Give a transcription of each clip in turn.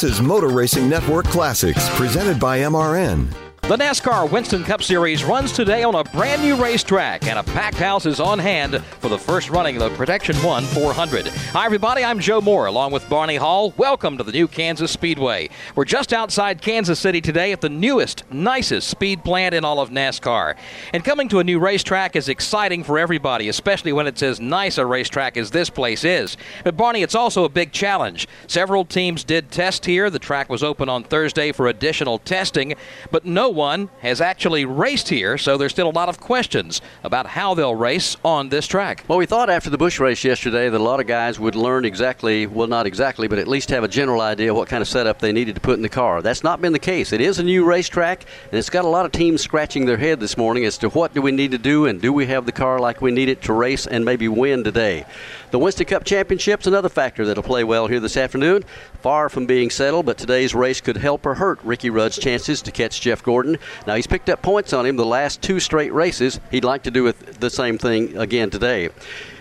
This is Motor Racing Network Classics, presented by MRN. The NASCAR Winston Cup Series runs today on a brand new racetrack, and a packed house is on hand for the first running of the Protection One 400. Hi, everybody. I'm Joe Moore, along with Barney Hall. Welcome to the new Kansas Speedway. We're just outside Kansas City today at the newest, nicest speed plant in all of NASCAR. And coming to a new racetrack is exciting for everybody, especially when it's as nice a racetrack as this place is. But, Barney, it's also a big challenge. Several teams did test here. The track was open on Thursday for additional testing, but no one has actually raced here, so there's still a lot of questions about how they'll race on this track. Well, we thought after the Busch race yesterday that a lot of guys would learn exactly, well, not exactly, but at least have a general idea what kind of setup they needed to put in the car. That's not been the case. It is a new racetrack, and it's got a lot of teams scratching their head this morning as to what do we need to do and do we have the car like we need it to race and maybe win today. The Winston Cup Championship's another factor that'll play well here this afternoon. Far from being settled, but today's race could help or hurt Ricky Rudd's chances to catch Jeff Gordon. Now, he's picked up points on him the last two straight races. He'd like to do the same thing again today.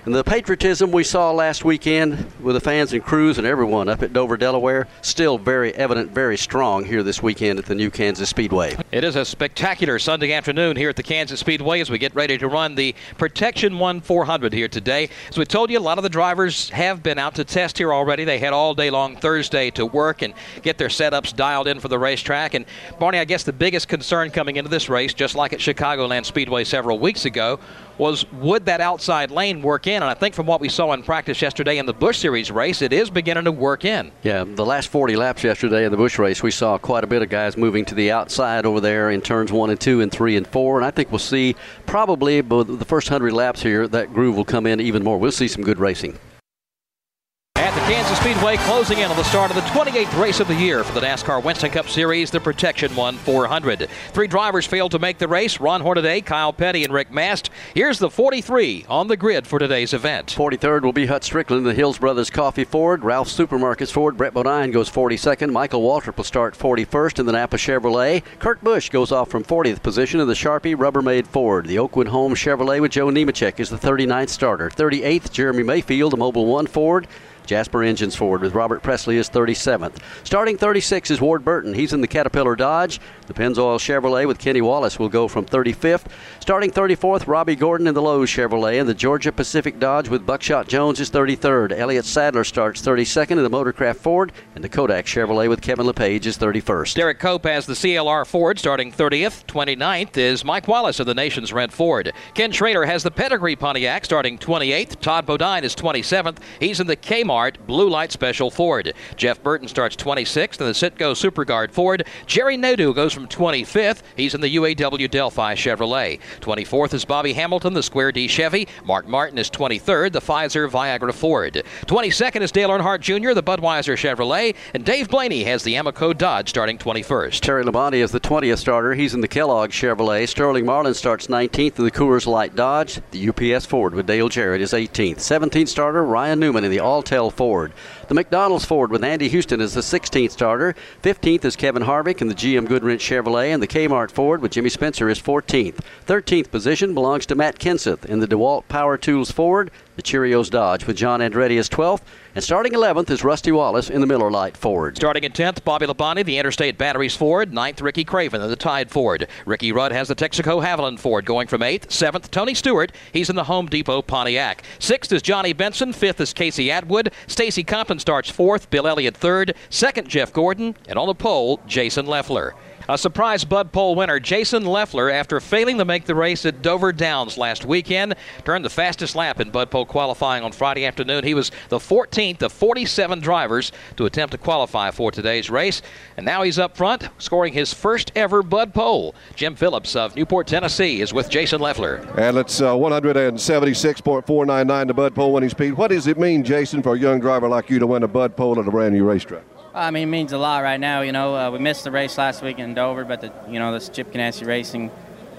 And the patriotism we saw last weekend with the fans and crews and everyone up at Dover, Delaware, still very evident, very strong here this weekend at the new Kansas Speedway. It is a spectacular Sunday afternoon here at the Kansas Speedway as we get ready to run the Protection 1 400 here today. As we told you, a lot of the drivers have been out to test here already. They had all day long Thursday to work and get their setups dialed in for the racetrack. And Barney, I guess the biggest concern coming into this race, just like at Chicagoland Speedway several weeks ago, was would that outside lane work in? And I think from what we saw in practice yesterday in the Busch Series race, it is beginning to work in. Yeah, the last 40 laps yesterday in the Busch race, we saw quite a bit of guys moving to the outside over there in turns one and two and three and four. And I think we'll see probably the first 100 laps here, that groove will come in even more. We'll see some good racing. At the Kansas Speedway, closing in on the start of the 28th race of the year for the NASCAR Winston Cup Series, the Protection 1 400. Three drivers failed to make the race Ron Hornaday, Kyle Petty, and Rick Mast. Here's the 43 on the grid for today's event. 43rd will be Hut Stricklin, the Hills Brothers Coffee Ford, Ralph Supermarkets Ford, Brett Bodine goes 42nd, Michael Waltrip will start 41st in the Napa Chevrolet. Kurt Busch goes off from 40th position in the Sharpie Rubbermaid Ford. The Oakwood Home Chevrolet with Joe Nemechek is the 39th starter. 38th, Jeremy Mayfield, the Mobil 1 Ford. Jasper Engines Ford with Robert Pressley is 37th. Starting 36 is Ward Burton. He's in the Caterpillar Dodge. The Pennzoil Chevrolet with Kenny Wallace will go from 35th. Starting 34th, Robby Gordon in the Lowe's Chevrolet. And the Georgia Pacific Dodge with Buckshot Jones is 33rd. Elliott Sadler starts 32nd in the Motorcraft Ford. And the Kodak Chevrolet with Kevin LePage is 31st. Derek Cope has the CLR Ford starting 30th. 29th is Mike Wallace of the Nation's Rent Ford. Ken Schrader has the Pedigree Pontiac starting 28th. Todd Bodine is 27th. He's in the Kmart Blue Light Special Ford. Jeff Burton starts 26th in the Citgo Superguard Ford. Jerry Nadeau goes from 25th. He's in the UAW Delphi Chevrolet. 24th is Bobby Hamilton, the Square D Chevy. Mark Martin is 23rd, the Pfizer Viagra Ford. 22nd is Dale Earnhardt Jr., the Budweiser Chevrolet. And Dave Blaney has the Amoco Dodge starting 21st. Terry Labonte is the 20th starter. He's in the Kellogg Chevrolet. Sterling Marlin starts 19th in the Coors Light Dodge. The UPS Ford with Dale Jarrett is 18th. 17th starter Ryan Newman in the Alltel Ford. The McDonald's Ford with Andy Houston as the 16th starter. 15th is Kevin Harvick in the GM Goodwrench Chevrolet, and the Kmart Ford with Jimmy Spencer is 14th. 13th position belongs to Matt Kenseth in the DeWalt Power Tools Ford. The Cheerios Dodge with John Andretti as 12th. And starting 11th is Rusty Wallace in the Miller Lite Ford. Starting in 10th, Bobby Labonte, the Interstate Batteries Ford. 9th, Ricky Craven in the Tide Ford. Ricky Rudd has the Texaco Havoline Ford going from 8th. 7th, Tony Stewart. He's in the Home Depot Pontiac. 6th is Johnny Benson. 5th is Casey Atwood. Stacy Compton starts 4th. Bill Elliott 3rd. 2nd, Jeff Gordon. And on the pole, Jason Leffler. A surprise Bud Pole winner, Jason Leffler, after failing to make the race at Dover Downs last weekend, turned the fastest lap in Bud Pole qualifying on Friday afternoon. He was the 14th of 47 drivers to attempt to qualify for today's race, and now he's up front, scoring his first ever Bud Pole. Jim Phillips of Newport, Tennessee, is with Jason Leffler. And it's uh, 176.499 to Bud Pole winning speed. What does it mean, Jason, for a young driver like you to win a Bud Pole at a brand new racetrack? I mean, it means a lot right now. You know, uh, we missed the race last week in Dover, but the you know this Chip Ganassi Racing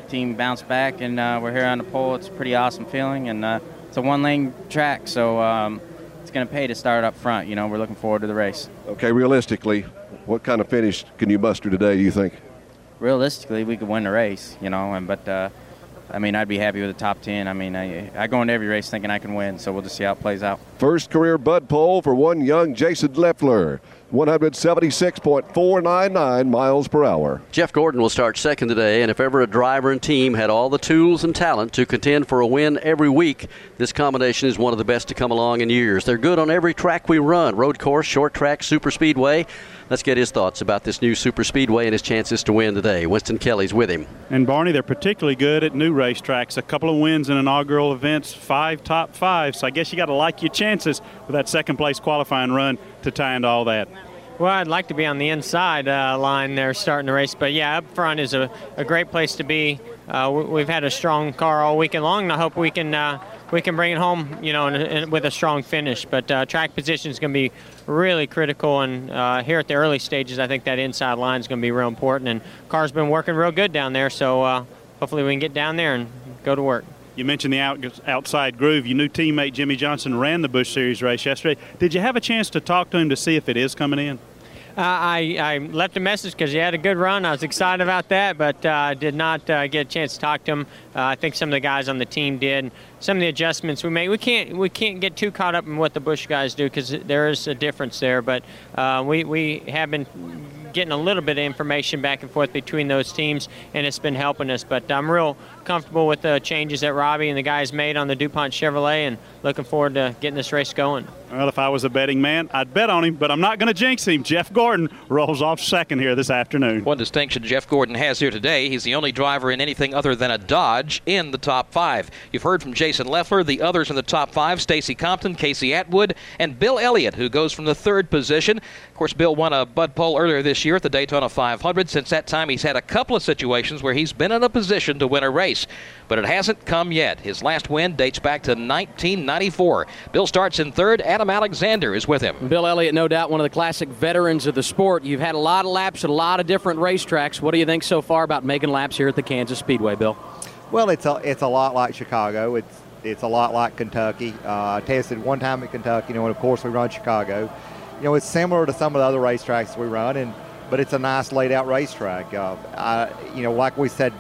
team bounced back, and uh, we're here on the pole. It's a pretty awesome feeling, and uh, it's a one-lane track, so um, it's going to pay to start up front. You know, we're looking forward to the race. Okay, realistically, what kind of finish can you muster today? Do you think? Realistically, we could win the race. You know, and but. Uh, I mean, I'd be happy with the top 10. I mean, I, I go into every race thinking I can win, so we'll just see how it plays out. First career Bud Pole for one young Jason Leffler. 176.499 miles per hour. Jeff Gordon will start second today, and if ever a driver and team had all the tools and talent to contend for a win every week, this combination is one of the best to come along in years. They're good on every track we run road course, short track, super speedway. Let's get his thoughts about this new super speedway and his chances to win today. Winston Kelley's with him. And Barney, they're particularly good at new racetracks. A couple of wins in inaugural events, five top five. So I guess you got to like your chances with that second place qualifying run to tie into all that. Well, I'd like to be on the inside uh, line there starting the race, but yeah, up front is a, a great place to be. Uh, we've had a strong car all weekend long, and I hope we can uh, we can bring it home, you know, in, in, with a strong finish. But uh, track position is going to be really critical, and uh, here at the early stages, I think that inside line is going to be real important. And car's been working real good down there, so uh, hopefully we can get down there and go to work. You mentioned the out, outside groove. Your new teammate Jimmie Johnson ran the Busch Series race yesterday. Did you have a chance to talk to him to see if it is coming in? Uh, I, I, left a message because he had a good run. I was excited about that, but uh, did not uh, get a chance to talk to him. Uh, I think some of the guys on the team did. Some of the adjustments we made. We can't we can't get too caught up in what the Busch guys do because there is a difference there. But uh, we we have been getting a little bit of information back and forth between those teams, and it's been helping us. But I'm real comfortable with the changes that Robbie and the guys made on the DuPont Chevrolet, and looking forward to getting this race going. Well, if I was a betting man, I'd bet on him, but I'm not going to jinx him. Jeff Gordon rolls off second here this afternoon. One distinction Jeff Gordon has here today, he's the only driver in anything other than a Dodge in the top five. You've heard from Jason Leffler, the others in the top five, Stacy Compton, Casey Atwood, and Bill Elliott, who goes from the third position. Of course, Bill won a Bud Pole earlier this year at the Daytona 500. Since that time, he's had a couple of situations where he's been in a position to win a race, but it hasn't come yet. His last win dates back to 1994. Bill starts in third. Adam Alexander is with him. Bill Elliott, no doubt one of the classic veterans of the sport. You've had a lot of laps at a lot of different racetracks. What do you think so far about making laps here at the Kansas Speedway, Bill? Well, it's a, it's a lot like Chicago. It's it's a lot like Kentucky. Uh, I tested one time at Kentucky, you know, and of course we run Chicago. You know, it's similar to some of the other racetracks we run, and but it's a nice laid out racetrack. Uh, I, you know, like we said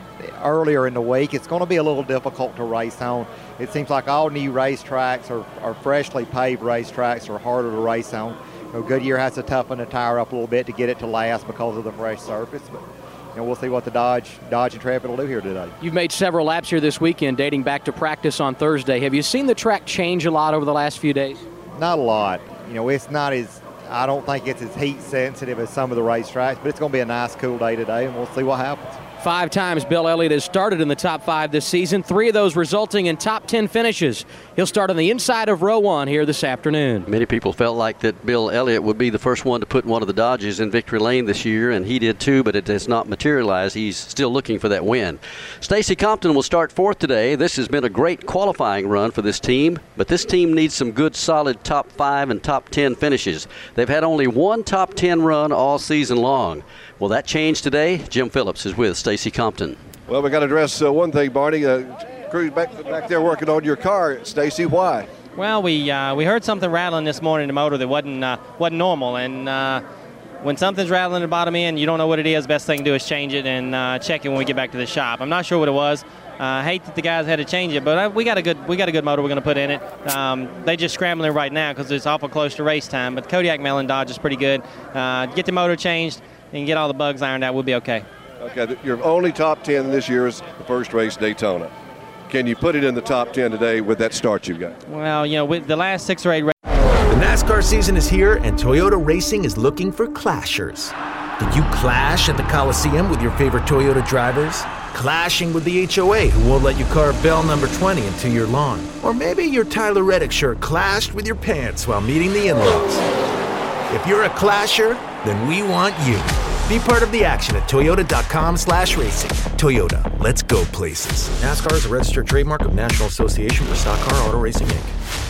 earlier in the week, it's going to be a little difficult to race on. It seems like all new racetracks or, or freshly paved racetracks are harder to race on. You know, Goodyear has to toughen the tire up a little bit to get it to last because of the fresh surface, but you know, we'll see what the Dodge, Dodge and Intrepid will do here today. You've made several laps here this weekend, dating back to practice on Thursday. Have you seen the track change a lot over the last few days? Not a lot. You know, it's not as I don't think it's as heat sensitive as some of the racetracks, but it's going to be a nice, cool day today, and we'll see what happens. Five times Bill Elliott has started in the top five this season, three of those resulting in top 10 finishes. He'll start on the inside of row one here this afternoon. Many people felt like that Bill Elliott would be the first one to put one of the Dodges in victory lane this year, and he did too, but it has not materialized. He's still looking for that win. Stacy Compton will start fourth today. This has been a great qualifying run for this team, but this team needs some good, solid top five and top 10 finishes. They've had only one top 10 run all season long. Will that change today? Jim Phillips is with Stacy Compton. Well, we got to address uh, one thing, Barney. Uh, crew's back, back there working on your car. Stacy, why? Well, we uh, we heard something rattling this morning in the motor that wasn't uh, wasn't normal, and uh, when something's rattling in the bottom end, you don't know what it is. Best thing to do is change it and uh, check it when we get back to the shop. I'm not sure what it was. I hate that the guys had to change it, but we got a good we got a good motor we're going to put in it. Um, they just scrambling right now because it's awful close to race time. But Kodiak Melling Dodge is pretty good. get the motor changed and get all the bugs ironed out, we'll be okay. Okay, your only top 10 this year is the first race, Daytona. Can you put it in the top 10 today with that start you've got? Well, you know, with the last six or eight races. The NASCAR season is here, and Toyota Racing is looking for clashers. Did you clash at the Coliseum with your favorite Toyota drivers? Clashing with the HOA who won't let you carve bell number 20 into your lawn? Or maybe your Tyler Reddick shirt clashed with your pants while meeting the in laws? If you're a clasher, then we want you. Be part of the action at toyota.com slash racing. Toyota, let's go places. NASCAR is a registered trademark of National Association for Stock Car Auto Racing, Inc.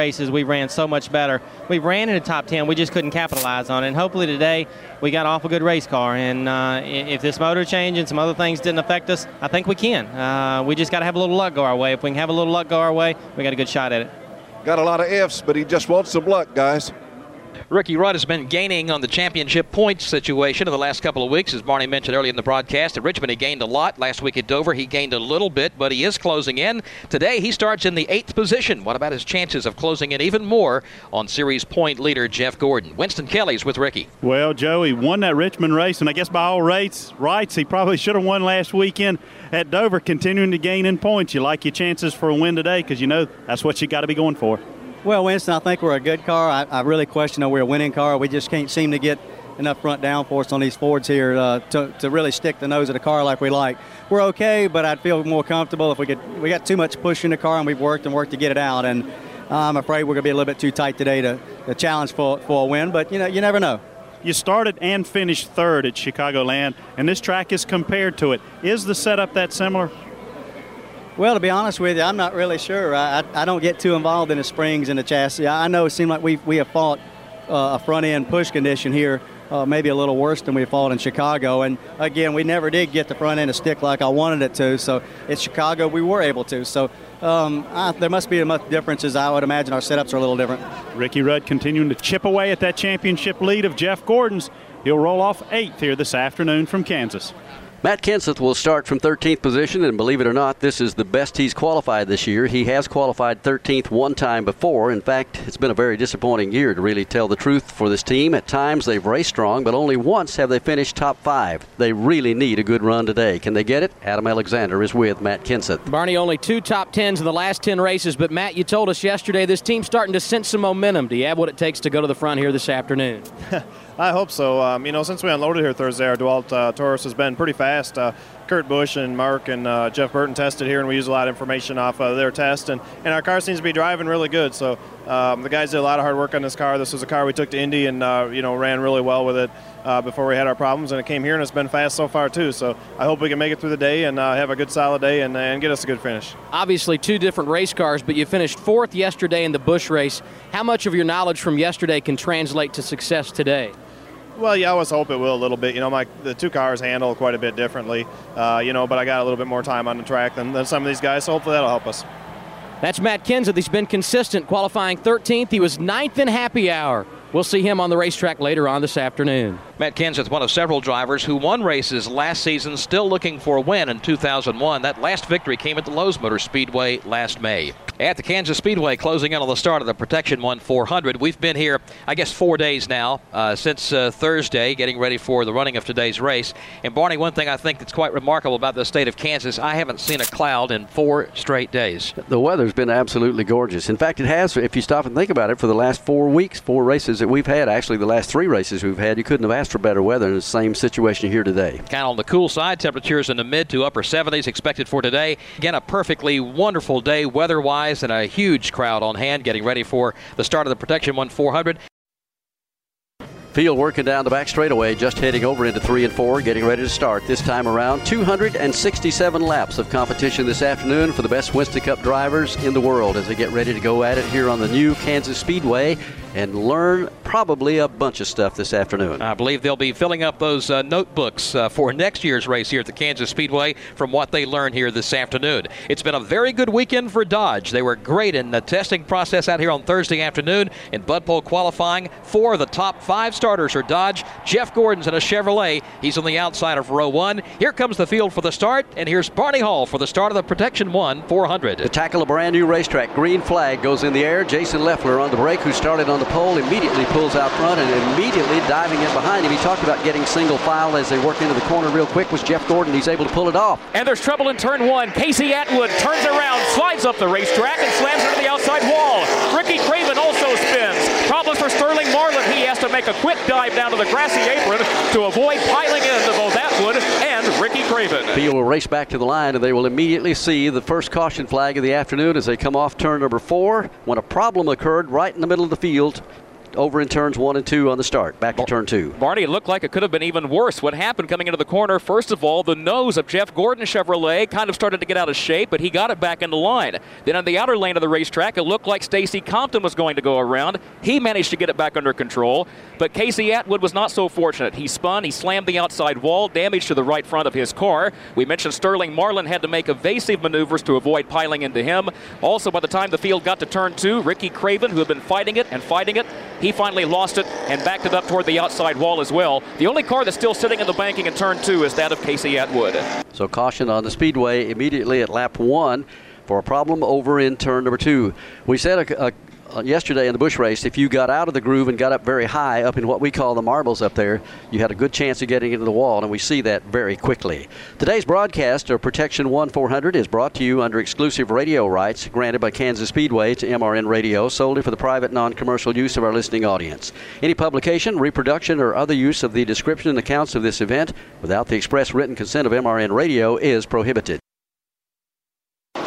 Races we ran so much better. We ran in the top 10, we just couldn't capitalize on it. And hopefully today we got off a good race car. And uh, if this motor change and some other things didn't affect us, I think we can. Uh, we just got to have a little luck go our way. If we can have a little luck go our way, we got a good shot at it. Got a lot of ifs, but he just wants some luck, guys. Ricky Rudd has been gaining on the championship points situation in the last couple of weeks. As Barney mentioned earlier in the broadcast, at Richmond he gained a lot. Last week at Dover he gained a little bit, but he is closing in. Today he starts in the eighth position. What about his chances of closing in even more on series point leader Jeff Gordon? Winston Kelley's with Ricky. Well, Joey won that Richmond race, and I guess by all rates, rights, he probably should have won last weekend at Dover, continuing to gain in points. You like your chances for a win today because you know that's what you got to be going for. Well, Winston, I think we're a good car. I, I really question that we're a winning car. We just can't seem to get enough front downforce on these Fords here uh, to, to really stick the nose of the car like we like. We're okay, but I'd feel more comfortable if we could. We got too much push in the car, and we've worked and worked to get it out. And I'm afraid we're going to be a little bit too tight today to, to challenge for, for a win. But you know, you never know. You started and finished third at Chicagoland, and this track is compared to it. Is the setup that similar? Well, to be honest with you, I'm not really sure. I, I, I don't get too involved in the springs and the chassis. I know it seemed like we we have fought uh, a front end push condition here, uh, maybe a little worse than we fought in Chicago. And again, we never did get the front end to stick like I wanted it to. So at Chicago, we were able to. So um, I, there must be a much differences. I would imagine our setups are a little different. Ricky Rudd continuing to chip away at that championship lead of Jeff Gordon's. He'll roll off eighth here this afternoon from Kansas. Matt Kenseth will start from 13th position, and believe it or not, this is the best he's qualified this year. He has qualified 13th one time before. In fact, it's been a very disappointing year to really tell the truth for this team. At times they've raced strong, but only once have they finished top five. They really need a good run today. Can they get it? Adam Alexander is with Matt Kenseth. Barney, only two top tens in the last 10 races, but Matt, you told us yesterday this team's starting to sense some momentum. Do you have what it takes to go to the front here this afternoon? I hope so. Um, you know, since we unloaded here Thursday, our Dewalt uh, Taurus has been pretty fast. Uh, Kurt Busch and Mark and uh, Jeff Burton tested here, and we use a lot of information off of their test. And, and our car seems to be driving really good. So um, the guys did a lot of hard work on this car. This was a car we took to Indy and uh, you know ran really well with it uh, before we had our problems, and it came here and it's been fast so far too. So I hope we can make it through the day and uh, have a good solid day and, and get us a good finish. Obviously, two different race cars, but you finished fourth yesterday in the Busch race. How much of your knowledge from yesterday can translate to success today? Well, yeah, I always hope it will a little bit. You know, my the two cars handle quite a bit differently. Uh, you know, but I got a little bit more time on the track than, than some of these guys, so hopefully that'll help us. That's Matt Kenseth. He's been consistent, qualifying 13th. He was ninth in happy hour. We'll see him on the racetrack later on this afternoon. Matt Kenseth, one of several drivers who won races last season, still looking for a win in 2001. That last victory came at the Lowe's Motor Speedway last May. At the Kansas Speedway, closing in on the start of the Protection 1 400. We've been here, I guess, four days now, uh, since uh, Thursday, getting ready for the running of today's race. And Barney, one thing I think that's quite remarkable about the state of Kansas, I haven't seen a cloud in four straight days. The weather's been absolutely gorgeous. In fact, it has, if you stop and think about it, for the last four weeks, four races that we've had, actually the last three races we've had, you couldn't have asked for better weather in the same situation here today. Kind of on the cool side, temperatures in the mid to upper 70s expected for today. Again, a perfectly wonderful day weather-wise and a huge crowd on hand getting ready for the start of the Protection 1 400. Field working down the back straightaway, just heading over into three and four, getting ready to start. This time around, 267 laps of competition this afternoon for the best Winston Cup drivers in the world as they get ready to go at it here on the new Kansas Speedway and learn probably a bunch of stuff this afternoon. I believe they'll be filling up those uh, notebooks uh, for next year's race here at the Kansas Speedway from what they learned here this afternoon. It's been a very good weekend for Dodge. They were great in the testing process out here on Thursday afternoon in Bud Pole qualifying. Four of the top five starters are Dodge. Jeff Gordon's in a Chevrolet. He's on the outside of row one. Here comes the field for the start, and here's Barney Hall for the start of the Protection 1 400. To tackle a brand new racetrack, green flag goes in the air. Jason Leffler on the break, who started on the pole, immediately pulls out front and immediately diving in behind him. He talked about getting single file as they work into the corner real quick. Was Jeff Gordon? He's able to pull it off. And there's trouble in turn one. Casey Atwood turns around, slides up the racetrack, and slams into the outside wall. Ricky Craven also spins. Problems for Sterling Marlin. He has to make a quick dive down to the grassy apron to avoid piling into both Atwood and Ricky Craven. Field will race back to the line, and they will immediately see the first caution flag of the afternoon as they come off turn number four when a problem occurred right in the middle of the field over in turns one and two on the start. Back to turn two. Marty, it looked like it could have been even worse. What happened coming into the corner? First of all, the nose of Jeff Gordon Chevrolet kind of started to get out of shape, but he got it back into line. Then on the outer lane of the racetrack, it looked like Stacy Compton was going to go around. He managed to get it back under control, but Casey Atwood was not so fortunate. He spun, he slammed the outside wall, damage to the right front of his car. We mentioned Sterling Marlin had to make evasive maneuvers to avoid piling into him. Also, by the time the field got to turn two, Ricky Craven, who had been fighting it and fighting it, he finally lost it and backed it up toward the outside wall as well. The only car that's still sitting in the banking in turn two is that of Casey Atwood. So caution on the speedway immediately at lap one for a problem over in turn number two. We said a, a, Uh, yesterday in the Busch race, if you got out of the groove and got up very high, up in what we call the marbles up there, you had a good chance of getting into the wall, and we see that very quickly. Today's broadcast of Protection 1 400 is brought to you under exclusive radio rights granted by Kansas Speedway to MRN Radio solely for the private, non commercial use of our listening audience. Any publication, reproduction, or other use of the description and accounts of this event without the express written consent of MRN Radio is prohibited.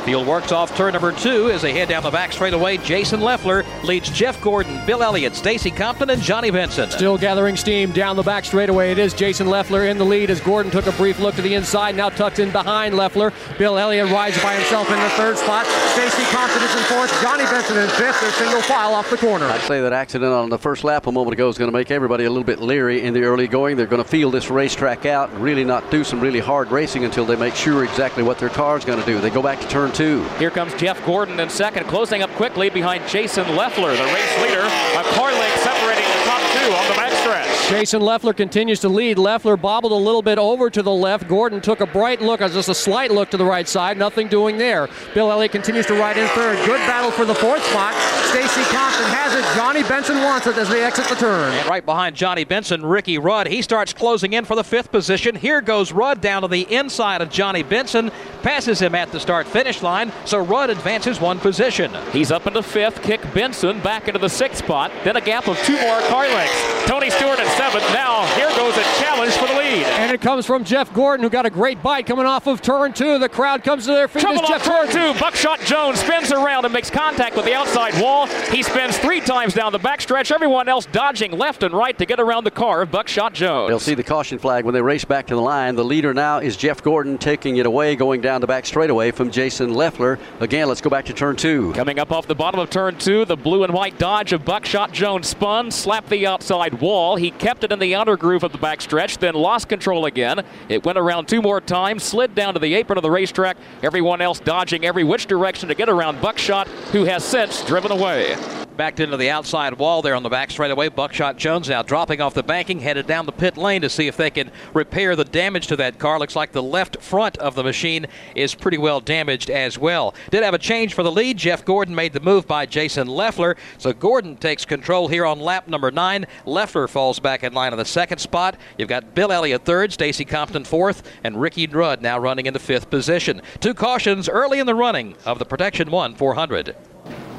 Field works off turn number two as they head down the back straightaway. Jason Leffler leads Jeff Gordon, Bill Elliott, Stacy Compton, and Johnny Benson. Still gathering steam down the back straightaway. It is Jason Leffler in the lead as Gordon took a brief look to the inside, now tucked in behind Leffler. Bill Elliott rides by himself in the third spot. Stacy Compton is in fourth. Johnny Benson in fifth. They're single file off the corner. I'd say that accident on the first lap a moment ago is going to make everybody a little bit leery in the early going. They're going to feel this racetrack out and really not do some really hard racing until they make sure exactly what their car is going to do. They go back to turn two. Here comes Jeff Gordon in second, closing up quickly behind Jason Leffler, the race leader. A car length separating the top two on the backstretch. Jason Leffler continues to lead. Leffler bobbled a little bit over to the left. Gordon took a bright look, uh, just a slight look to the right side. Nothing doing there. Bill Elliott continues to ride in third. Good battle for the fourth spot. Stacy Compton has it. Johnny Benson wants it as they exit the turn. And right behind Johnny Benson, Ricky Rudd. He starts closing in for the fifth position. Here goes Rudd down to the inside of Johnny Benson, passes him at the start finish line. So Rudd advances one position. He's up into fifth, kick Benson back into the sixth spot, then a gap of two more car lengths. Tony Stewart at seventh. Now here goes a challenge for the lead. And it comes from Jeff Gordon, who got a great bite coming off of turn two. The crowd comes to their feet. Trouble as Jeff turn Gordon. two. Buckshot Jones spins around and makes contact with the outside wall. He spins three times down the backstretch. Everyone else dodging left and right to get around the car of Buckshot Jones. They'll see the caution flag when they race back to the line. The leader now is Jeff Gordon taking it away, going down the back straightaway from Jason Leffler. Again, let's go back to turn two. Coming up off the bottom of turn two, the blue and white Dodge of Buckshot Jones spun, slapped the outside wall. He kept it in the outer groove of the backstretch, then lost control again. It went around two more times, slid down to the apron of the racetrack. Everyone else dodging every which direction to get around Buckshot, who has since driven away. Backed into the outside wall there on the back straightaway. Buckshot Jones now dropping off the banking, headed down the pit lane to see if they can repair the damage to that car. Looks like the left front of the machine is pretty well damaged as well. Did have a change for the lead. Jeff Gordon made the move by Jason Leffler. So Gordon takes control here on lap number nine. Leffler falls back in line in the second spot. You've got Bill Elliott third, Stacy Compton fourth, and Ricky Rudd now running into fifth position. Two cautions early in the running of the Protection 1 400.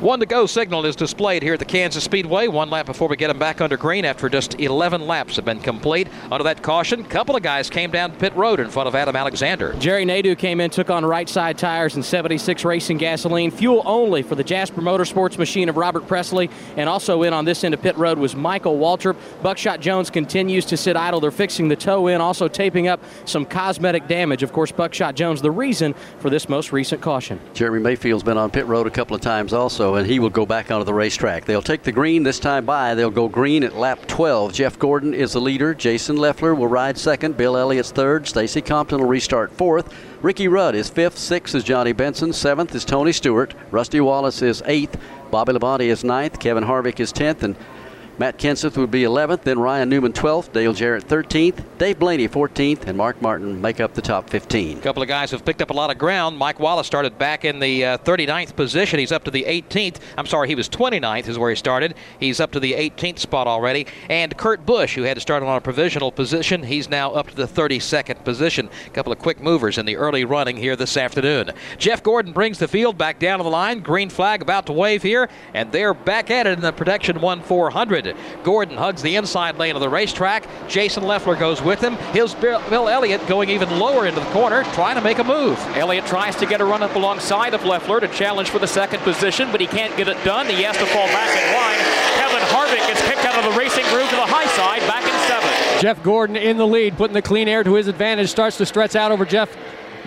One to go signal is displayed here at the Kansas Speedway. One lap before we get them back under green after just 11 laps have been complete. Under that caution, a couple of guys came down pit road in front of Adam Alexander. Jerry Nadeau came in, took on right side tires and 76 racing gasoline. Fuel only for the Jasper Motorsports machine of Robert Pressley. And also in on this end of pit road was Michael Waltrip. Buckshot Jones continues to sit idle. They're fixing the toe in, also taping up some cosmetic damage. Of course, Buckshot Jones, the reason for this most recent caution. Jeremy Mayfield's been on pit road a couple of times also, and he will go back onto the racetrack. They'll take the green this time by. They'll go green at lap 12. Jeff Gordon is the leader. Jason Leffler will ride second. Bill Elliott's third. Stacy Compton will restart fourth. Ricky Rudd is fifth. Sixth is Johnny Benson. Seventh is Tony Stewart. Rusty Wallace is eighth. Bobby Labonte is ninth. Kevin Harvick is tenth. And Matt Kenseth would be 11th, then Ryan Newman 12th, Dale Jarrett 13th, Dave Blaney 14th, and Mark Martin make up the top 15. A couple of guys have picked up a lot of ground. Mike Wallace started back in the uh, 39th position. He's up to the 18th. I'm sorry, he was 29th is where he started. He's up to the 18th spot already. And Kurt Busch, who had to start on a provisional position, he's now up to the 32nd position. A couple of quick movers in the early running here this afternoon. Jeff Gordon brings the field back down to the line. Green flag about to wave here, and they're back at it in the Protection 1 400. Gordon hugs the inside lane of the racetrack. Jason Leffler goes with him. Here's Bill, Bill Elliott going even lower into the corner, trying to make a move. Elliott tries to get a run up alongside of Leffler to challenge for the second position, but he can't get it done. He has to fall back in line. Kevin Harvick gets kicked out of the racing group to the high side, back in seventh. Jeff Gordon in the lead, putting the clean air to his advantage, starts to stretch out over Jeff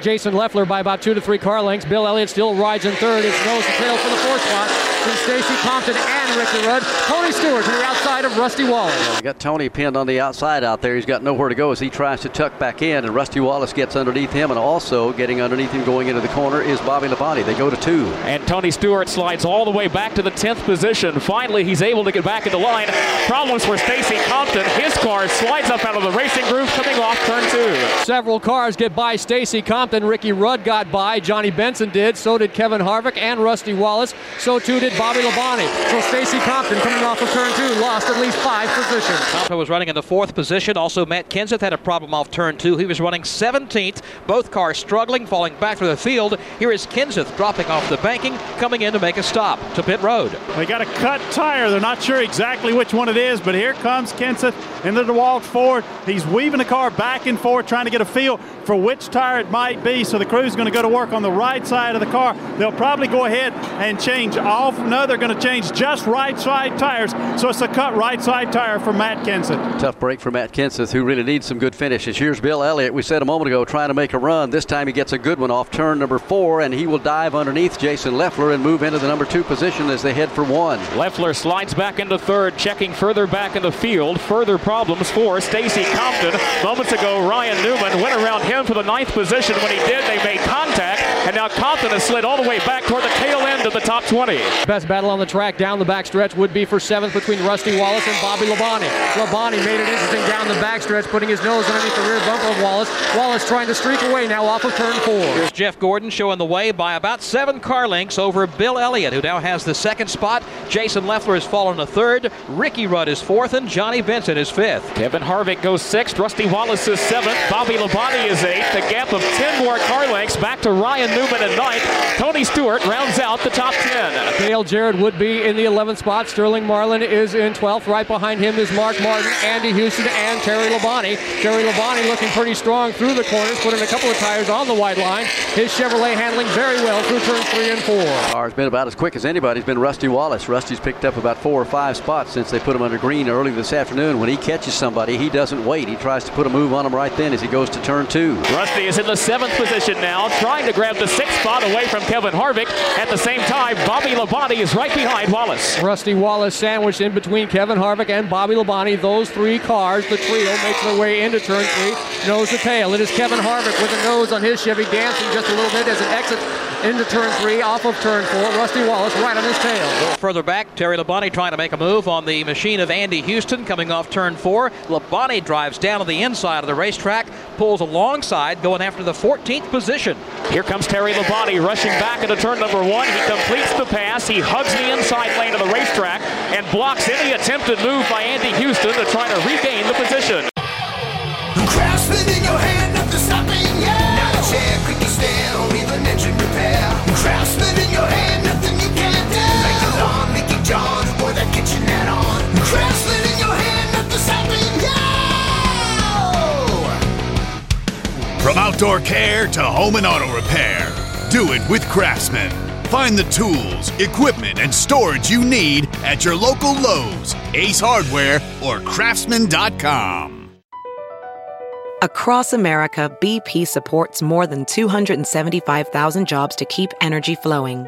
Jason Leffler by about two to three car lengths. Bill Elliott still rides in third. It's nose to tail for the fourth spot from Stacy Compton and Ricky Rudd. Tony Stewart to the outside of Rusty Wallace. You got Tony pinned on the outside out there. He's got nowhere to go as he tries to tuck back in, and Rusty Wallace gets underneath him, and also getting underneath him going into the corner is Bobby Labonte. They go to two. And Tony Stewart slides all the way back to the 10th position. Finally, he's able to get back into line. Problems for Stacy Compton. His car slides up out of the racing groove coming off turn two. Several cars get by Stacy Compton. Ricky Rudd got by. Johnny Benson did. So did Kevin Harvick and Rusty Wallace. So too did Bobby Labonte. So Stacy Compton coming off of turn two lost at least five positions. Compton was running in the fourth position. Also, Matt Kenseth had a problem off turn two. He was running 17th. Both cars struggling, falling back to the field. Here is Kenseth dropping off the banking, coming in to make a stop to pit road. They got a cut tire. They're not sure exactly which one it is, but here comes Kenseth in the DeWalt Ford. He's weaving the car back and forth, trying to get a feel for which tire it might be. So the crew's going to go to work on the right side of the car. They'll probably go ahead and change off. No, they're going to change just right side tires. So it's a cut right side tire for Matt Kenseth. Tough break for Matt Kenseth, who really needs some good finishes. Here's Bill Elliott. We said a moment ago trying to make a run. This time he gets a good one off turn number four, and he will dive underneath Jason Leffler and move into the number two position as they head for one. Leffler slides back into third, checking further back in the field. Further problems for Stacy Compton. Moments ago, Ryan Newman went around him for the ninth position. When he did, they made contact, and now Compton has slid all the way back toward the tail end of the top 20. Best battle on the track down the backstretch would be for seventh between Rusty Wallace and Bobby Labonte. Labonte made it interesting down the backstretch, putting his nose underneath the rear bumper of Wallace. Wallace trying to streak away now off of turn four. Here's Jeff Gordon showing the way by about seven car lengths over Bill Elliott, who now has the second spot. Jason Leffler has fallen to third. Ricky Rudd is fourth, and Johnny Benson is fifth. Kevin Harvick goes sixth. Rusty Wallace is seventh. Bobby Labonte is eighth. A gap of 10 more car lengths back to Ryan Newman in ninth. Tony Stewart rounds out the top 10. Dale Jarrett would be in the 11th spot. Sterling Marlin is in 12th. Right behind him is Mark Martin, Andy Houston, and Terry Labonte. Terry Labonte looking pretty strong through the corners, putting a couple of tires on the white line. His Chevrolet handling very well through turns three and four. Car's been about as quick as anybody's been Rusty Wallace. Rusty's picked up about four or five spots since they put him under green early this afternoon. When he catches somebody, he doesn't wait. He tries to put a move on him right then as he goes to turn two. Rusty is in the seventh position now, trying to grab the sixth spot away from Kevin Harvick. At the same time, Bobby Labonte is right behind Wallace. Rusty Wallace sandwiched in between Kevin Harvick and Bobby Labonte. Those three cars, the trio, makes their way into turn three, nose to tail. It is Kevin Harvick with a nose on his Chevy dancing just a little bit as it exits into turn three, off of turn four. Rusty Wallace right on his tail. Further back, Terry Labonte trying to make a move on the machine of Andy Houston coming off turn four. Labonte drives down to the inside of the racetrack, pulls alongside, going after the 14th position. Here comes Terry Labonte rushing back into turn number one. He completes the pass. He hugs the inside lane of the racetrack and blocks any attempted move by Andy Houston to try to regain the position. Lawn, Mickey John, or that kitchen on. Craftsman in your hand, nothing stopping you. From outdoor care to home and auto repair, do it with Craftsman. Find the tools, equipment, and storage you need at your local Lowe's, Ace Hardware, or Craftsman.com. Across America, BP supports more than 275,000 jobs to keep energy flowing.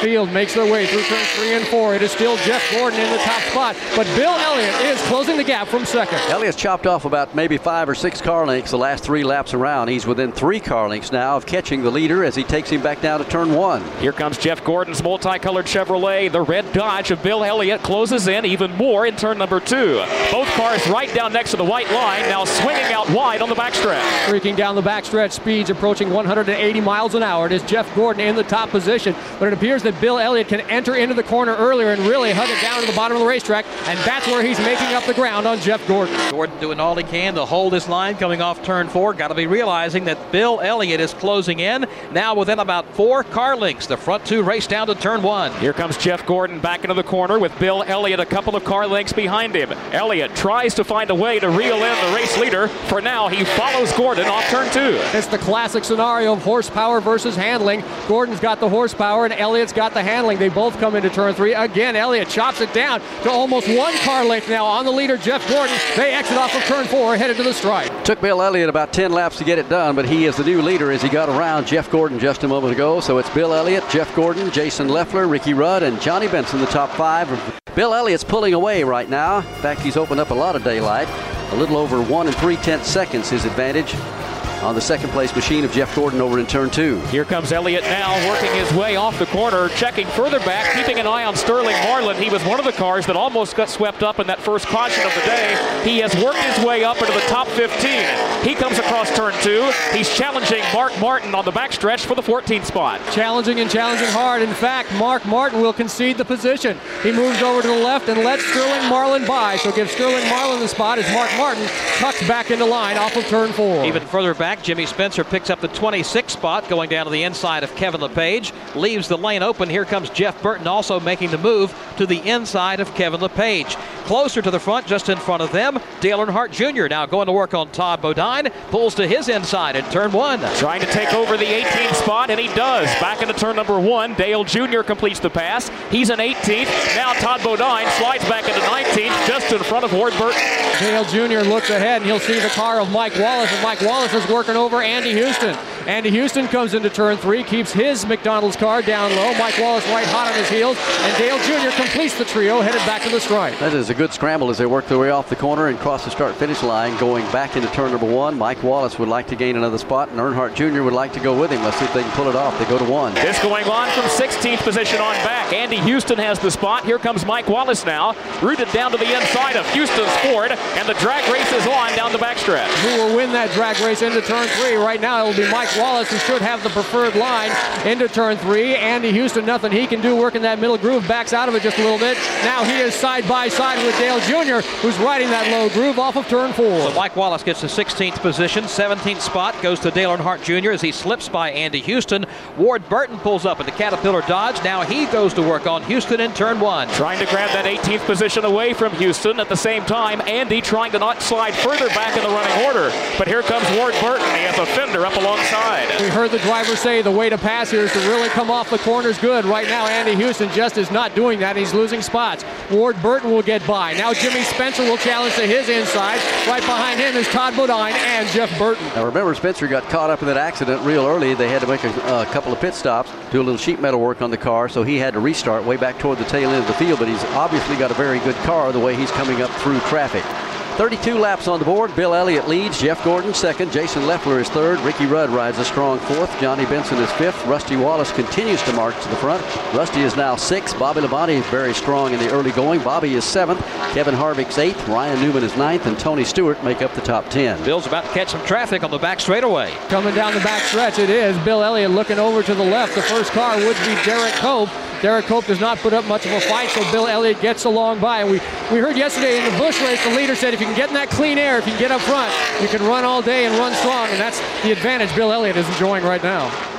Field makes their way through turns three and four. It is still Jeff Gordon in the top spot, but Bill Elliott is closing the gap from second. Elliott's chopped off about maybe five or six car lengths the last three laps around. He's within three car lengths now of catching the leader as he takes him back down to turn one. Here comes Jeff Gordon's multicolored Chevrolet. The red Dodge of Bill Elliott closes in even more in turn number two. Both cars right down next to the white line, now swinging out wide on the backstretch. Streaking down the backstretch, speeds approaching 180 miles an hour. It is Jeff Gordon in the top position, but it appears that that Bill Elliott can enter into the corner earlier and really hug it down to the bottom of the racetrack, and that's where he's making up the ground on Jeff Gordon. Gordon doing all he can to hold his line coming off turn four. Got to be realizing that Bill Elliott is closing in now within about four car lengths. The front two race down to turn one. Here comes Jeff Gordon back into the corner with Bill Elliott a couple of car lengths behind him. Elliott tries to find a way to reel in the race leader. For now, he follows Gordon off turn two. It's the classic scenario of horsepower versus handling. Gordon's got the horsepower and Elliott's got the handling. They both come into turn three. Again, Elliott chops it down to almost one car length now on the leader, Jeff Gordon. They exit off of turn four, headed to the stripe. Took Bill Elliott about 10 laps to get it done, but he is the new leader as he got around Jeff Gordon just a moment ago. So it's Bill Elliott, Jeff Gordon, Jason Leffler, Ricky Rudd, and Johnny Benson, the top five. Bill Elliott's pulling away right now. In fact, he's opened up a lot of daylight. A little over one and three tenths seconds his advantage on the second place machine of Jeff Gordon over in turn two. Here comes Elliott now, working his way off the corner, checking further back, keeping an eye on Sterling Marlin. He was one of the cars that almost got swept up in that first caution of the day. He has worked his way up into the top 15. He comes across turn two. He's challenging Mark Martin on the backstretch for the 14th spot. Challenging and challenging hard. In fact, Mark Martin will concede the position. He moves over to the left and lets Sterling Marlin by. So give Sterling Marlin the spot as Mark Martin tucks back into line off of turn four. Even further back, Jimmy Spencer picks up the 26th spot, going down to the inside of Kevin LePage. Leaves the lane open. Here comes Jeff Burton, also making the move to the inside of Kevin LePage. Closer to the front, just in front of them, Dale Earnhardt Jr. now going to work on Todd Bodine. Pulls to his inside in turn one. Trying to take over the 18th spot, and he does. Back into turn number one. Dale Jr. completes the pass. He's in 18th. Now Todd Bodine slides back into 19th, just in front of Ward Burton. Dale Jr. looks ahead, and he'll see the car of Mike Wallace, and Mike Wallace is working over Andy Houston. Andy Houston comes into turn three, keeps his McDonald's car down low. Mike Wallace right hot on his heels, and Dale Jr. completes the trio, headed back to the stripe. That is a good scramble as they work their way off the corner and cross the start finish line, going back into turn number one. Mike Wallace would like to gain another spot, and Earnhardt Jr. would like to go with him. Let's see if they can pull it off. They go to one. This going on from 16th position on back. Andy Houston has the spot. Here comes Mike Wallace now, rooted down to the inside of Houston's Ford, and the drag race is on down the backstretch. Who will win that drag race into turn three? Right now, it will be Mike Wallace, who should have the preferred line into turn three. Andy Houston, nothing he can do working that middle groove, backs out of it just a little bit. Now he is side by side with Dale Jr., who's riding that low groove off of turn four. So Mike Wallace gets the 16th position. 17th spot goes to Dale Earnhardt Jr. as he slips by Andy Houston. Ward Burton pulls up in the Caterpillar Dodge. Now he goes to work on Houston in turn one. Trying to grab that 18th position away from Houston. At the same time, Andy trying to not slide further back in the running order. But here comes Ward Burton. He has a fender up alongside. We heard the driver say the way to pass here is to really come off the corners good. Right now, Andy Houston just is not doing that. He's losing spots. Ward Burton will get by. Now Jimmy Spencer will challenge to his inside. Right behind him is Todd Bodine and Jeff Burton. Now remember, Spencer got caught up in that accident real early. They had to make a, a couple of pit stops, do a little sheet metal work on the car, so he had to restart way back toward the tail end of the field. But he's obviously got a very good car the way he's coming up through traffic. 32 laps on the board. Bill Elliott leads. Jeff Gordon second. Jason Leffler is third. Ricky Rudd rides a strong fourth. Johnny Benson is fifth. Rusty Wallace continues to march to the front. Rusty is now sixth. Bobby Labonte is very strong in the early going. Bobby is seventh. Kevin Harvick's eighth. Ryan Newman is ninth. And Tony Stewart make up the top 10. Bill's about to catch some traffic on the back straightaway. Coming down the back stretch, it is Bill Elliott looking over to the left. The first car would be Derek Cope. Derek Cope does not put up much of a fight, so Bill Elliott gets along by. And we, we heard yesterday in the Busch race, the leader said if you can get in that clean air, if you can get up front, you can run all day and run strong, and that's the advantage Bill Elliott is enjoying right now.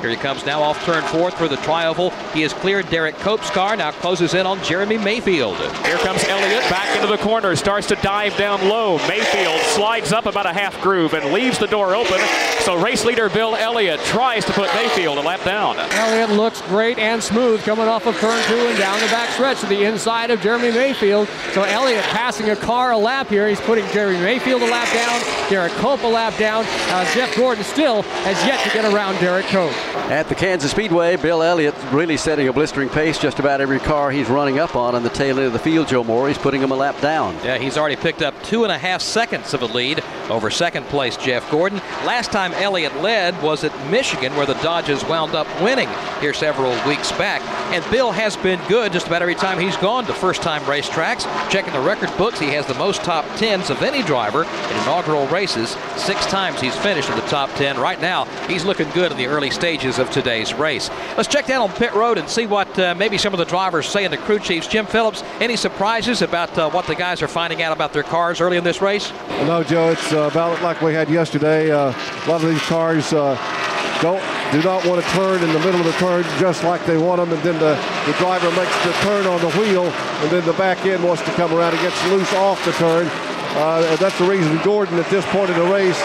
Here he comes now off turn four through the trioval. He has cleared Derek Cope's car, now closes in on Jeremy Mayfield. Here comes Elliott back into the corner, starts to dive down low. Mayfield slides up about a half groove and leaves the door open. So race leader Bill Elliott tries to put Mayfield a lap down. Elliott looks great and smooth coming off of turn two and down the back stretch to the inside of Jeremy Mayfield. So Elliott passing a car a lap here. He's putting Jeremy Mayfield a lap down, Derek Cope a lap down. Uh, Jeff Gordon still has yet to get around Derek Cope. At the Kansas Speedway, Bill Elliott really setting a blistering pace. Just about every car he's running up on in the tail end of the field, Joe Moore, he's putting him a lap down. Yeah, he's already picked up two and a half seconds of a lead over second place Jeff Gordon. Last time Elliott led was at Michigan, where the Dodgers wound up winning here several weeks back. And Bill has been good just about every time he's gone to first time racetracks. Checking the record books, he has the most top tens of any driver in inaugural races. Six times he's finished in the top ten. Right now, he's looking good in the early stages stages of today's race. Let's check down on pit road and see what uh, maybe some of the drivers say in the crew chiefs. Jim Phillips, any surprises about uh, what the guys are finding out about their cars early in this race? No, Joe, it's uh, about like we had yesterday. Uh, a lot of these cars uh, don't do not want to turn in the middle of the turn just like they want them, and then the, the driver makes the turn on the wheel, and then the back end wants to come around and gets loose off the turn. Uh, that's the reason Gordon at this point in the race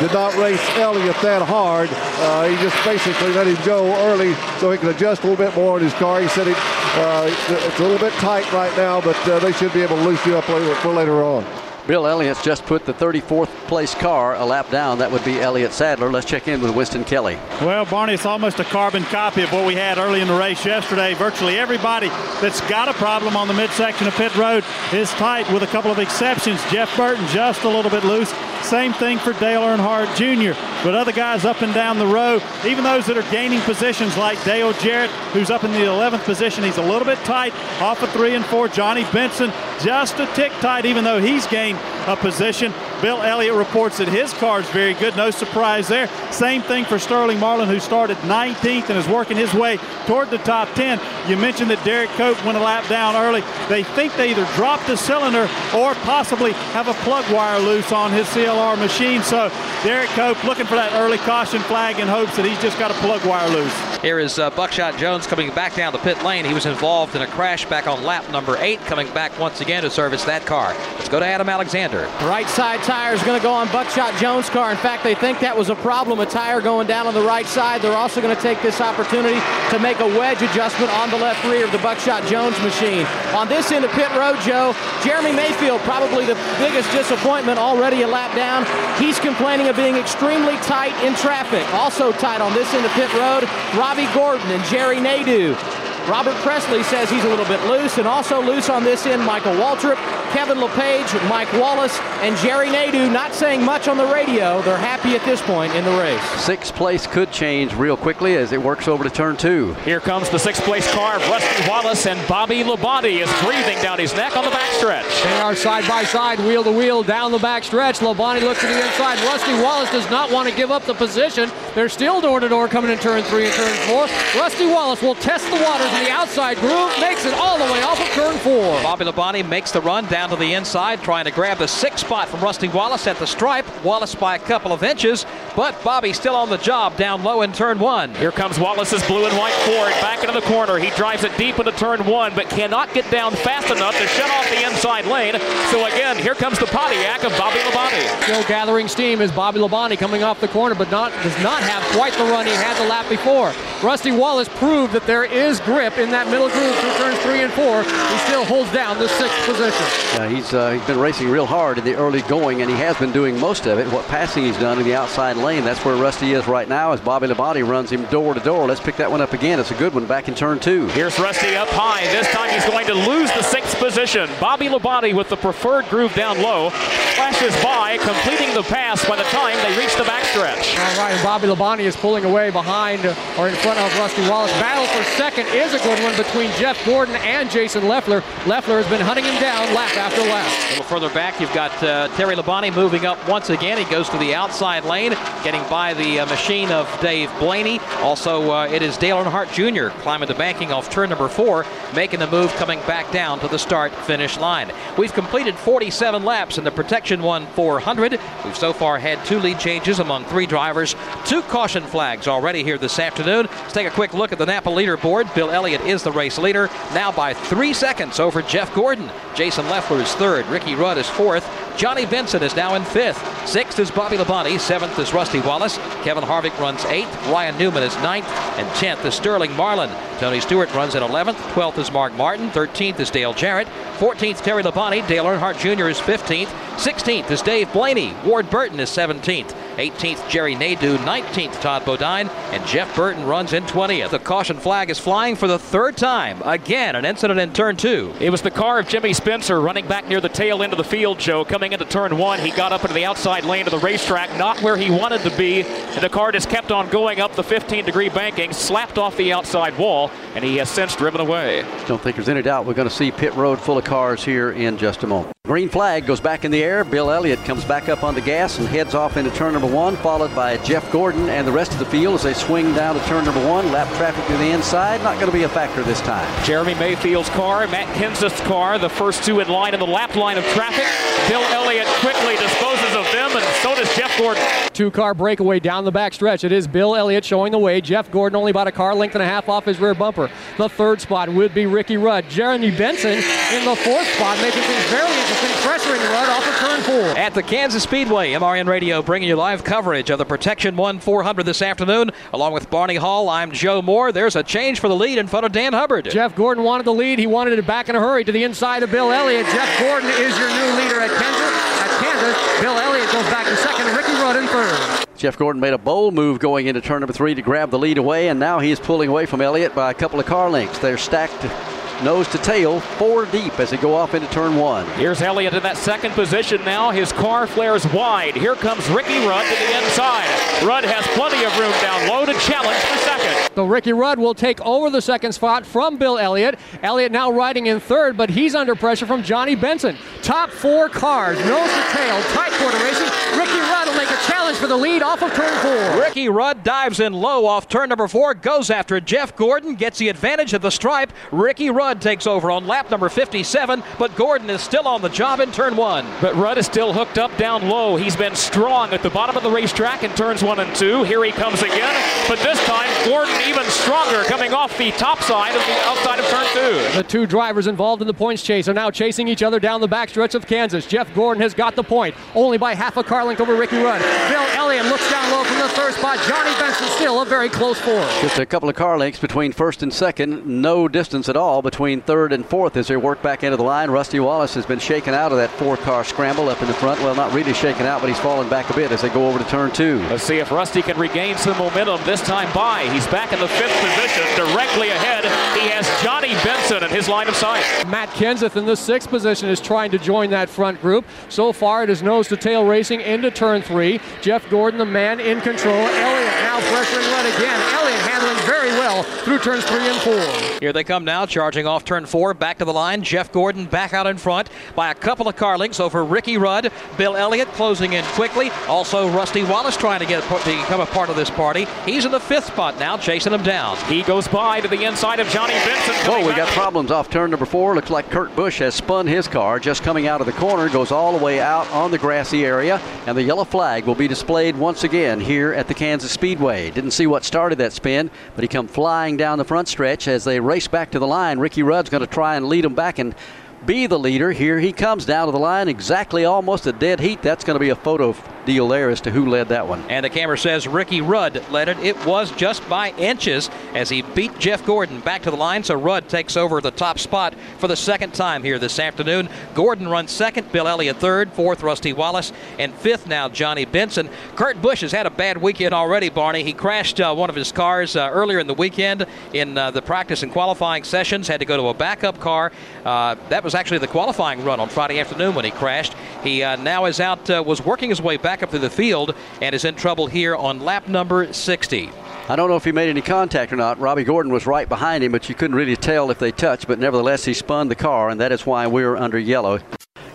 did not race Elliott that hard. Uh, he just basically let him go early so he could adjust a little bit more in his car. He said it, uh, it's a little bit tight right now, but uh, they should be able to loosen you up later, for later on. Bill Elliott's just put the 34th place car a lap down. That would be Elliott Sadler. Let's check in with Winston Kelley. Well, Barney, it's almost a carbon copy of what we had early in the race yesterday. Virtually everybody that's got a problem on the midsection of pit road is tight, with a couple of exceptions. Jeff Burton just a little bit loose. Same thing for Dale Earnhardt Jr. But other guys up and down the row, even those that are gaining positions like Dale Jarrett, who's up in the 11th position, he's a little bit tight off of three and four. Johnny Benson just a tick tight, even though he's gained a position. Bill Elliott reports that his car is very good. No surprise there. Same thing for Sterling Marlin, who started 19th and is working his way toward the top 10. You mentioned that Derek Cope went a lap down early. They think they either dropped a cylinder or possibly have a plug wire loose on his CLR machine. So Derek Cope looking for that early caution flag in hopes that he's just got a plug wire loose. Here is uh, Buckshot Jones coming back down the pit lane. He was involved in a crash back on lap number eight, coming back once again to service that car. Let's go to Adam Alexander. Right side tire is going to go on Buckshot Jones' car. In fact, they think that was a problem, a tire going down on the right side. They're also going to take this opportunity to make a wedge adjustment on the left rear of the Buckshot Jones machine. On this end of pit road, Joe, Jeremy Mayfield, probably the biggest disappointment already a lap down. He's complaining of being extremely tight in traffic. Also tight on this end of pit road, Robby Gordon and Jerry Nadeau. Robert Pressley says he's a little bit loose, and also loose on this end, Michael Waltrip, Kevin LePage, Mike Wallace, and Jerry Nadeau not saying much on the radio. They're happy at this point in the race. Sixth place could change real quickly as it works over to turn two. Here comes the sixth place car. Rusty Wallace and Bobby Labonte is breathing down his neck on the backstretch. They are side by side, wheel to wheel down the backstretch. Labonte looks to the inside. Rusty Wallace does not want to give up the position. They're still door to door coming in turn three and turn four. Rusty Wallace will test the waters the outside groove, makes it all the way off of turn four. Bobby Labonte makes the run down to the inside, trying to grab the sixth spot from Rusty Wallace at the stripe. Wallace by a couple of inches, but Bobby still on the job down low in turn one. Here comes Wallace's blue and white Ford back into the corner. He drives it deep into turn one, but cannot get down fast enough to shut off the inside lane. So again, here comes the Pontiac of Bobby Labonte. Still gathering steam is Bobby Labonte coming off the corner, but not does not have quite the run he had the lap before. Rusty Wallace proved that there is grip in that middle groove through turns three and four. He still holds down the sixth position. Yeah, he's uh, he's been racing real hard in the early going, and he has been doing most of it. What passing he's done in the outside lane, that's where Rusty is right now. As Bobby Labonte runs him door to door. Let's pick that one up again. It's a good one back in turn two. Here's Rusty up high. This time he's going to lose the sixth position. Bobby Labonte with the preferred groove down low flashes by, completing the pass by the time they reach the backstretch. All right, and Bobby Labonte is pulling away behind or in front of Rusty Wallace. Battle for second is a good one between Jeff Gordon and Jason Leffler. Leffler has been hunting him down lap after lap. A little further back, you've got uh, Terry Labonte moving up once again. He goes to the outside lane, getting by the uh, machine of Dave Blaney. Also, uh, it is Dale Earnhardt Jr. climbing the banking off turn number four, making the move coming back down to the start finish line. We've completed 47 laps in the Protection One 400. We've so far had two lead changes among three drivers, two caution flags already here this afternoon. Let's take a quick look at the Napa leaderboard. Bill Elliott is the race leader, now by three seconds over Jeff Gordon. Jason Leffler is third. Ricky Rudd is fourth. Johnny Benson is now in fifth. Sixth is Bobby Labonte. Seventh is Rusty Wallace. Kevin Harvick runs eighth. Ryan Newman is ninth. And tenth is Sterling Marlin. Tony Stewart runs in 11th. 12th is Mark Martin. 13th is Dale Jarrett. 14th, Terry Labonte. Dale Earnhardt Jr. is 15th. 16th is Dave Blaney. Ward Burton is 17th. 18th, Jerry Nadeau. 19th, Todd Bodine. And Jeff Burton runs in 20th. The caution flag is flying for the third time. Again, an incident in turn two. It was the car of Jimmy Spencer running back near the tail end of the field, Joe. Coming into turn one, he got up into the outside lane of the racetrack, not where he wanted to be. And the car just kept on going up the 15 degree banking, slapped off the outside wall, and he has since driven away. Don't think there's any doubt we're going to see pit road full of cars here in just a moment. Green flag goes back in the air. Bill Elliott comes back up on the gas and heads off into turn number one, followed by Jeff Gordon and the rest of the field as they swing down to turn number one. Lap traffic to the inside, not going to be a factor this time. Jeremy Mayfield's car, Matt Kenseth's car, the first two in line in the lap line of traffic. Bill Elliott quickly disposes of them, and so does Jeff Gordon. Two car breakaway down the back stretch. It is Bill Elliott showing the way. Jeff Gordon only about a car length and a half off his rear bumper. The third spot would be Ricky Rudd. Jeremy Benson in the fourth spot, making things very interesting, pressuring Rudd off of turn four. At the Kansas Speedway, MRN Radio bringing you live coverage of the Protection 1 400 this afternoon. Along with Barney Hall, I'm Joe Moore. There's a change for the lead in front of Dan Hubbard. Jeff Gordon wanted the lead. He wanted it back in a hurry to the inside of Bill Elliott. Jeff Gordon is your new leader at Kansas. At Kansas, Bill Elliott goes back to second. Ricky Rudd in third. Jeff Gordon made a bold move going into turn number three to grab the lead away, and now he's pulling away from Elliott by a couple of car lengths. They're stacked nose to tail, four deep as they go off into turn one. Here's Elliott in that second position now. His car flares wide. Here comes Ricky Rudd to the inside. Rudd has plenty of room down low to challenge for second. So Ricky Rudd will take over the second spot from Bill Elliott. Elliott now riding in third, but he's under pressure from Johnny Benson. Top four cars, nose to tail, tight quarter racing. Ricky Rudd will make a challenge for the lead off of turn four. Ricky Rudd dives in low off turn number four, goes after Jeff Gordon, gets the advantage of the stripe. Ricky Rudd takes over on lap number 57, but Gordon is still on the job in turn one. But Rudd is still hooked up down low. He's been strong at the bottom of the racetrack in turns one and two. Here he comes again, but this time Gordon even stronger coming off the top side of the outside of turn two. The two drivers involved in the points chase are now chasing each other down the backstretch of Kansas. Jeff Gordon has got the point, only by half a car length over Ricky Rudd. Bill Elliott looks down low from the third spot. Johnny Benson still a very close fourth. Just a couple of car lengths between first and second. No distance at all between third and fourth as they work back into the line. Rusty Wallace has been shaken out of that four-car scramble up in the front. Well, not really shaken out, but he's fallen back a bit as they go over to turn two. Let's see if Rusty can regain some momentum this time by. He's back in the fifth position, directly ahead. He has Johnny Benson in his line of sight. Matt Kenseth in the sixth position is trying to join that front group. So far, it is nose to tail racing into turn three. Jeff Gordon, the man in control. Now pressuring Rudd again. Elliott handling very well through turns three and four. Here they come now, charging off turn four, back to the line. Jeff Gordon back out in front by a couple of car lengths over Ricky Rudd. Bill Elliott closing in quickly. Also, Rusty Wallace trying to get to become a part of this party. He's in the fifth spot now, chasing him down. He goes by to the inside of Johnny Benson. Whoa, we got problems off turn number four. Looks like Kurt Busch has spun his car just coming out of the corner, goes all the way out on the grassy area, and the yellow flag will be displayed once again here at the Kansas Speedway. Didn't see what started that spin, but he come flying down the front stretch as they race back to the line. Ricky Rudd's going to try and lead him back and be the leader. Here he comes down to the line, exactly almost a dead heat. That's going to be a photo deal there as to who led that one. And the camera says Ricky Rudd led it. It was just by inches as he beat Jeff Gordon back to the line. So Rudd takes over the top spot for the second time here this afternoon. Gordon runs second, Bill Elliott third, fourth Rusty Wallace, and fifth now Johnny Benson. Kurt Busch has had a bad weekend already, Barney. He crashed uh, one of his cars uh, earlier in the weekend in uh, the practice and qualifying sessions. Had to go to a backup car. Uh, that was actually the qualifying run on Friday afternoon when he crashed. He uh, now is out, uh, was working his way back up through the field and is in trouble here on lap number 60. I don't know if he made any contact or not. Robby Gordon was right behind him, but you couldn't really tell if they touched. But nevertheless, he spun the car, and that is why we're under yellow.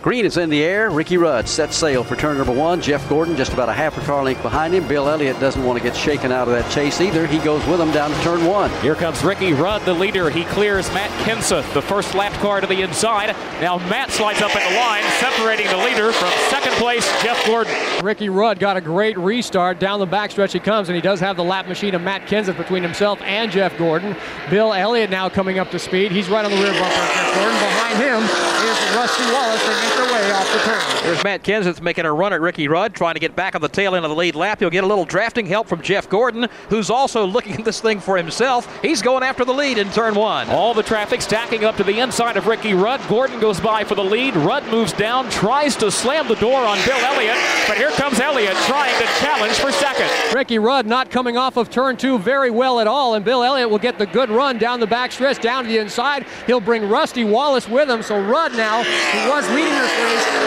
Green is in the air. Ricky Rudd sets sail for turn number one. Jeff Gordon just about a half a car length behind him. Bill Elliott doesn't want to get shaken out of that chase either. He goes with him down to turn one. Here comes Ricky Rudd, the leader. He clears Matt Kenseth, the first lap car to the inside. Now Matt slides up in the line, separating the leader from second place, Jeff Gordon. Ricky Rudd got a great restart. Down the backstretch he comes, and he does have the lap machine of Matt Kenseth between himself and Jeff Gordon. Bill Elliott now coming up to speed. He's right on the rear bumper of Jeff Gordon. Behind him is Rusty Wallace. They make their way off the turn. There's Matt Kenseth making a run at Ricky Rudd, trying to get back on the tail end of the lead lap. He'll get a little drafting help from Jeff Gordon, who's also looking at this thing for himself. He's going after the lead in turn one. All the traffic stacking up to the inside of Ricky Rudd. Gordon goes by for the lead. Rudd moves down, tries to slam the door on Bill Elliott, but here comes Elliott trying to challenge for second. Ricky Rudd not coming off of turn two very well at all, and Bill Elliott will get the good run down the backstretch, down to the inside. He'll bring Rusty Wallace with him, so Rudd now, who was leading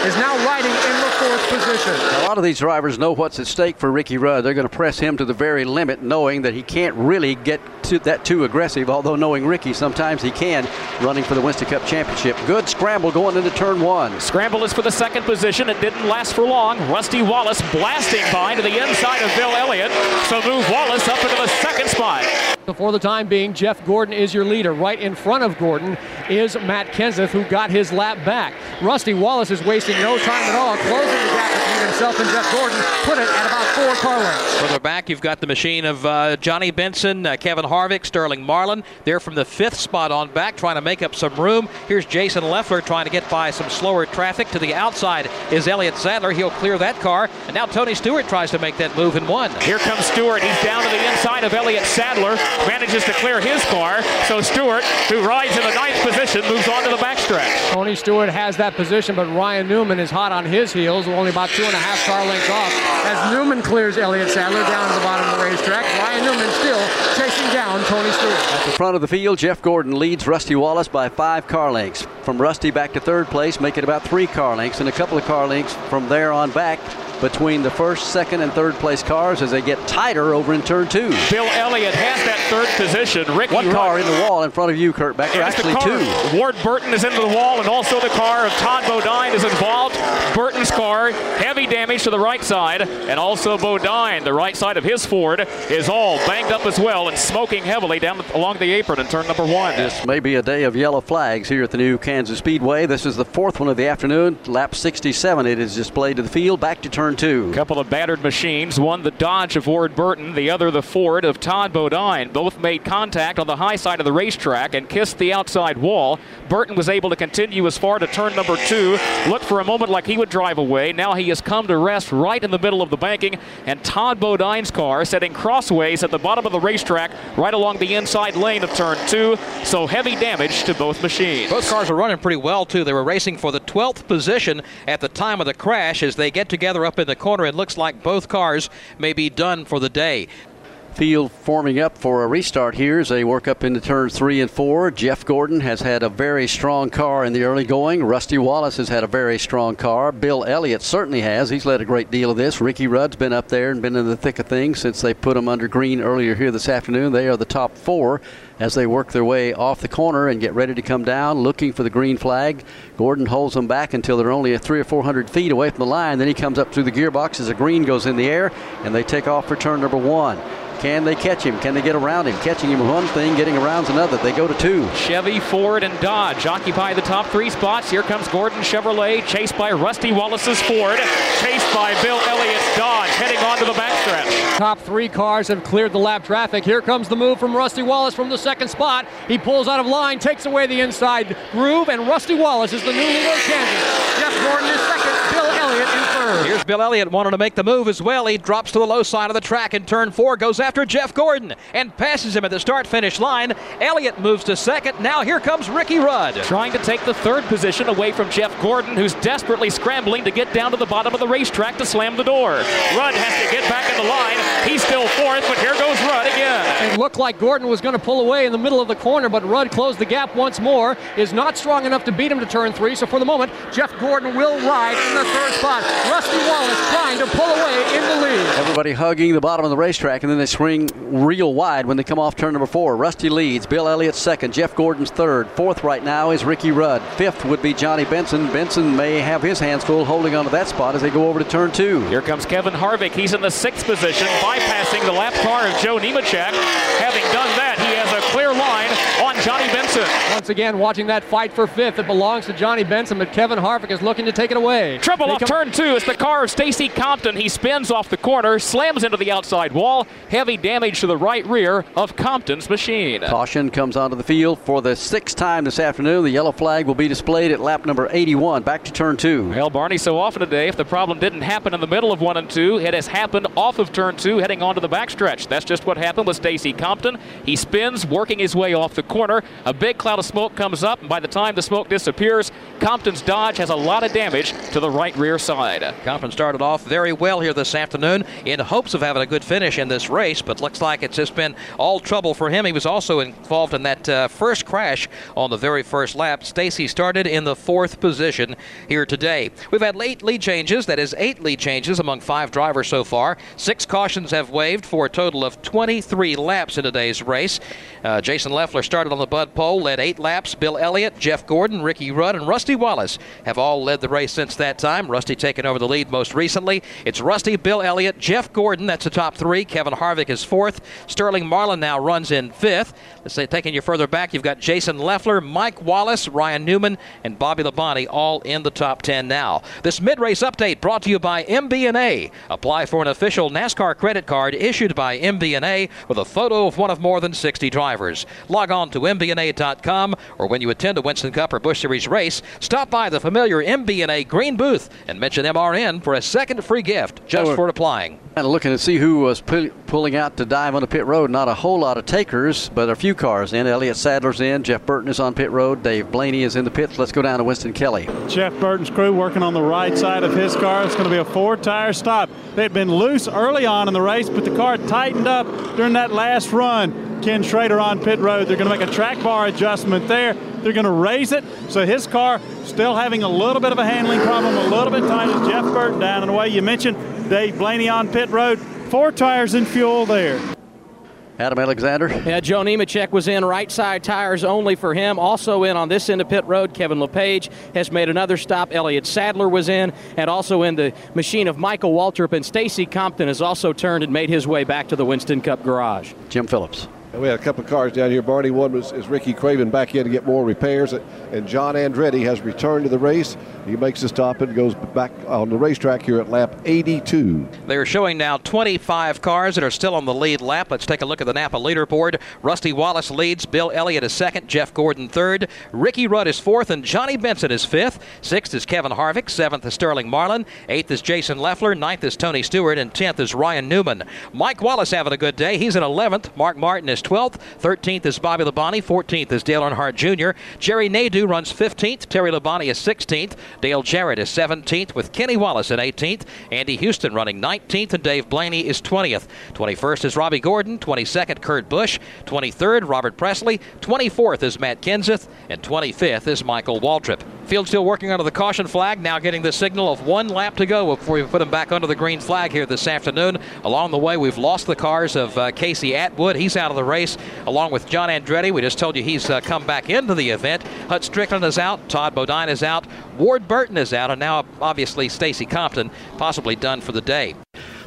is now riding in the fourth position. A lot of these drivers know what's at stake for Ricky Rudd. They're going to press him to the very limit, knowing that he can't really get to that too aggressive. Although knowing Ricky, sometimes he can, running for the Winston Cup Championship. Good scramble going into turn one. Scramble is for the second position. It didn't last for long. Rusty Wallace blasting by to the inside of Bill Elliott. So move Wallace up into the second spot. For the time being, Jeff Gordon is your leader. Right in front of Gordon is Matt Kenseth, who got his lap back. Rusty Wallace is wasting no time at all, closing the gap between himself and Jeff Gordon. Put it at about four car lengths. Further back, you've got the machine of uh, Johnny Benson, uh, Kevin Harvick, Sterling Marlin. They're from the fifth spot on back, trying to make up some room. Here's Jason Leffler trying to get by some slower traffic. To the outside is Elliott Sadler. He'll clear that car. And now Tony Stewart tries to make that move in one. Here comes Stewart. He's down to the inside of Elliott Sadler. Manages to clear his car. So Stewart, who rides in the ninth position, moves on to the backstretch. Tony Stewart has that position, but Ryan Newman is hot on his heels, only about two and a half car lengths off. As Newman clears Elliott Sadler down to the bottom of the racetrack, Ryan Newman still chasing down Tony Stewart. At the front of the field, Jeff Gordon leads Rusty Wallace by five car lengths. From Rusty back to third place, make it about three car lengths, and a couple of car lengths from there on back between the first, second, and third place cars as they get tighter over in turn two. Bill Elliott has that third position. Ricky One car in the wall in front of you, Kurt Becker. Actually, two. Ward Burton is into the wall, and also the car of Todd Bodine is involved. Burton's car, heavy damage to the right side, and also Bodine, the right side of his Ford, is all banged up as well and smoking heavily down along the apron in turn number one. This may be a day of yellow flags here at the new Kansas Speedway. This is the fourth one of the afternoon. Lap 67. It is displayed to the field. Back to turn two. couple of battered machines, one the Dodge of Ward Burton, the other the Ford of Todd Bodine. Both made contact on the high side of the racetrack and kissed the outside wall. Burton was able to continue as far to turn number two. Looked for a moment like he would drive away. Now he has come to rest right in the middle of the banking, and Todd Bodine's car setting crossways at the bottom of the racetrack, right along the inside lane of turn two. So heavy damage to both machines. Both cars are running pretty well, too. They were racing for the 12th position at the time of the crash as they get together up in the corner. It looks like both cars may be done for the day. Field forming up for a restart here as they work up into turns three and four. Jeff Gordon has had a very strong car in the early going. Rusty Wallace has had a very strong car. Bill Elliott certainly has. He's led a great deal of this. Ricky Rudd's been up there and been in the thick of things since they put him under green earlier here this afternoon. They are the top four as they work their way off the corner and get ready to come down looking for the green flag. Gordon holds them back until they're only three or four hundred feet away from the line. Then he comes up through the gearbox as a green goes in the air and they take off for turn number one. Can they catch him? Can they get around him? Catching him one thing, getting around's another. They go to two. Chevy, Ford, and Dodge occupy the top three spots. Here comes Gordon Chevrolet, chased by Rusty Wallace's Ford, chased by Bill Elliott's Dodge, heading onto the backstretch. Top three cars have cleared the lap traffic. Here comes the move from Rusty Wallace from the second spot. He pulls out of line, takes away the inside groove, and Rusty Wallace is the new leader of Kansas. Jeff Gordon is second, Bill Elliott in third. Here's Bill Elliott wanting to make the move as well. He drops to the low side of the track in turn four, goes after Jeff Gordon and passes him at the start finish line. Elliott moves to second. Now here comes Ricky Rudd. Trying to take the third position away from Jeff Gordon, who's desperately scrambling to get down to the bottom of the racetrack to slam the door. Rudd has to get back in the line. He's still fourth, but here goes Rudd again. It looked like Gordon was going to pull away in the middle of the corner, but Rudd closed the gap once more. Is not strong enough to beat him to turn three. So for the moment, Jeff Gordon will ride in the third spot. Rusty Wallace trying to pull away in the lead. Everybody hugging the bottom of the racetrack, and then they swing real wide when they come off turn number four. Rusty leads. Bill Elliott second. Jeff Gordon's third. Fourth right now is Ricky Rudd. Fifth would be Johnny Benson. Benson may have his hands full holding onto that spot as they go over to turn two. Here comes Kevin Harvick. He's in the sixth position, bypassing the lap car of Joe Nemechek. Having done that, he has a clear line on Johnny Benson. Once again, watching that fight for fifth. It belongs to Johnny Benson, but Kevin Harvick is looking to take it away. Triple They off come- turn two. It's the car of Stacy Compton. He spins off the corner, slams into the outside wall. Heavy damage to the right rear of Compton's machine. Caution comes onto the field for the sixth time this afternoon. The yellow flag will be displayed at lap number 81. Back to turn two. Well, Barney, so often today, if the problem didn't happen in the middle of one and two, it has happened off of turn two, heading onto the backstretch. That's just what happened with Stacy Compton. He spins, working his way off the corner. A big cloud of smoke comes up, and by the time the smoke disappears, Compton's Dodge has a lot of damage to the right rear side. Compton started off very well here this afternoon in hopes of having a good finish in this race, but looks like it's just been all trouble for him. He was also involved in that uh, first crash on the very first lap. Stacy started in the fourth position here today. We've had eight lead changes, that is, eight lead changes among five drivers so far. Six cautions have waived for a total of 23 laps in today's race. Uh, Jason Leffler started on the Bud pole, led eight laps. Bill Elliott, Jeff Gordon, Ricky Rudd, and Rusty Wallace have all led the race since that time. Rusty taking over the lead most recently. It's Rusty, Bill Elliott, Jeff Gordon, that's the top three. Kevin Harvick is fourth. Sterling Marlin now runs in fifth. Let's say, taking you further back, you've got Jason Leffler, Mike Wallace, Ryan Newman, and Bobby Labonte all in the top 10 now. This mid-race update brought to you by MBNA. Apply for an official NASCAR credit card issued by MBNA with a photo of one of more than 60 drivers. Log on to MBNA.com or when you attend a Winston Cup or Busch Series race, stop by the familiar MBNA green booth and mention MRN for a second free gift just Oh, for applying. Kind of looking to see who was pu- pulling out to dive on the pit road. Not a whole lot of takers, but a few cars in. Elliott Sadler's in. Jeff Burton is on pit road. Dave Blaney is in the pits. Let's go down to Winston Kelley. Jeff Burton's crew working on the right side of his car. It's going to be a four tire stop. They'd been loose early on in the race, but the car tightened up during that last run. Ken Schrader on pit road. They're going to make a track bar adjustment there. They're going to raise it. So his car still having a little bit of a handling problem, a little bit tight as Jeff Burton down. And the way you mentioned Dave Blaney on pit road, four tires and fuel there. Adam Alexander. Yeah, Joe Nemechek was in right side tires only for him. Also in on this end of pit road, Kevin LePage has made another stop. Elliott Sadler was in, and also in the machine of Michael Waltrip. And Stacy Compton has also turned and made his way back to the Winston Cup garage. Jim Phillips. And we had a couple of cars down here, Barney. One was is Ricky Craven back in to get more repairs, and John Andretti has returned to the race. He makes a stop and goes back on the racetrack here at lap 82. They're showing now 25 cars that are still on the lead lap. Let's take a look at the Napa leaderboard. Rusty Wallace leads. Bill Elliott is second. Jeff Gordon third. Ricky Rudd is fourth, and Johnny Benson is fifth. Sixth is Kevin Harvick. Seventh is Sterling Marlin. Eighth is Jason Leffler. Ninth is Tony Stewart, and tenth is Ryan Newman. Mike Wallace having a good day. He's in 11th. Mark Martin is 12th. 13th is Bobby Labonte. 14th is Dale Earnhardt Jr. Jerry Nadeau runs 15th. Terry Labonte is 16th. Dale Jarrett is 17th, with Kenny Wallace in 18th. Andy Houston running 19th, and Dave Blaney is 20th. 21st is Robby Gordon. 22nd, Kurt Busch. 23rd, Robert Pressley. 24th is Matt Kenseth, and 25th is Michael Waltrip. Field still working under the caution flag, now getting the signal of one lap to go before we put him back under the green flag here this afternoon. Along the way, we've lost the cars of uh, Casey Atwood. He's out of the race, along with John Andretti. We just told you he's uh, come back into the event. Hut Stricklin is out. Todd Bodine is out. Ward Burton is out. And now, obviously, Stacy Compton possibly done for the day.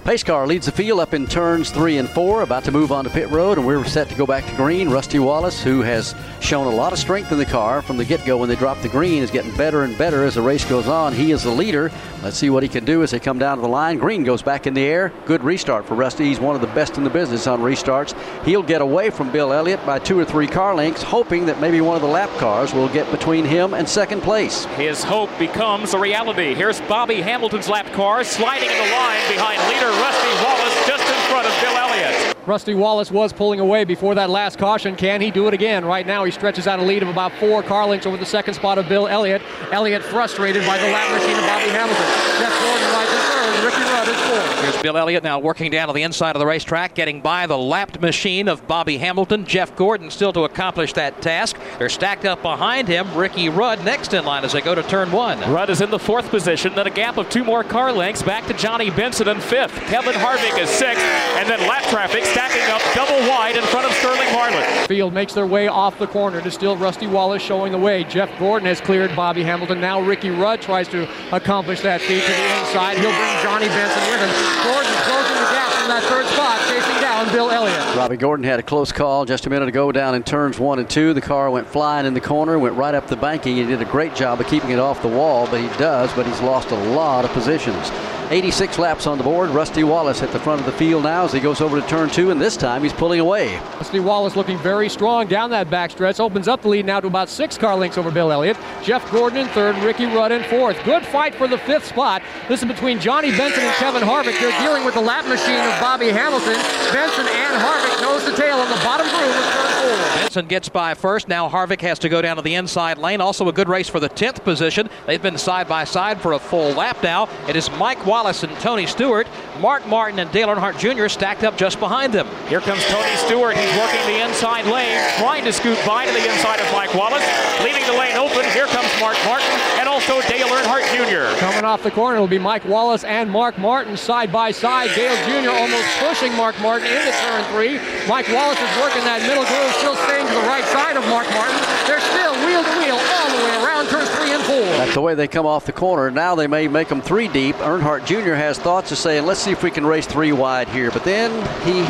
Pace car leads the field up in turns three and four, about to move on to pit road, and we're set to go back to green. Rusty Wallace, who has shown a lot of strength in the car from the get go when they drop the green, is getting better and better as the race goes on. He is the leader. Let's see what he can do as they come down to the line. Green goes back in the air. Good restart for Rusty. He's one of the best in the business on restarts. He'll get away from Bill Elliott by two or three car lengths, hoping that maybe one of the lap cars will get between him and second place. His hope becomes a reality. Here's Bobby Hamilton's lap car sliding in the line behind leader Rusty Wallace just in front of Bill Elliott. Rusty Wallace was pulling away before that last caution. Can he do it again? Right now, he stretches out a lead of about four car lengths over the second spot of Bill Elliott. Elliott frustrated by the lap machine of Bobby Hamilton. Jeff Gordon rides in third. Ricky Rudd is fourth. Here's Bill Elliott now working down to the inside of the racetrack, getting by the lapped machine of Bobby Hamilton. Jeff Gordon still to accomplish that task. They're stacked up behind him. Ricky Rudd next in line as they go to turn one. Rudd is in the fourth position, then a gap of two more car lengths back to Johnny Benson in fifth. Kevin Harvick is sixth, and then lap traffic stacking up double wide in front of Sterling Marlin. Field makes their way off the corner to still Rusty Wallace showing the way. Jeff Gordon has cleared Bobby Hamilton. Now Ricky Rudd tries to accomplish that feat to the inside. He'll bring Johnny Benson with him. Gordon closing the gap from that third spot, chasing down Bill Elliott. Robby Gordon had a close call just a minute ago down in turns one and two. The car went flying in the corner, went right up the banking. He did a great job of keeping it off the wall, but he does, but he's lost a lot of positions. 86 laps on the board. Rusty Wallace at the front of the field now as he goes over to turn two, and this time he's pulling away. Rusty Wallace looking very strong down that backstretch. Opens up the lead now to about six car lengths over Bill Elliott. Jeff Gordon in third, Ricky Rudd in fourth. Good fight for the fifth spot. This is between Johnny Benson and Kevin Harvick. They're dealing with the lap machine of Bobby Hamilton. Benson and Harvick nose to tail on the bottom groove of turn four. Wallison gets by first. Now Harvick has to go down to the inside lane. Also a good race for the 10th position. They've been side by side for a full lap now. It is Mike Wallace and Tony Stewart. Mark Martin and Dale Earnhardt Jr. stacked up just behind them. Here comes Tony Stewart. He's working the inside lane, trying to scoot by to the inside of Mike Wallace, leaving the lane open. Here comes Mark Martin and also Dale Earnhardt Jr. Coming off the corner will be Mike Wallace and Mark Martin side by side. Dale Jr. almost pushing Mark Martin into turn three. Mike Wallace is working that middle groove, still staying to the right side of Mark Martin. They're still wheel to wheel all the way around turns three and four. That's the way they come off the corner. Now they may make them three deep. Earnhardt Jr. has thoughts of saying, let's see if we can race three wide here. But then he,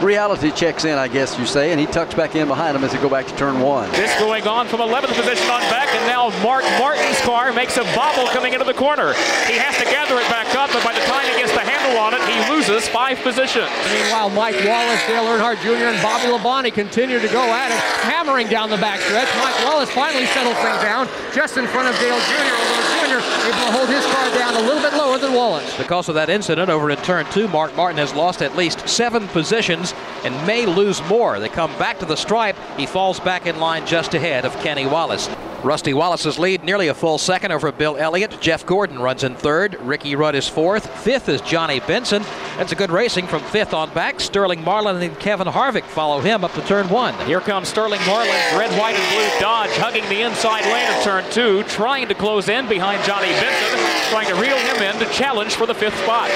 reality checks in, I guess you say, and he tucks back in behind him as they go back to turn one. This going on from 11th position on back, and now Mark Martin's car makes a bobble coming into the corner. He has to gather it back up, but by the time he gets the handle on it, he loses five positions. Meanwhile, Mike Wallace, Dale Earnhardt Jr., and Bobby Labonte continue to go at it, hammering down the backstretch. Mike Wallace finally settles things down just in front of Dale Jr., although Jr. able to hold his car down a little bit lower than Wallace. Because of that incident over in turn two, Mark Martin has lost at least seven positions and may lose more. They come back to the stripe. He falls back in line just ahead of Kenny Wallace. Rusty Wallace's lead nearly a full second over Bill Elliott. Jeff Gordon runs in third. Ricky Rudd is fourth. Fifth is Johnny Benson. That's a good racing from fifth on back. Sterling Marlin and Kevin Harvick follow him up to turn one. Here comes Sterling Marlin, red, white, and blue Dodge, hugging the inside lane of turn two, trying to close in behind Johnny Benson, trying to reel him in to challenge for the fifth spot.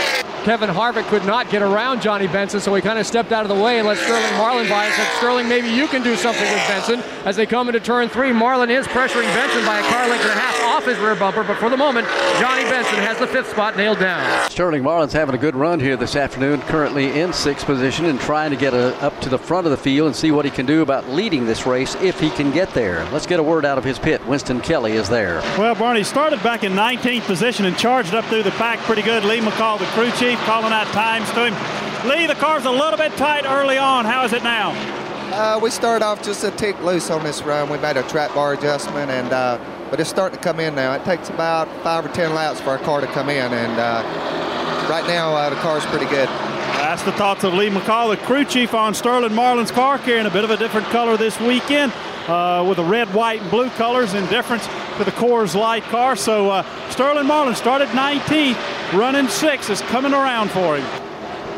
Kevin Harvick could not get around Johnny Benson, so he kind of stepped out of the way and let Sterling Marlin by and said, Sterling, maybe you can do something with Benson. As they come into turn three, Marlin is pressuring Benson by a car length and a half off his rear bumper, but for the moment, Johnny Benson has the fifth spot nailed down. Sterling Marlin's having a good run here this afternoon, currently in sixth position and trying to get a, up to the front of the field and see what he can do about leading this race if he can get there. Let's get a word out of his pit. Winston Kelley is there. Well, Barney started back in 19th position and charged up through the pack pretty good. Lee McCall, the crew chief, calling out times to him. Lee, the car's a little bit tight early on. How is it now? Uh, we started off just a tick loose on this run. We made a track bar adjustment, and uh, but it's starting to come in now. It takes about five or ten laps for our car to come in, and uh, right now uh, the car's pretty good. That's the thoughts of Lee McCall, the crew chief on Sterling Marlin's car, carrying a bit of a different color this weekend uh, with the red, white, and blue colors in difference to the Coors Light car. So uh, Sterling Marlin started 19th, running six, is coming around for him.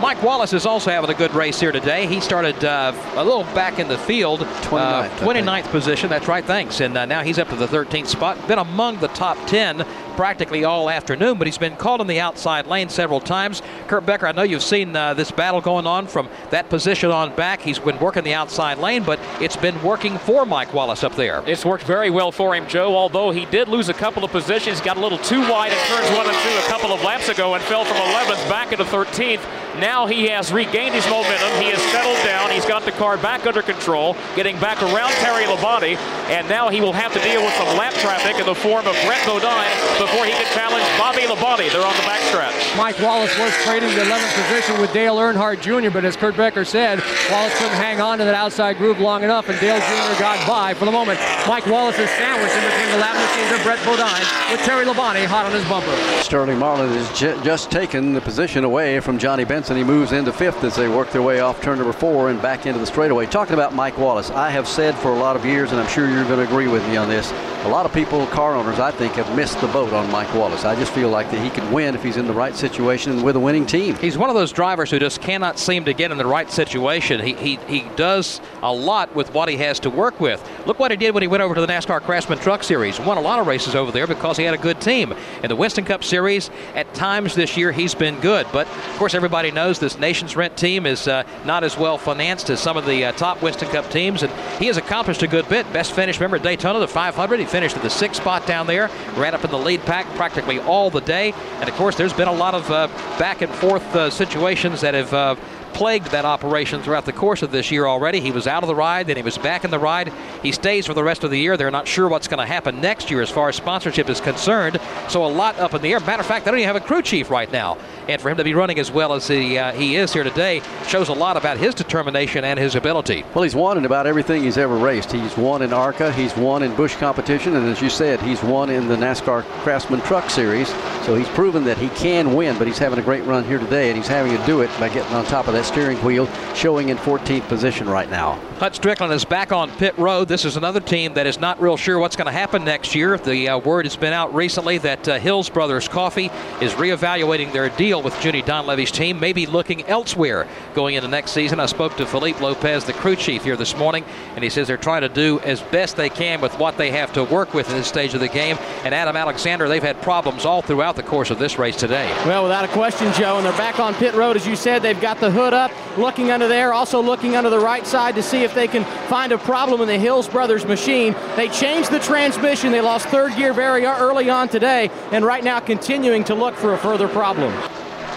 Mike Wallace is also having a good race here today. He started uh, a little back in the field, 29th, uh, 29th position. That's right, thanks. And uh, now he's up to the 13th spot. Been among the top 10 practically all afternoon, but he's been caught in the outside lane several times. Kurt Becker, I know you've seen uh, this battle going on from that position on back. He's been working the outside lane, but it's been working for Mike Wallace up there. It's worked very well for him, Joe, although he did lose a couple of positions. Got a little too wide in turns one and two a couple of laps ago and fell from 11th back into 13th. Now he has regained his momentum. He has settled down. He's got the car back under control, getting back around Terry Labonte, and now he will have to deal with some lap traffic in the form of Brett Bodine before he can challenge Bobby Labonte. They're on the backstretch. Mike Wallace was trading the 11th position with Dale Earnhardt Jr., but as Kurt Becker said, Wallace couldn't hang on to that outside groove long enough, and Dale Jr. got by. For the moment, Mike Wallace is sandwiched in between the lap machines of Brett Bodine with Terry Labonte hot on his bumper. Sterling Marlin has ju- just taken the position away from Johnny Benson. And he moves into fifth as they work their way off turn number four and back into the straightaway. Talking about Mike Wallace, I have said for a lot of years, and I'm sure you're going to agree with me on this, a lot of people, car owners, I think, have missed the boat on Mike Wallace. I just feel like that he could win if he's in the right situation and with a winning team. He's one of those drivers who just cannot seem to get in the right situation. He, he, he does a lot with what he has to work with. Look what he did when he went over to the NASCAR Craftsman Truck Series. Won a lot of races over there because he had a good team. In the Winston Cup Series, at times this year, he's been good. But, of course, everybody knows this Nation's Rent team is uh, not as well financed as some of the uh, top Winston Cup teams. And he has accomplished a good bit. Best finish, remember, at Daytona, the 500. He finished at the sixth spot down there. Ran up in the lead pack practically all the day. And, of course, there's been a lot of uh, back and forth uh, situations that have uh, plagued that operation throughout the course of this year already. He was out of the ride, then he was back in the ride. He stays for the rest of the year. They're not sure what's going to happen next year as far as sponsorship is concerned. So a lot up in the air. Matter of fact, they don't even have a crew chief right now. And for him to be running as well as he, uh, he is here today shows a lot about his determination and his ability. Well, he's won in about everything he's ever raced. He's won in ARCA, he's won in Busch competition, and as you said, he's won in the NASCAR Craftsman Truck Series. So he's proven that he can win, but he's having a great run here today, and he's having to do it by getting on top of that steering wheel, showing in 14th position right now. Hut Stricklin is back on pit road. This is another team that is not real sure what's going to happen next year. The uh, word has been out recently that uh, Hills Brothers Coffee is reevaluating their deal with Junie Donlavey's team, maybe looking elsewhere going into next season. I spoke to Felipe Lopez, the crew chief here this morning, and he says they're trying to do as best they can with what they have to work with in this stage of the game. And Adam Alexander, they've had problems all throughout the course of this race today. Well, without a question, Joe, and they're back on pit road, as you said. They've got the hood up, looking under there, also looking under the right side to see if they can find a problem in the Hills Brothers machine. They changed the transmission. They lost third gear very early on today, and right now continuing to look for a further problem.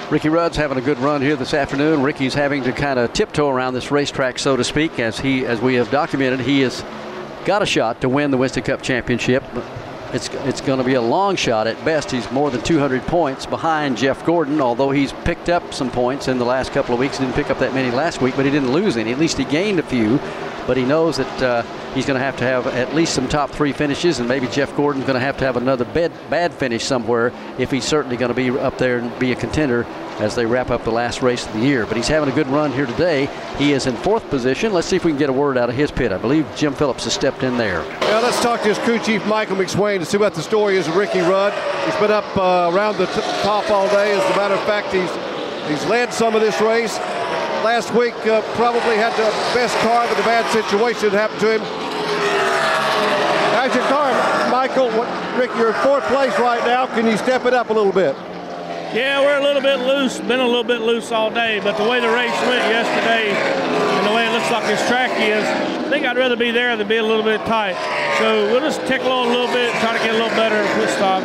Ricky Rudd's having a good run here this afternoon. Ricky's having to kind of tiptoe around this racetrack, so to speak, as he, as we have documented, he has got a shot to win the Winston Cup Championship. It's, it's going to be a long shot at best. He's more than 200 points behind Jeff Gordon, although he's picked up some points in the last couple of weeks. He didn't pick up that many last week, but he didn't lose any. At least he gained a few. But he knows that uh, he's going to have to have at least some top three finishes, and maybe Jeff Gordon's going to have to have another bad, bad finish somewhere if he's certainly going to be up there and be a contender as they wrap up the last race of the year. But he's having a good run here today. He is in fourth position. Let's see if we can get a word out of his pit. I believe Jim Phillips has stepped in there. Yeah, let's talk to his crew chief, Michael McSwain, to see what the story is of Ricky Rudd. He's been up uh, around the top all day. As a matter of fact, he's he's led some of this race. Last week, uh, probably had the best car, but a bad situation happened to him. How's your car, Michael? What, Rick, you're in fourth place right now. Can you step it up a little bit? Yeah, we're a little bit loose, been a little bit loose all day, but the way the race went yesterday and the way it looks like this track is, I think I'd rather be there than be a little bit tight. So we'll just tickle on a little bit, try to get a little better at pit stop.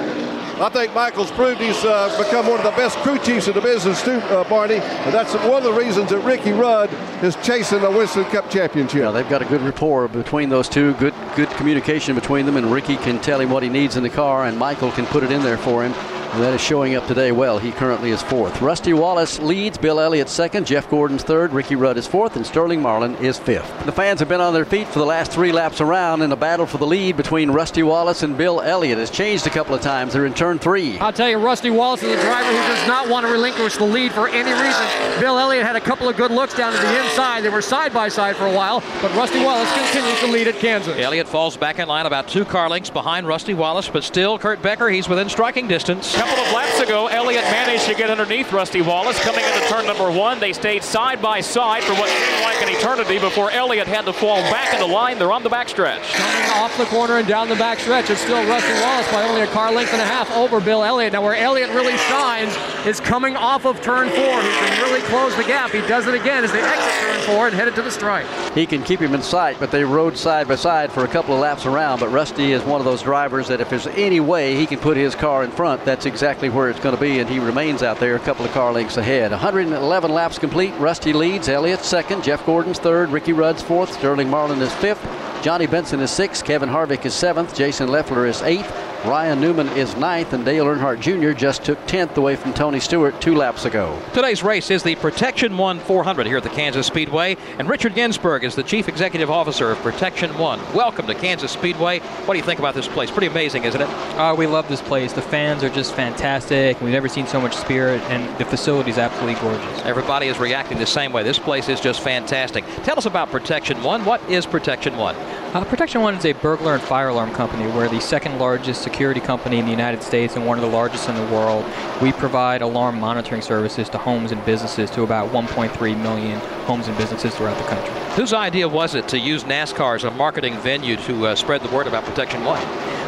I think Michael's proved he's uh, become one of the best crew chiefs in the business too, uh, Barney. And that's one of the reasons that Ricky Rudd is chasing the Winston Cup championship. Yeah, they've got a good rapport between those two, good good communication between them, and Ricky can tell him what he needs in the car, and Michael can put it in there for him. And that is showing up today well. He currently is fourth. Rusty Wallace leads, Bill Elliott second, Jeff Gordon's third, Ricky Rudd is fourth, and Sterling Marlin is fifth. The fans have been on their feet for the last three laps around, and the battle for the lead between Rusty Wallace and Bill Elliott has changed a couple of times. They're in turn three. I'll tell you, Rusty Wallace is a driver who does not want to relinquish the lead for any reason. Bill Elliott had a couple of good looks down to the inside. They were side by side for a while, but Rusty Wallace continues to lead at Kansas. Elliott falls back in line about two car lengths behind Rusty Wallace, but still Kurt Becker, he's within striking distance. A couple of laps ago, Elliott managed to get underneath Rusty Wallace. Coming into turn number one, they stayed side by side for what seemed like an eternity before Elliott had to fall back in the line. They're on the backstretch. Coming off the corner and down the backstretch, it's still Rusty Wallace by only a car length and a half over Bill Elliott. Now, where Elliott really shines is coming off of turn four. He can really close the gap. He does it again as they exit turn four and headed to the stripe. He can keep him in sight, but they rode side by side for a couple of laps around. But Rusty is one of those drivers that if there's any way he can put his car in front, that's exactly where it's going to be, and he remains out there a couple of car lengths ahead. 111 laps complete. Rusty leads. Elliott second. Jeff Gordon's third. Ricky Rudd's fourth. Sterling Marlin is fifth. Johnny Benson is sixth. Kevin Harvick is seventh. Jason Leffler is eighth. Ryan Newman is ninth, and Dale Earnhardt Jr. just took 10th away from Tony Stewart two laps ago. Today's race is the Protection One 400 here at the Kansas Speedway, and Richard Ginsburg is the Chief Executive Officer of Protection One. Welcome to Kansas Speedway. What do you think about this place? Pretty amazing, isn't it? Uh, we love this place. The fans are just fantastic. We've never seen so much spirit, and the facility is absolutely gorgeous. Everybody is reacting the same way. This place is just fantastic. Tell us about Protection One. What is Protection One? Uh, Protection One is a burglar and fire alarm company. We're the second largest security company in the United States and one of the largest in the world. We provide alarm monitoring services to homes and businesses to about 1.3 million homes and businesses throughout the country. Whose idea was it to use NASCAR as a marketing venue to uh, spread the word about Protection One?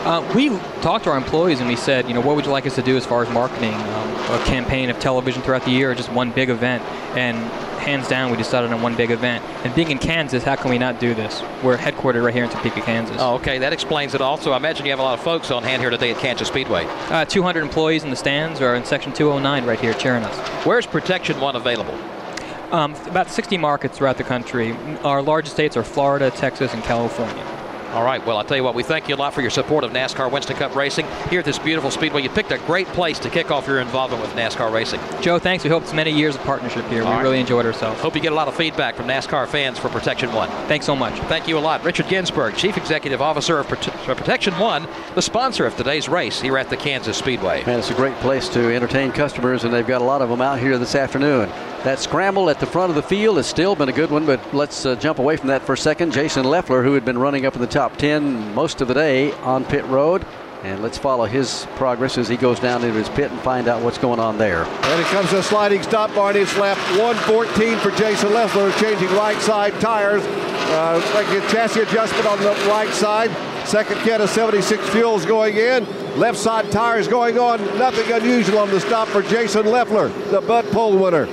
Uh, we talked to our employees and we said, you know, what would you like us to do as far as marketing? Um, a campaign of television throughout the year, or just one big event? And hands down, we decided on one big event. And being in Kansas, how can we not do this? We're headquartered right here in Topeka, Kansas. Oh, okay, that explains it. Also, I imagine you have a lot of folks on hand here today at Kansas Speedway. Uh, 200 employees in the stands are in section 209 right here cheering us. Where's Protection One available? Um, about 60 markets throughout the country. Our largest states are Florida, Texas, and California. All right. Well, I'll tell you what, we thank you a lot for your support of NASCAR Winston Cup Racing here at this beautiful speedway. You picked a great place to kick off your involvement with NASCAR racing. Joe, thanks. We hope it's many years of partnership here. All we right. really enjoyed ourselves. Hope you get a lot of feedback from NASCAR fans for Protection One. Thanks so much. Thank you a lot. Richard Ginsburg, Chief Executive Officer of Prote- Protection One, the sponsor of today's race here at the Kansas Speedway. And it's a great place to entertain customers, and they've got a lot of them out here this afternoon. That scramble at the front of the field has still been a good one, but let's uh, jump away from that for a second. Jason Leffler, who had been running up in the top 10 most of the day on pit road, and let's follow his progress as he goes down into his pit and find out what's going on there. And it comes to a sliding stop, Barney. It's lap 114 for Jason Leffler, changing right side tires. Uh, like a chassis adjustment on the right side. Second can of 76 fuels going in. Left side tires going on. Nothing unusual on the stop for Jason Leffler, the Bud Pole winner.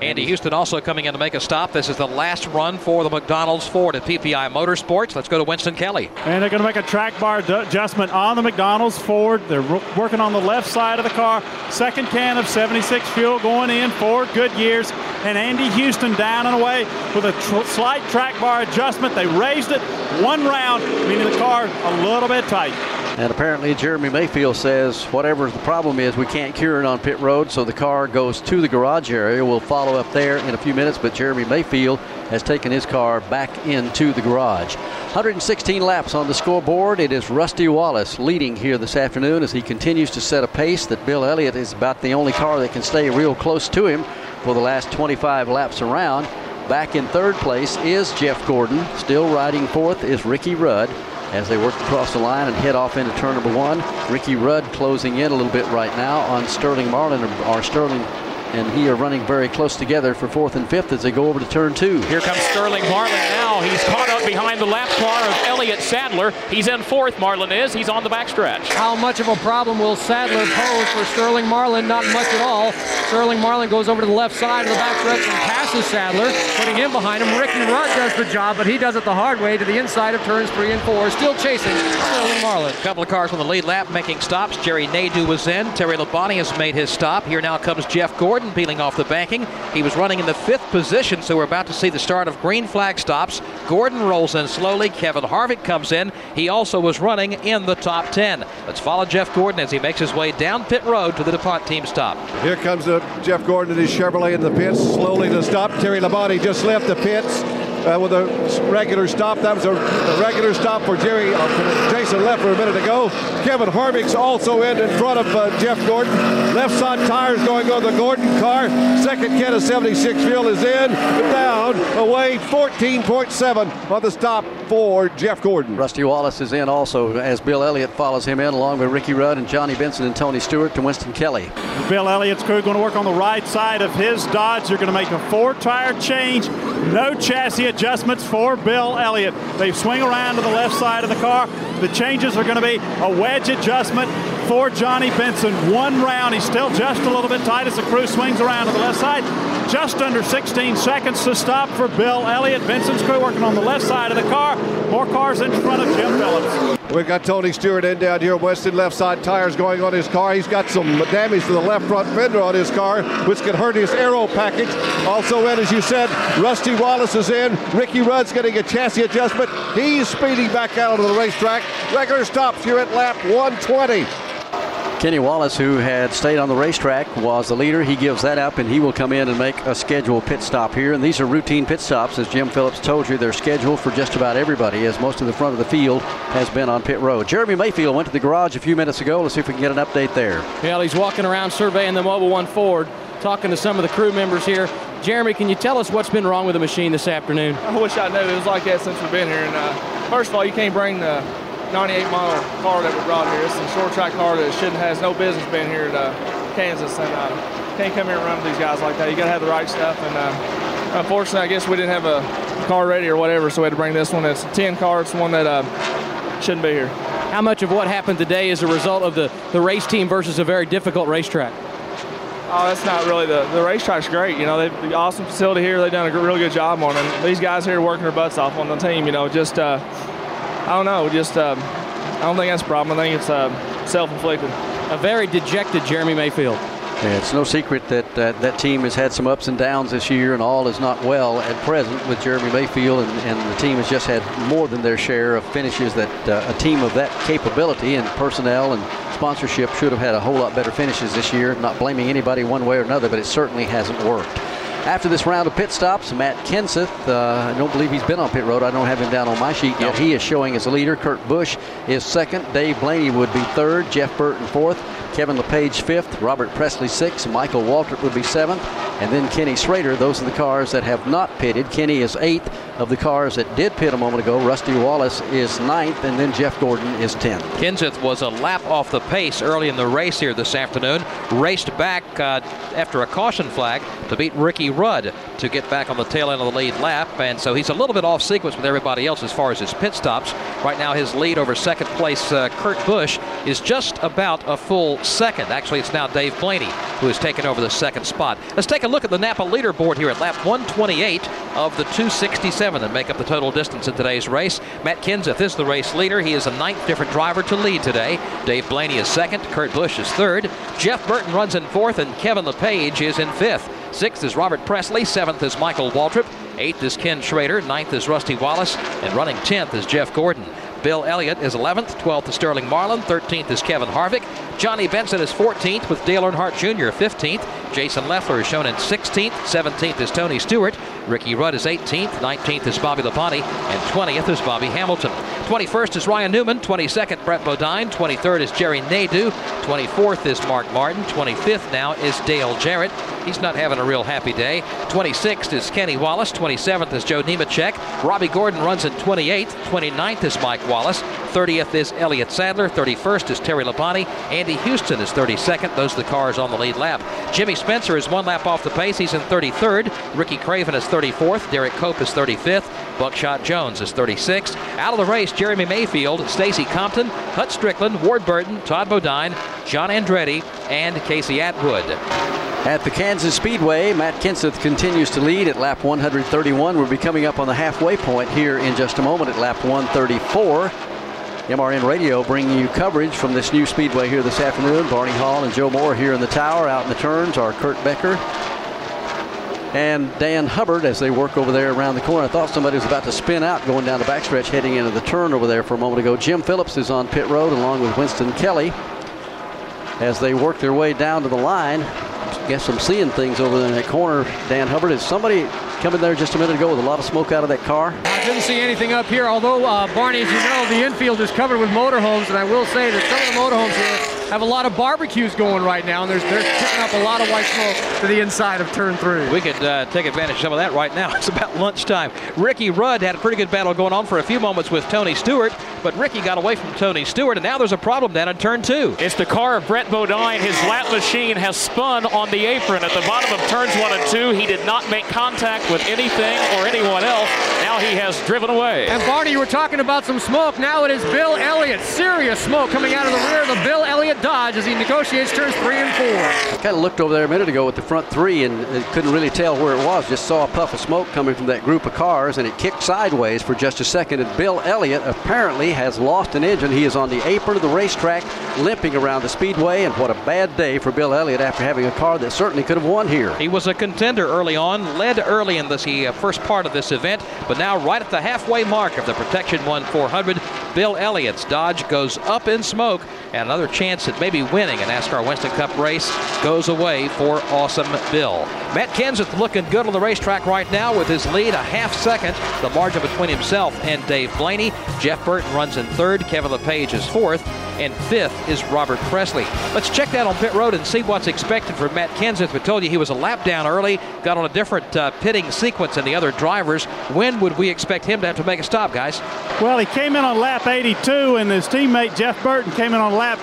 Andy Houston also coming in to make a stop. This is the last run for the McDonald's Ford at PPI Motorsports. Let's go to Winston Kelley. And they're going to make a track bar ad- adjustment on the McDonald's Ford. They're working on the left side of the car. Second can of 76 fuel going in for Goodyear's. And Andy Houston down and away with a tr- slight track bar adjustment. They raised it one round, meaning the car a little bit tight. And apparently, Jeremy Mayfield says whatever the problem is, we can't cure it on pit road, so the car goes to the garage area. We'll follow up there in a few minutes, but Jeremy Mayfield has taken his car back into the garage. 116 laps on the scoreboard. It is Rusty Wallace leading here this afternoon as he continues to set a pace that Bill Elliott is about the only car that can stay real close to him for the last 25 laps around. Back in third place is Jeff Gordon. Still riding fourth is Ricky Rudd as they work across the line and head off into turn number one. Ricky Rudd closing in a little bit right now on Sterling Marlin, or Sterling and he are running very close together for fourth and fifth as they go over to turn two. Here comes Sterling Marlin now. He's caught up behind the lap car of Elliott Sadler. He's in fourth, Marlin is. He's on the backstretch. How much of a problem will Sadler pose for Sterling Marlin? Not much at all. Sterling Marlin goes over to the left side of the backstretch and passes Sadler, putting him behind him. Ricky Rudd does the job, but he does it the hard way to the inside of turns three and four, still chasing Sterling Marlin. A couple of cars on the lead lap making stops. Jerry Nadeau was in. Terry Labonte has made his stop. Here now comes Jeff Gordon peeling off the banking. He was running in the fifth position, so we're about to see the start of green flag stops. Gordon rolls in slowly. Kevin Harvick comes in. He also was running in the top 10. Let's follow Jeff Gordon as he makes his way down pit road to the DuPont team stop. Here comes uh, Jeff Gordon and his Chevrolet in the pits, slowly to stop. Terry Labonte just left the pits uh, with a regular stop. That was a, a regular stop for Jerry, uh, Jason Leffler a minute ago. Kevin Harvick's also in in front of uh, Jeff Gordon. Left side tires going on the Gordon car. Second can of 76 fuel is in, down, away 14.7 on the stop for Jeff Gordon. Rusty Wallace is in also as Bill Elliott follows him in along with Ricky Rudd and Johnny Benson and Tony Stewart to Winston Kelley. Bill Elliott's crew going to work on the right side of his Dodge. They're going to make a four tire change. No chassis adjustments for Bill Elliott. They swing around to the left side of the car. The changes are going to be a wedge adjustment for Johnny Benson. One round. He's still just a little bit tight as the crew swings around to the left side. Just under 16 seconds to stop for Bill Elliott. Benson's crew working on the left side of the car. More cars in front of Jim Phillips. We've got Tony Stewart in down here. Weston left side tires going on his car. He's got some damage to the left front fender on his car, which could hurt his aero package. Also in, as you said, Rusty Wallace is in. Ricky Rudd's getting a chassis adjustment. He's speeding back out onto the racetrack. Regular stops here at lap 120. Kenny Wallace, who had stayed on the racetrack, was the leader. He gives that up, and he will come in and make a scheduled pit stop here. And these are routine pit stops, as Jim Phillips told you. They're scheduled for just about everybody, as most of the front of the field has been on pit road. Jeremy Mayfield went to the garage a few minutes ago. Let's see if we can get an update there. Well, he's walking around surveying the Mobil One Ford, talking to some of the crew members here. Jeremy, can you tell us what's been wrong with the machine this afternoon? I wish I knew. It was like that since we've been here. And uh, first of all, you can't bring the 98 model car that we brought here. It's a short track car that shouldn't has no business being here at uh, Kansas, and uh, can't come here and run with these guys like that. You got to have the right stuff. And uh, unfortunately, I guess we didn't have a car ready or whatever, so we had to bring this one. It's a 10 car. It's one that uh, shouldn't be here. How much of what happened today is a result of the, the race team versus a very difficult racetrack? Oh, that's not really the the racetrack's great. You know, they've the awesome facility here. They've done a really good job on it. These guys here are working their butts off on the team. You know, just uh, I don't know, just um, I don't think that's a problem. I think it's uh, self-inflicted. A very dejected Jeremy Mayfield. Yeah, it's no secret that uh, that team has had some ups and downs this year, and all is not well at present with Jeremy Mayfield, and, and the team has just had more than their share of finishes that uh, a team of that capability and personnel and sponsorship should have had a whole lot better finishes this year. Not blaming anybody one way or another, but it certainly hasn't worked. After this round of pit stops, Matt Kenseth, uh, I don't believe he's been on pit road. I don't have him down on my sheet yet. He is showing as a leader. Kurt Busch is second. Dave Blaney would be third. Jeff Burton fourth. Kevin LePage fifth. Robert Pressley sixth. Michael Waltrip would be seventh. And then Kenny Schrader. Those are the cars that have not pitted. Kenny is eighth of the cars that did pit a moment ago. Rusty Wallace is ninth. And then Jeff Gordon is tenth. Kenseth was a lap off the pace early in the race here this afternoon. Raced back uh, after a caution flag to beat Ricky Rudd to get back on the tail end of the lead lap. And so he's a little bit off sequence with everybody else as far as his pit stops. Right now, his lead over second place uh, Kurt Busch is just about a full second. Actually, it's now Dave Blaney who has taken over the second spot. Let's take a look at the Napa leaderboard here at lap 128 of the 267 that make up the total distance in today's race. Matt Kenseth is the race leader. He is the ninth different driver to lead today. Dave Blaney is second. Kurt Busch is third. Jeff Burton runs in fourth, and Kevin LePage is in fifth. Sixth is Robert Pressley. Seventh is Michael Waltrip. Eighth is Ken Schrader. Ninth is Rusty Wallace. And running tenth is Jeff Gordon. Bill Elliott is 11th. 12th is Sterling Marlin. 13th is Kevin Harvick. Johnny Benson is 14th with Dale Earnhardt Jr. 15th. Jason Leffler is shown in 16th. 17th is Tony Stewart. Ricky Rudd is 18th. 19th is Bobby Labonte. And 20th is Bobby Hamilton. 21st is Ryan Newman. 22nd, Brett Bodine. 23rd is Jerry Nadeau. 24th is Mark Martin. 25th now is Dale Jarrett. He's not having a real happy day. 26th is Kenny Wallace. 27th is Joe Nemechek. Robby Gordon runs in 28th. 29th is Mike Wallace. 30th is Elliott Sadler. 31st is Terry Labonte. Andy Houston is 32nd. Those are the cars on the lead lap. Jimmy Spencer is one lap off the pace. He's in 33rd. Ricky Craven is 34th. Derek Cope is 35th. Buckshot Jones is 36th. Out of the race, Jeremy Mayfield, Stacy Compton, Hut Stricklin, Ward Burton, Todd Bodine, John Andretti, and Casey Atwood. At the Kansas Speedway, Matt Kenseth continues to lead at lap 131. We'll be coming up on the halfway point here in just a moment at lap 134. MRN Radio bringing you coverage from this new speedway here this afternoon. Barney Hall and Joe Moore here in the tower. Out in the turns are Kurt Becker and Dan Hubbard as they work over there around the corner. I thought somebody was about to spin out going down the backstretch heading into the turn over there for a moment ago. Jim Phillips is on pit road along with Winston Kelley as they work their way down to the line. Guess I'm seeing things over there in that corner. Dan Hubbard, is somebody coming there just a minute ago with a lot of smoke out of that car? I didn't see anything up here, although, uh, Barney, as you know, the infield is covered with motorhomes, and I will say that some of the motorhomes here have a lot of barbecues going right now, and there's, they're picking up a lot of white smoke to the inside of turn three. We could uh, take advantage of some of that right now. It's about lunchtime. Ricky Rudd had a pretty good battle going on for a few moments with Tony Stewart, but Ricky got away from Tony Stewart, and now there's a problem down in turn two. It's the car of Brett Bodine. His lap machine has spun on the apron at the bottom of turns one and two. He did not make contact with anything or anyone else. Now he has driven away. And Barney, you were talking about some smoke. Now it is Bill Elliott. Serious smoke coming out of the rear of the Bill Elliott Dodge as he negotiates turns three and four. I kind of looked over there a minute ago with the front three and couldn't really tell where it was. Just saw a puff of smoke coming from that group of cars, and it kicked sideways for just a second. And Bill Elliott apparently has lost an engine. He is on the apron of the racetrack, limping around the speedway. And what a bad day for Bill Elliott after having a car that certainly could have won here. He was a contender early on, led early in this uh, first part of this event, but now right at the halfway mark of the Protection 1 400, Bill Elliott's Dodge goes up in smoke, and another chance at maybe winning a NASCAR Winston Cup race goes away for Awesome Bill. Matt Kenseth looking good on the racetrack right now with his lead a half second, the margin between himself and Dave Blaney. Jeff Burton runs in third, Kevin LePage is fourth, and fifth is Robert Pressley. Let's check that on pit road and see what's expected from Matt Kenseth. We told you he was a lap down early, got on a different uh, pitting sequence than the other drivers. When would we expect him to have to make a stop, guys? Well, he came in on lap 82, and his teammate Jeff Burton came in on lap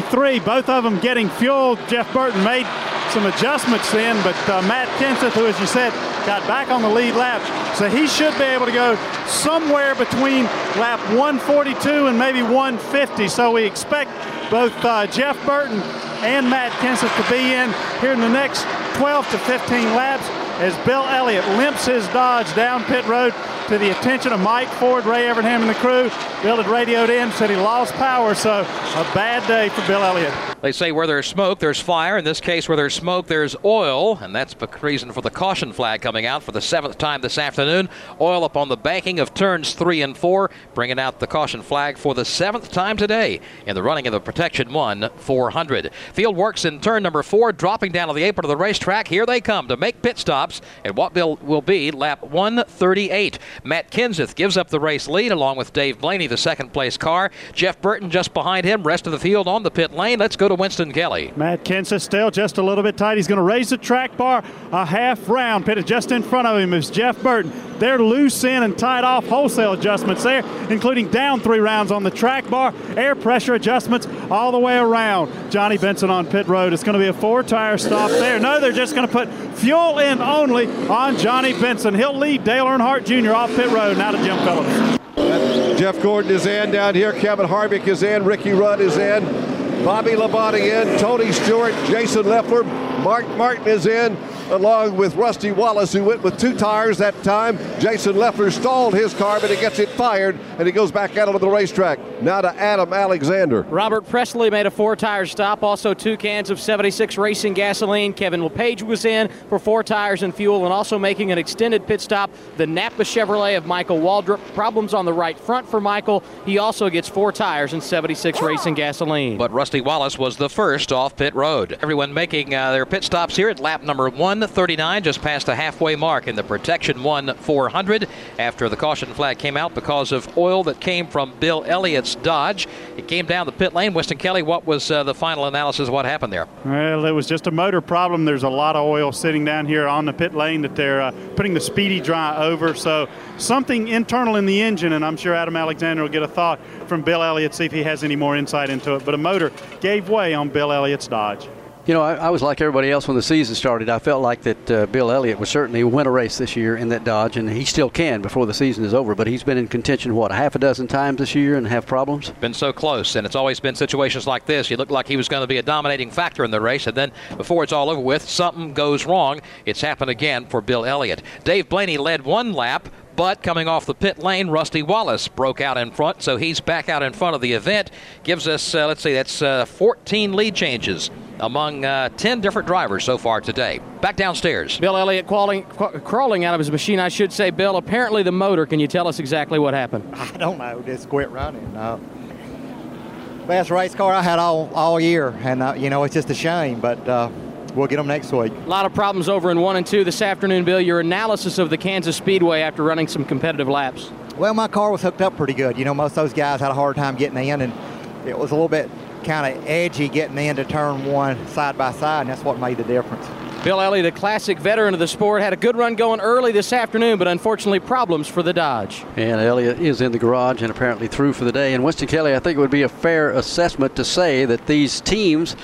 83. Both of them getting fuel. Jeff Burton made some adjustments then, but uh, Matt Kenseth, who, as you said, got back on the lead lap, so he should be able to go somewhere between lap 142 and maybe 150. So we expect both uh, Jeff Burton and Matt Kenseth to be in here in the next 12 to 15 laps. As Bill Elliott limps his Dodge down pit road to the attention of Mike Ford, Ray Evernham, and the crew. Bill had radioed in, said he lost power, so a bad day for Bill Elliott. They say where there's smoke, there's fire. In this case, where there's smoke, there's oil. And that's the reason for the caution flag coming out for the seventh time this afternoon. Oil up on the banking of turns three and four, bringing out the caution flag for the seventh time today in the running of the Protection 1 400. Field works in turn number four, dropping down to the apron of the racetrack. Here they come to make pit stops at what will, will be lap 138. Matt Kenseth gives up the race lead along with Dave Blaney, the second place car. Jeff Burton just behind him. Rest of the field on the pit lane. Let's go to Winston Kelley. Matt Kenseth still just a little bit tight. He's going to raise the track bar a half round. Pitted just in front of him is Jeff Burton. They're loose in and tied off wholesale adjustments there, including down three rounds on the track bar, air pressure adjustments all the way around. Johnny Benson on pit road. It's going to be a four tire stop there. No, they're just going to put fuel in only on Johnny Benson. He'll lead Dale Earnhardt Jr. off pit road. Now to Jim Phillips. Jeff Gordon is in down here. Kevin Harvick is in. Ricky Rudd is in. Bobby Labonte in. Tony Stewart, Jason Leffler, Mark Martin is in, along with Rusty Wallace, who went with two tires that time. Jason Leffler stalled his car, but he gets it fired, and he goes back out onto the racetrack. Now to Adam Alexander. Robert Pressley made a four tire stop, also two cans of 76 racing gasoline. Kevin LePage was in for four tires and fuel, and also making an extended pit stop. The Napa Chevrolet of Michael Waltrip. Problems on the right front for Michael. He also gets four tires and 76 racing gasoline. But Rusty Wallace was the first off pit road. Everyone making uh, their pit stops here at lap number 139, just past the halfway mark in the Protection 1 400 after the caution flag came out because of oil that came from Bill Elliott's Dodge. It came down the pit lane. Winston Kelley, what was uh, the final analysis of what happened there? Well, it was just a motor problem. There's a lot of oil sitting down here on the pit lane that they're uh, putting the speedy dry over. So something internal in the engine, and I'm sure Adam Alexander will get a thought from Bill Elliott, see if he has any more insight into it. But a motor gave way on Bill Elliott's Dodge. You know, I, I, was like everybody else when the season started. I felt like that uh, Bill Elliott would certainly win a race this year in that Dodge, and he still can before the season is over. But he's been in contention, what, a half a dozen times this year and have problems? Been so close, and it's always been situations like this. He looked like he was going to be a dominating factor in the race, and then before it's all over with, something goes wrong. It's happened again for Bill Elliott. Dave Blaney led one lap. But coming off the pit lane, Rusty Wallace broke out in front, so he's back out in front of the event. Gives us, uh, let's see, that's uh, 14 lead changes among uh, 10 different drivers so far today. Back downstairs. Bill Elliott crawling, crawling out of his machine, I should say. Bill, apparently the motor, can you tell us exactly what happened? I don't know. Just quit running. Uh, best race car I had all, all year, and, uh, you know, it's just a shame, but uh, we'll get them next week. A lot of problems over in one and two this afternoon, Bill. Your analysis of the Kansas Speedway after running some competitive laps. Well, my car was hooked up pretty good. You know, most of those guys had a hard time getting in, and it was a little bit kind of edgy getting into turn one side by side, and that's what made the difference. Bill Elliott, a classic veteran of the sport, had a good run going early this afternoon, but unfortunately problems for the Dodge. And Elliott is in the garage and apparently through for the day. And Winston Kelley, I think it would be a fair assessment to say that these teams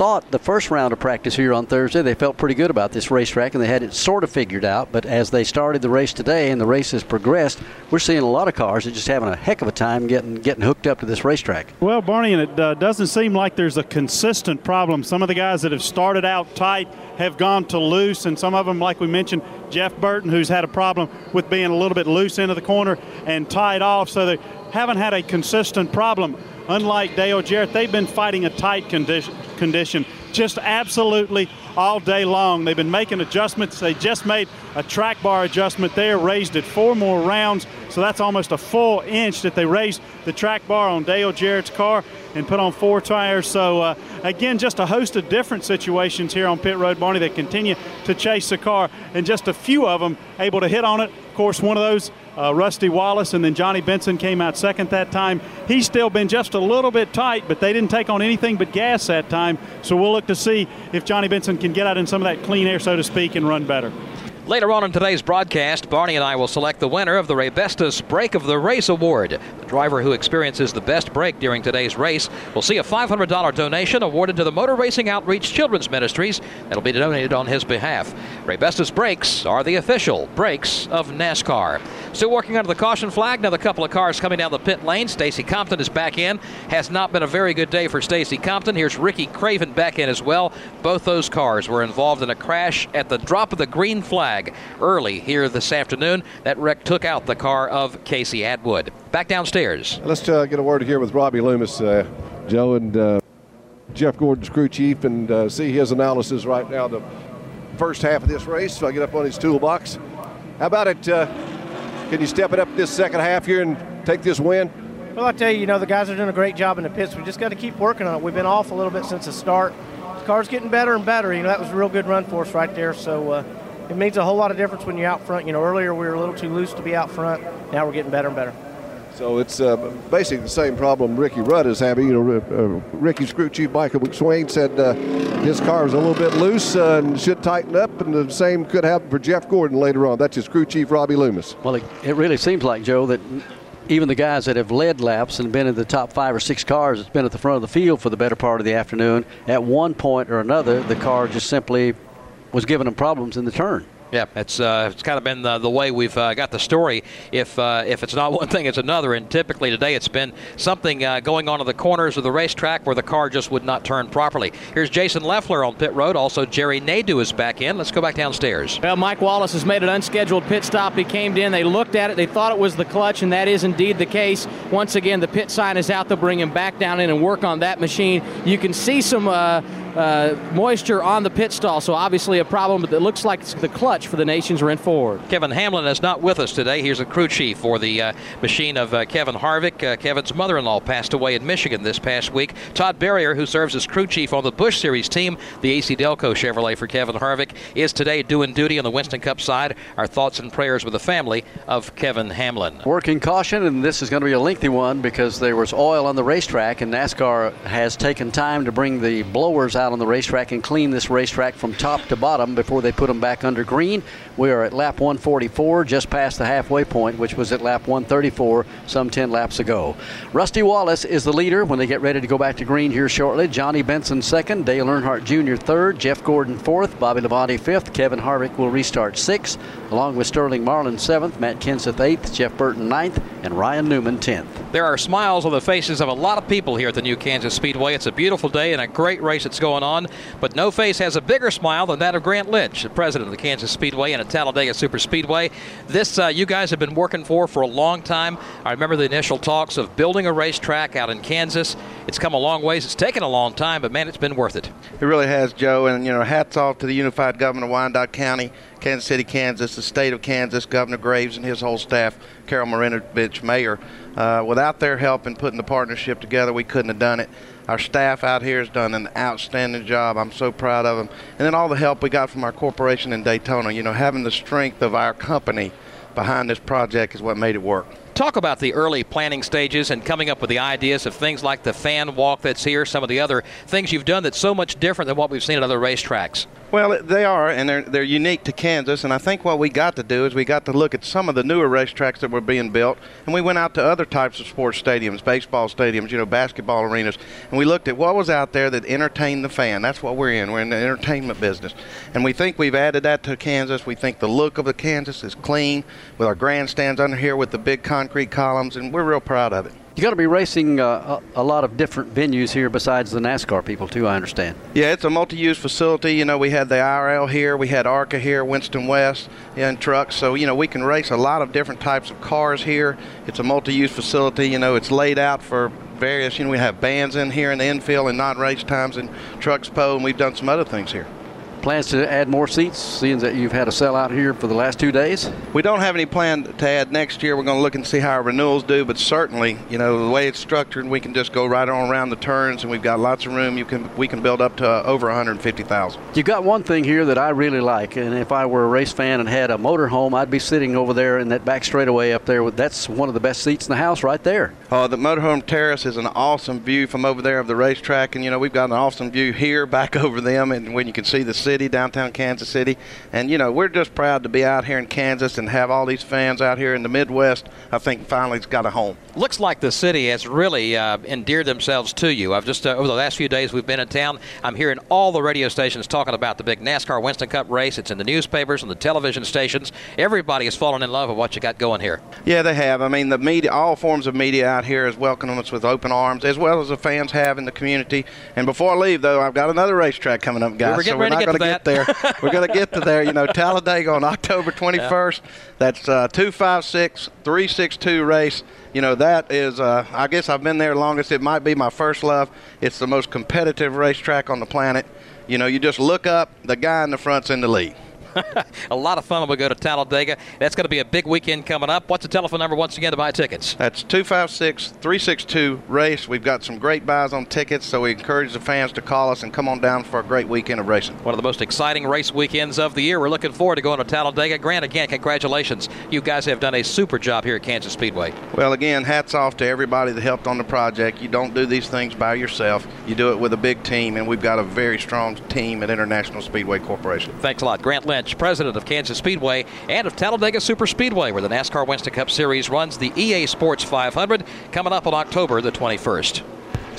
thought the first round of practice here on Thursday, they felt pretty good about this racetrack and they had it sort of figured out. But as they started the race today and the race has progressed, we're seeing a lot of cars that are just having a heck of a time getting getting hooked up to this racetrack. Well, Barney, and it uh, doesn't seem like there's a consistent problem. Some of the guys that have started out tight have gone to loose, and some of them, like we mentioned, Jeff Burton, who's had a problem with being a little bit loose into the corner and tied off, so they haven't had a consistent problem. Unlike Dale Jarrett, they've been fighting a tight condition, condition just absolutely all day long. They've been making adjustments. They just made a track bar adjustment there, raised it four more rounds. So that's almost a full inch that they raised the track bar on Dale Jarrett's car and put on four tires. So uh, again, just a host of different situations here on pit road, Barney, that continue to chase the car, and just a few of them able to hit on it. Of course, one of those uh, Rusty Wallace, and then Johnny Benson came out second that time. He's still been just a little bit tight, but they didn't take on anything but gas that time. So we'll look to see if Johnny Benson can get out in some of that clean air, so to speak, and run better. Later on in today's broadcast, Barney and I will select the winner of the Raybestos Break of the Race Award. The driver who experiences the best break during today's race will see a $500 donation awarded to the Motor Racing Outreach Children's Ministries that'll be donated on his behalf. Raybestos brakes are the official brakes of NASCAR. Still working under the caution flag. Another couple of cars coming down the pit lane. Stacy Compton is back in. Has not been a very good day for Stacy Compton. Here's Ricky Craven back in as well. Both those cars were involved in a crash at the drop of the green flag early here this afternoon. That wreck took out the car of Casey Atwood. Back downstairs. Let's uh, get a word here with Robbie Loomis, uh, Joe, and uh, Jeff Gordon's crew chief, and uh, see his analysis right now. The first half of this race. So I get up on his toolbox. How about it? Uh, can you step it up this second half here and take this win? Well, I tell you, you know, the guys are doing a great job in the pits. We just got to keep working on it. We've been off a little bit since the start. The car's getting better and better. You know, that was a real good run for us right there. So uh, it makes a whole lot of difference when you're out front. You know, earlier we were a little too loose to be out front. Now we're getting better and better. So it's uh, basically the same problem Ricky Rudd is having. You know, uh, Ricky's crew chief Michael McSwain said uh, his car was a little bit loose uh, and should tighten up, and the same could happen for Jeff Gordon later on. That's his crew chief Robbie Loomis. Well, it, it really seems like Joe that even the guys that have led laps and been in the top five or six cars that's been at the front of the field for the better part of the afternoon, at one point or another, the car just simply was giving them problems in the turn. Yeah, it's uh, it's kind of been the, the way we've uh, got the story. If uh, if it's not one thing, it's another. And typically today, it's been something uh, going on in the corners of the racetrack where the car just would not turn properly. Here's Jason Leffler on pit road. Also, Jerry Nadeau is back in. Let's go back downstairs. Well, Mike Wallace has made an unscheduled pit stop. He came in. They looked at it. They thought it was the clutch, and that is indeed the case. Once again, the pit sign is out. They'll bring him back down in and work on that machine. You can see some. Uh, moisture on the pit stall, so obviously a problem, but it looks like it's the clutch for the Nations Rent Ford. Kevin Hamlin is not with us today. He's a crew chief for the uh, machine of uh, Kevin Harvick. Uh, Kevin's mother in law passed away in Michigan this past week. Todd Berrier, who serves as crew chief on the Busch Series team, the AC Delco Chevrolet for Kevin Harvick, is today doing duty on the Winston Cup side. Our thoughts and prayers with the family of Kevin Hamlin. Working caution, and this is going to be a lengthy one because there was oil on the racetrack, and NASCAR has taken time to bring the blowers out on the racetrack and clean this racetrack from top to bottom before they put them back under green. We are at lap 144, just past the halfway point, which was at lap 134 some 10 laps ago. Rusty Wallace is the leader when they get ready to go back to green here shortly. Johnny Benson second, Dale Earnhardt Jr. third, Jeff Gordon fourth, Bobby Labonte fifth, Kevin Harvick will restart sixth, along with Sterling Marlin seventh, Matt Kenseth eighth, Jeff Burton ninth, and Ryan Newman tenth. There are smiles on the faces of a lot of people here at the new Kansas Speedway. It's a beautiful day and a great race that's going on, but no face has a bigger smile than that of Grant Lynch, the president of the Kansas Speedway and a Talladega Super Speedway. This uh, you guys have been working for for a long time. I remember the initial talks of building a racetrack out in Kansas. It's come a long ways. It's taken a long time, but man, it's been worth it. It really has, Joe. And you know, hats off to the unified government of Wyandotte County, Kansas City, Kansas, the state of Kansas, Governor Graves and his whole staff, Carol Marinovich, Mayor. Uh, without their help in putting the partnership together, we couldn't have done it. Our staff out here has done an outstanding job. I'm so proud of them. And then all the help we got from our corporation in Daytona. You know, having the strength of our company behind this project is what made it work. Talk about the early planning stages and coming up with the ideas of things like the fan walk that's here, some of the other things you've done that's so much different than what we've seen at other racetracks. Well, they are, and they're they're unique to Kansas. And I think what we got to do is we got to look at some of the newer racetracks that were being built, and we went out to other types of sports stadiums, baseball stadiums, you know, basketball arenas, and we looked at what was out there that entertained the fan. That's what we're in. We're in the entertainment business, and we think we've added that to Kansas. We think the look of the Kansas is clean with our grandstands under here with the big concrete columns, and we're real proud of it. You got to be racing uh, a, a, lot of different venues here besides the NASCAR people too. I understand. Yeah, it's a multi-use facility. You know, we had the IRL here, we had ARCA here, Winston West, and trucks. So you know, we can race a lot of different types of cars here. It's a multi-use facility. You know, it's laid out for various. You know, we have bands in here in the infield and non-race times and trucks po, and we've done some other things here. Plans to add more seats, seeing that you've had a sellout here for the last two days? We don't have any plan to add next year. We're going to look and see how our renewals do, but certainly, you know, the way it's structured, we can just go right on around the turns, and we've got lots of room. You can we can build up to uh, over 150,000. You've got one thing here that I really like, and if I were a race fan and had a motorhome, I'd be sitting over there in that back straightaway up there. That's one of the best seats in the house, right there. Uh, the motorhome terrace is an awesome view from over there of the racetrack, and you know we've got an awesome view here back over them, and when you can see the city, downtown Kansas City, and you know we're just proud to be out here in Kansas and have all these fans out here in the Midwest. I think finally it's got a home. Looks like the city has really uh, endeared themselves to you. I've just uh, over the last few days we've been in town. I'm hearing all the radio stations talking about the big NASCAR Winston Cup race. It's in the newspapers and the television stations. Everybody is falling in love with what you got going here. Yeah, they have. I mean, the media, all forms of media out here is welcoming us with open arms, as well as the fans have in the community. And before I leave, though, I've got another racetrack coming up, guys. We're getting so we're not to going to to get that. there. we're going to get to there. You know, Talladega on October 21st. That's uh, 256 362 race. You know, that is, uh, I guess I've been there longest. It might be my first love. It's the most competitive racetrack on the planet. You know, you just look up, the guy in the front's in the lead. a lot of fun when we go to Talladega. That's going to be a big weekend coming up. What's the telephone number once again to buy tickets? That's 256 362 race. We've got some great buys on tickets, so we encourage the fans to call us and come on down for a great weekend of racing. One of the most exciting race weekends of the year. We're looking forward to going to Talladega. Grant, again, congratulations. You guys have done a super job here at Kansas Speedway. Well, again, hats off to everybody that helped on the project. You don't do these things by yourself, you do it with a big team, and we've got a very strong team at International Speedway Corporation. Thanks a lot. Grant Lynch, president of Kansas Speedway and of Talladega Super Speedway, where the NASCAR Winston Cup Series runs the EA Sports 500, coming up on October the 21st.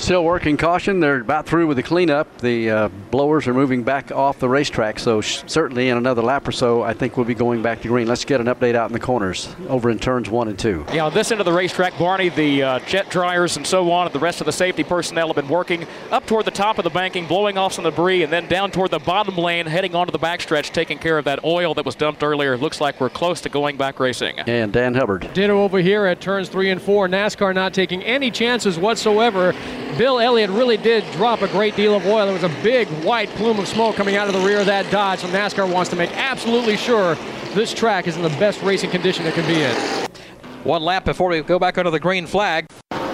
Still working caution. They're about through with the cleanup. The uh, blowers are moving back off the racetrack, so sh- certainly in another lap or so, I think we'll be going back to green. Let's get an update out in the corners over in turns one and two. Yeah, on this end of the racetrack, Barney, the uh, jet dryers and so on, and the rest of the safety personnel have been working up toward the top of the banking, blowing off some debris, and then down toward the bottom lane, heading onto the backstretch, taking care of that oil that was dumped earlier. Looks like we're close to going back racing. And Dan Hubbard. Ditto over here at turns three and four. NASCAR not taking any chances whatsoever. Bill Elliott really did drop a great deal of oil. There was a big white plume of smoke coming out of the rear of that Dodge. So NASCAR wants to make absolutely sure this track is in the best racing condition it can be in. One lap before we go back under the green flag.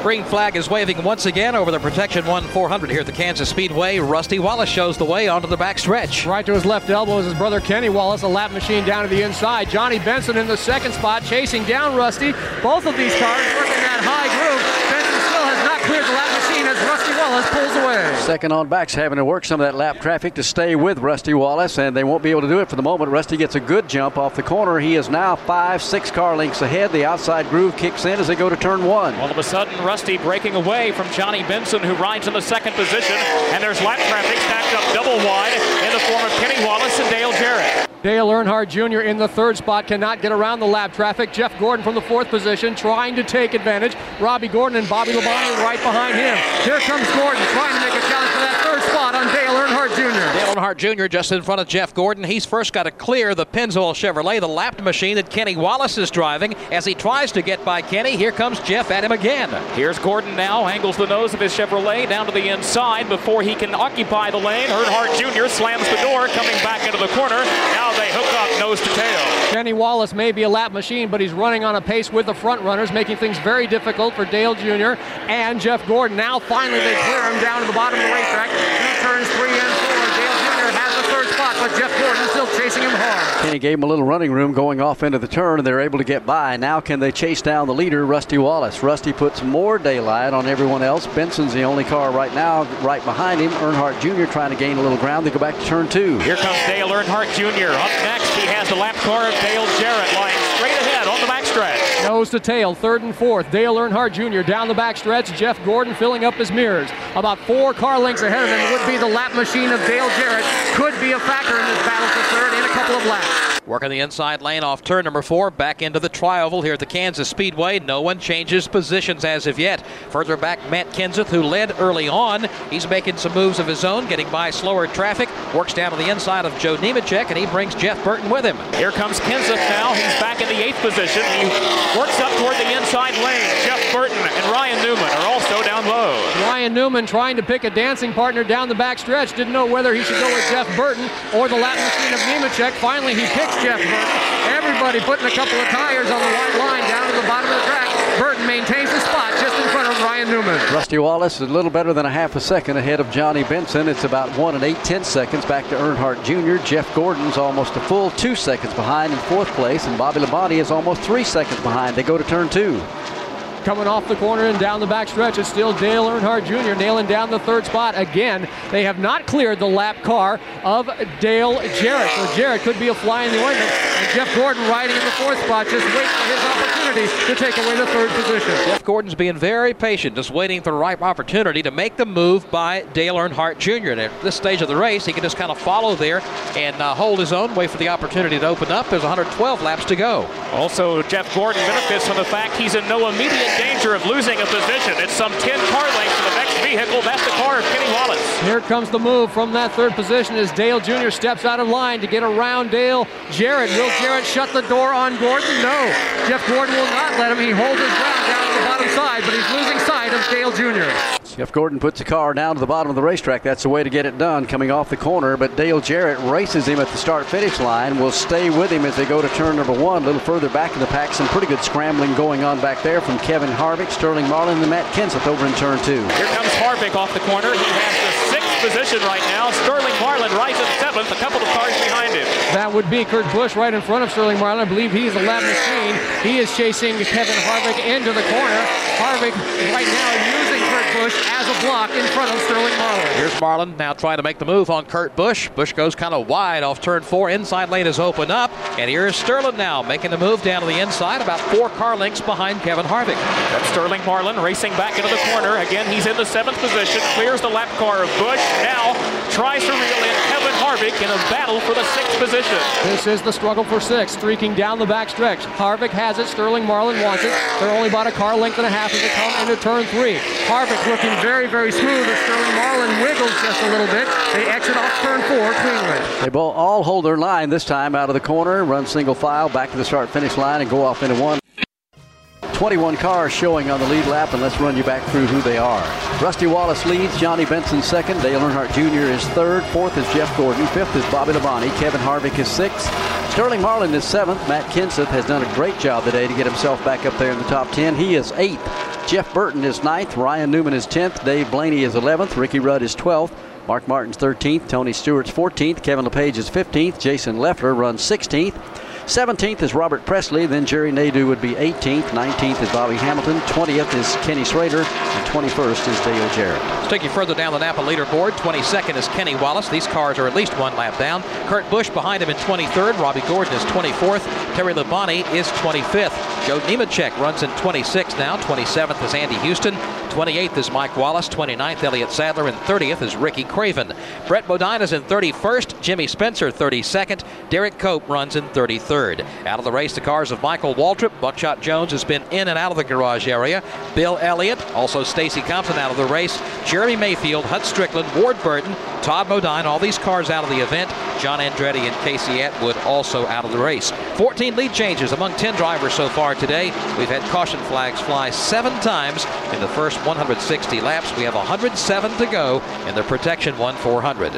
Green flag is waving once again over the Protection 1 400 here at the Kansas Speedway. Rusty Wallace shows the way onto the back stretch. Right to his left elbow is his brother Kenny Wallace, a lap machine down to the inside. Johnny Benson in the second spot, chasing down Rusty. Both of these cars working that high groove. Benson still has not cleared the lap machine as Rusty Wallace pulls away. Second on back's having to work some of that lap traffic to stay with Rusty Wallace, and they won't be able to do it for the moment. Rusty gets a good jump off the corner. He is now five, six car lengths ahead. The outside groove kicks in as they go to turn one. All of a sudden, Rusty breaking away from Johnny Benson, who rides in the second position, and there's lap traffic stacked up double wide in the form of Kenny Wallace and Dale Jarrett. Dale Earnhardt Jr. in the third spot cannot get around the lap traffic. Jeff Gordon from the fourth position trying to take advantage. Robby Gordon and Bobby Labonte right behind him. Here comes Gordon trying to make a challenge for that third spot on Dale Earnhardt Jr. Dale Earnhardt Jr. just in front of Jeff Gordon. He's first got to clear the Pennzoil Chevrolet, the lapped machine that Kenny Wallace is driving. As he tries to get by Kenny, here comes Jeff at him again. Here's Gordon now, angles the nose of his Chevrolet down to the inside before he can occupy the lane. Earnhardt Jr. slams the door, coming back into the corner. Now they hook up nose to tail. Kenny Wallace may be a lap machine, but he's running on a pace with the front runners, making things very difficult for Dale Jr. and Jeff Gordon. Now finally they clear him down to the bottom of the racetrack. Two turns three and four. Dale Jr. has the third spot, but Jeff Gordon is still chasing him hard. Kenny gave him a little running room going off into the turn, and they're able to get by. Now, can they chase down the leader, Rusty Wallace? Rusty puts more daylight on everyone else. Benson's the only car right now, right behind him. Earnhardt Jr. trying to gain a little ground. They go back to turn two. Here comes Dale Earnhardt Jr. Up next, he has the lap car of Dale Jarrett lying straight ahead on the backstretch. Nose to tail, third and fourth. Dale Earnhardt Jr. down the backstretch. Jeff Gordon filling up his mirrors. About four car lengths ahead of him would be the lap machine of Dale Jarrett. Could be a factor in this battle for third in a couple of laps. Working the inside lane off turn number four, back into the trioval here at the Kansas Speedway. No one changes positions as of yet. Further back, Matt Kenseth, who led early on. He's making some moves of his own, getting by slower traffic. Works down to the inside of Joe Nemechek, and he brings Jeff Burton with him. Here comes Kenseth now. He's back in the eighth position. He works up toward the inside lane. Jeff Burton and Ryan Newman are also down low. Ryan Newman trying to pick a dancing partner down the back stretch. Didn't know whether he should go with Jeff Burton or the Latin machine of Nemechek. Finally, he picks Jeff Burton. Everybody putting a couple of tires on the white line down to the bottom of the track. Burton maintains the spot Ryan Newman. Rusty Wallace is a little better than a half a second ahead of Johnny Benson. It's about one and eight tenths seconds back to Earnhardt Jr. Jeff Gordon's almost a full two seconds behind in fourth place, and Bobby Labonte is almost three seconds behind. They go to turn two. Coming off the corner and down the back stretch is still Dale Earnhardt Jr. nailing down the third spot. Again, they have not cleared the lap car of Dale Jarrett. So Jarrett could be a fly in the ointment. And Jeff Gordon riding in the fourth spot, just waiting for his opportunity to take away the third position. Jeff Gordon's being very patient, just waiting for the right opportunity to make the move by Dale Earnhardt Jr. And at this stage of the race, he can just kind of follow there and uh, hold his own, wait for the opportunity to open up. There's 112 laps to go. Also, Jeff Gordon benefits from the fact he's in no immediate danger of losing a position. It's some 10 car lengths to the next vehicle. That's the car of Kenny Wallace. Here comes the move from that third position as Dale Jr. steps out of line to get around Dale Jarrett. Will Jarrett shut the door on Gordon? No. Jeff Gordon will not let him. He holds his ground down to the bottom side, but he's losing sight of Dale Jr. Jeff Gordon puts the car down to the bottom of the racetrack. That's the way to get it done, coming off the corner. But Dale Jarrett races him at the start finish line. Will stay with him as they go to turn number one. A little further back in the pack, some pretty good scrambling going on back there from Kevin Harvick, Sterling Marlin, and Matt Kenseth over in turn two. Here comes Harvick off the corner. He has the sixth position right now. Sterling Marlin right in seventh, a couple of cars behind him. That would be Kurt Busch right in front of Sterling Marlin. I believe he's a lap machine. He is chasing Kevin Harvick into the corner. Harvick right now using Kurt Busch as a block in front of Sterling Marlin. Here's Marlin now trying to make the move on Kurt Busch. Busch goes kind of wide off turn four. Inside lane is open up. And here's Sterling now making the move down to the inside, about four car lengths behind Kevin Harvick. That's Sterling Marlin racing back into the corner. Again, he's in the seventh position, clears the lap car of Busch. Now tries to reel in Kevin Harvick in a battle for the sixth position. This is the struggle for six, streaking down the back stretch. Harvick has it. Sterling Marlin wants it. They're only about a car length and a half as they come into turn three. Harvick looking very, very smooth as Sterling Marlin wiggles just a little bit. They exit off turn four cleanly. They all hold their line this time out of the corner, run single file back to the start finish line, and go off into one. 21 cars showing on the lead lap, and let's run you back through who they are. Rusty Wallace leads, Johnny Benson second, Dale Earnhardt Jr. is third, fourth is Jeff Gordon, fifth is Bobby Labonte, Kevin Harvick is sixth, Sterling Marlin is seventh, Matt Kenseth has done a great job today to get himself back up there in the top 10. He is eighth. Jeff Burton is ninth, Ryan Newman is 10th, Dave Blaney is 11th, Ricky Rudd is 12th, Mark Martin's 13th, Tony Stewart's 14th, Kevin LePage is 15th, Jason Leffler runs 16th. 17th is Robert Pressley, then Jerry Nadeau would be 18th, 19th is Bobby Hamilton, 20th is Kenny Schrader, and 21st is Dale Jarrett. Let's take you further down the Napa leaderboard. 22nd is Kenny Wallace. These cars are at least one lap down. Kurt Busch behind him in 23rd. Robby Gordon is 24th. Terry Labonte is 25th. Joe Nemechek runs in 26th now. 27th is Andy Houston. 28th is Mike Wallace. 29th, Elliott Sadler. And 30th is Ricky Craven. Brett Bodine is in 31st. Jimmy Spencer, 32nd. Derek Cope runs in 33rd. Out of the race, the cars of Michael Waltrip. Buckshot Jones has been in and out of the garage area. Bill Elliott, also Stacy Compton out of the race. Jeremy Mayfield, Hut Stricklin, Ward Burton, Todd Bodine, all these cars out of the event. John Andretti and Casey Atwood also out of the race. 14 lead changes among 10 drivers so far today. We've had caution flags fly seven times in the first 160 laps. We have 107 to go in the Protection 1 400.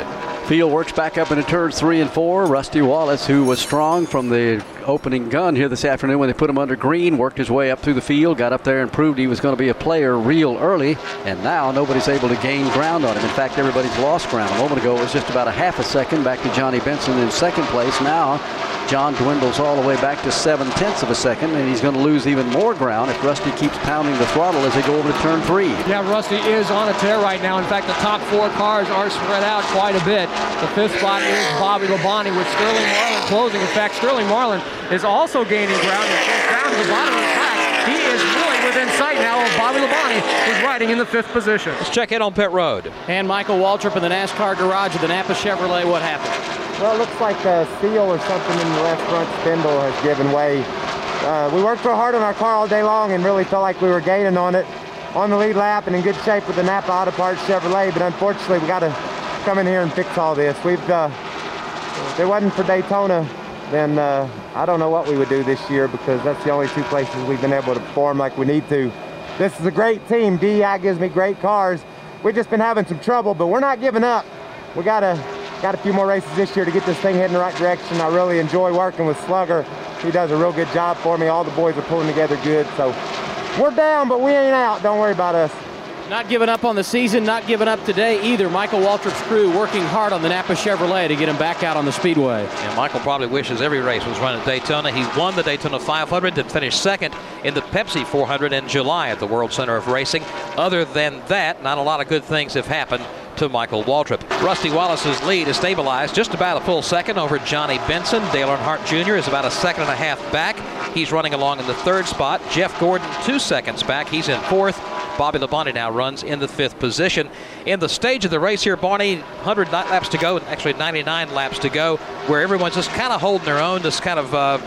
Field works back up into turns three and four. Rusty Wallace, who was strong from the opening gun here this afternoon when they put him under green, worked his way up through the field, got up there and proved he was going to be a player real early. And now nobody's able to gain ground on him. In fact, everybody's lost ground. A moment ago it was just about a half a second back to Johnny Benson in second place. Now John dwindles all the way back to seven tenths of a second, and he's going to lose even more ground if Rusty keeps pounding the throttle as they go over to turn three. Yeah, Rusty is on a tear right now. In fact, the top four cars are spread out quite a bit. The fifth spot is Bobby Labonte with Sterling Marlin closing. In fact, Sterling Marlin is also gaining ground and down to the bottom of the. He is really within sight now of Bobby Labonte, who's riding in the fifth position. Let's check in on pit road. And Michael Waltrip in the NASCAR garage of the Napa Chevrolet. What happened? Well, it looks like a seal or something in the left front spindle has given way. Uh, we worked real hard on our car all day long and really felt like we were gaining on it on the lead lap and in good shape with the Napa Auto Parts Chevrolet, but unfortunately we got to come in here and fix all this. We've, uh, if it wasn't for Daytona, then uh, I don't know what we would do this year because that's the only two places we've been able to perform like we need to. This is a great team. DEI gives me great cars. We've just been having some trouble, but we're not giving up. We got a got a few more races this year to get this thing heading the right direction. I really enjoy working with Slugger. He does a real good job for me. All the boys are pulling together good. So we're down, but we ain't out. Don't worry about us. Not giving up on the season, not giving up today either. Michael Waltrip's crew working hard on the Napa Chevrolet to get him back out on the speedway. And Michael probably wishes every race was run at Daytona. He won the Daytona 500 and finished second in the Pepsi 400 in July at the World Center of Racing. Other than that, not a lot of good things have happened to Michael Waltrip. Rusty Wallace's lead is stabilized just about a full second over Johnny Benson. Dale Earnhardt Jr. is about a second and a half back. He's running along in the third spot. Jeff Gordon two seconds back. He's in fourth. Bobby Labonte now runs in the fifth position. In the stage of the race here, Barney, 100 laps to go, actually 99 laps to go, where everyone's just kind of holding their own, just kind of uh,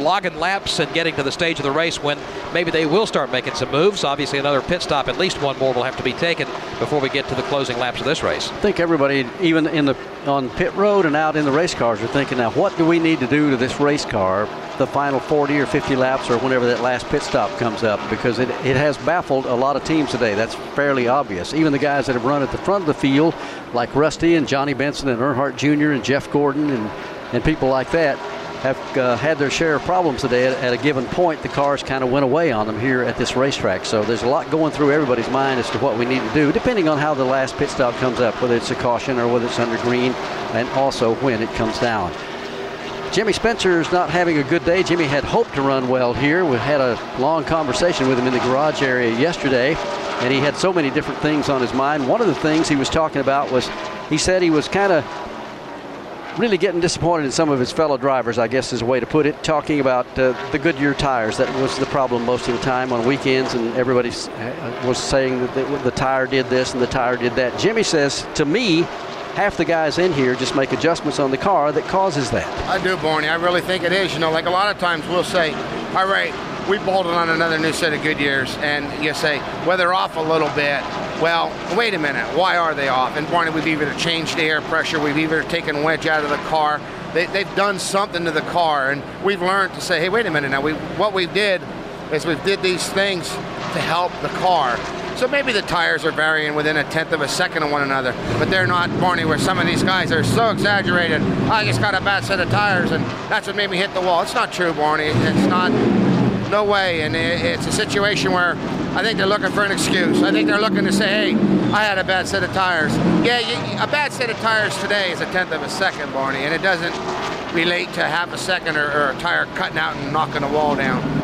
logging laps and getting to the stage of the race when maybe they will start making some moves. Obviously, another pit stop, at least one more, will have to be taken before we get to the closing laps of this race. I think everybody, even in the on pit road and out in the race cars, are thinking now, what do we need to do to this race car the final 40 or 50 laps or whenever that last pit stop comes up? Because it, it has baffled a lot of teams today. That's fairly obvious. Even the guys that have run at the front of the field, like Rusty and Johnny Benson and Earnhardt Jr. and Jeff Gordon and, and people like that, have uh, had their share of problems today. At, at a given point, the cars kind of went away on them here at this racetrack. So there's a lot going through everybody's mind as to what we need to do, depending on how the last pit stop comes up, whether it's a caution or whether it's under green, and also when it comes down. Jimmy Spencer is not having a good day. Jimmy had hoped to run well here. We had a long conversation with him in the garage area yesterday, and he had so many different things on his mind. One of the things he was talking about was he said he was kind of really getting disappointed in some of his fellow drivers, I guess is a way to put it, talking about uh, the Goodyear tires. That was the problem most of the time on weekends, and everybody uh, was saying that the, the tire did this and the tire did that. Jimmy says, to me, half the guys in here just make adjustments on the car that causes that. I do, Barney. I really think it is. You know, like a lot of times we'll say, all right, we bolted on another new set of Goodyears, and you say, well, they're off a little bit. Well, wait a minute. Why are they off? And Barney, we've either changed the air pressure, we've either taken wedge out of the car. They, have done something to the car, and we've learned to say, hey, wait a minute. Now, we what we did is we did these things to help the car. So maybe the tires are varying within a tenth of a second of one another, but they're not, Barney, where some of these guys are so exaggerated. Oh, I just got a bad set of tires, and that's what made me hit the wall. It's not true, Barney. It's not no way. And it's a situation where I think they're looking for an excuse. I think they're looking to say, hey, I had a bad set of tires. Yeah, you, a bad set of tires today is a tenth of a second, Barney, and it doesn't relate to half a second or, or a tire cutting out and knocking a wall down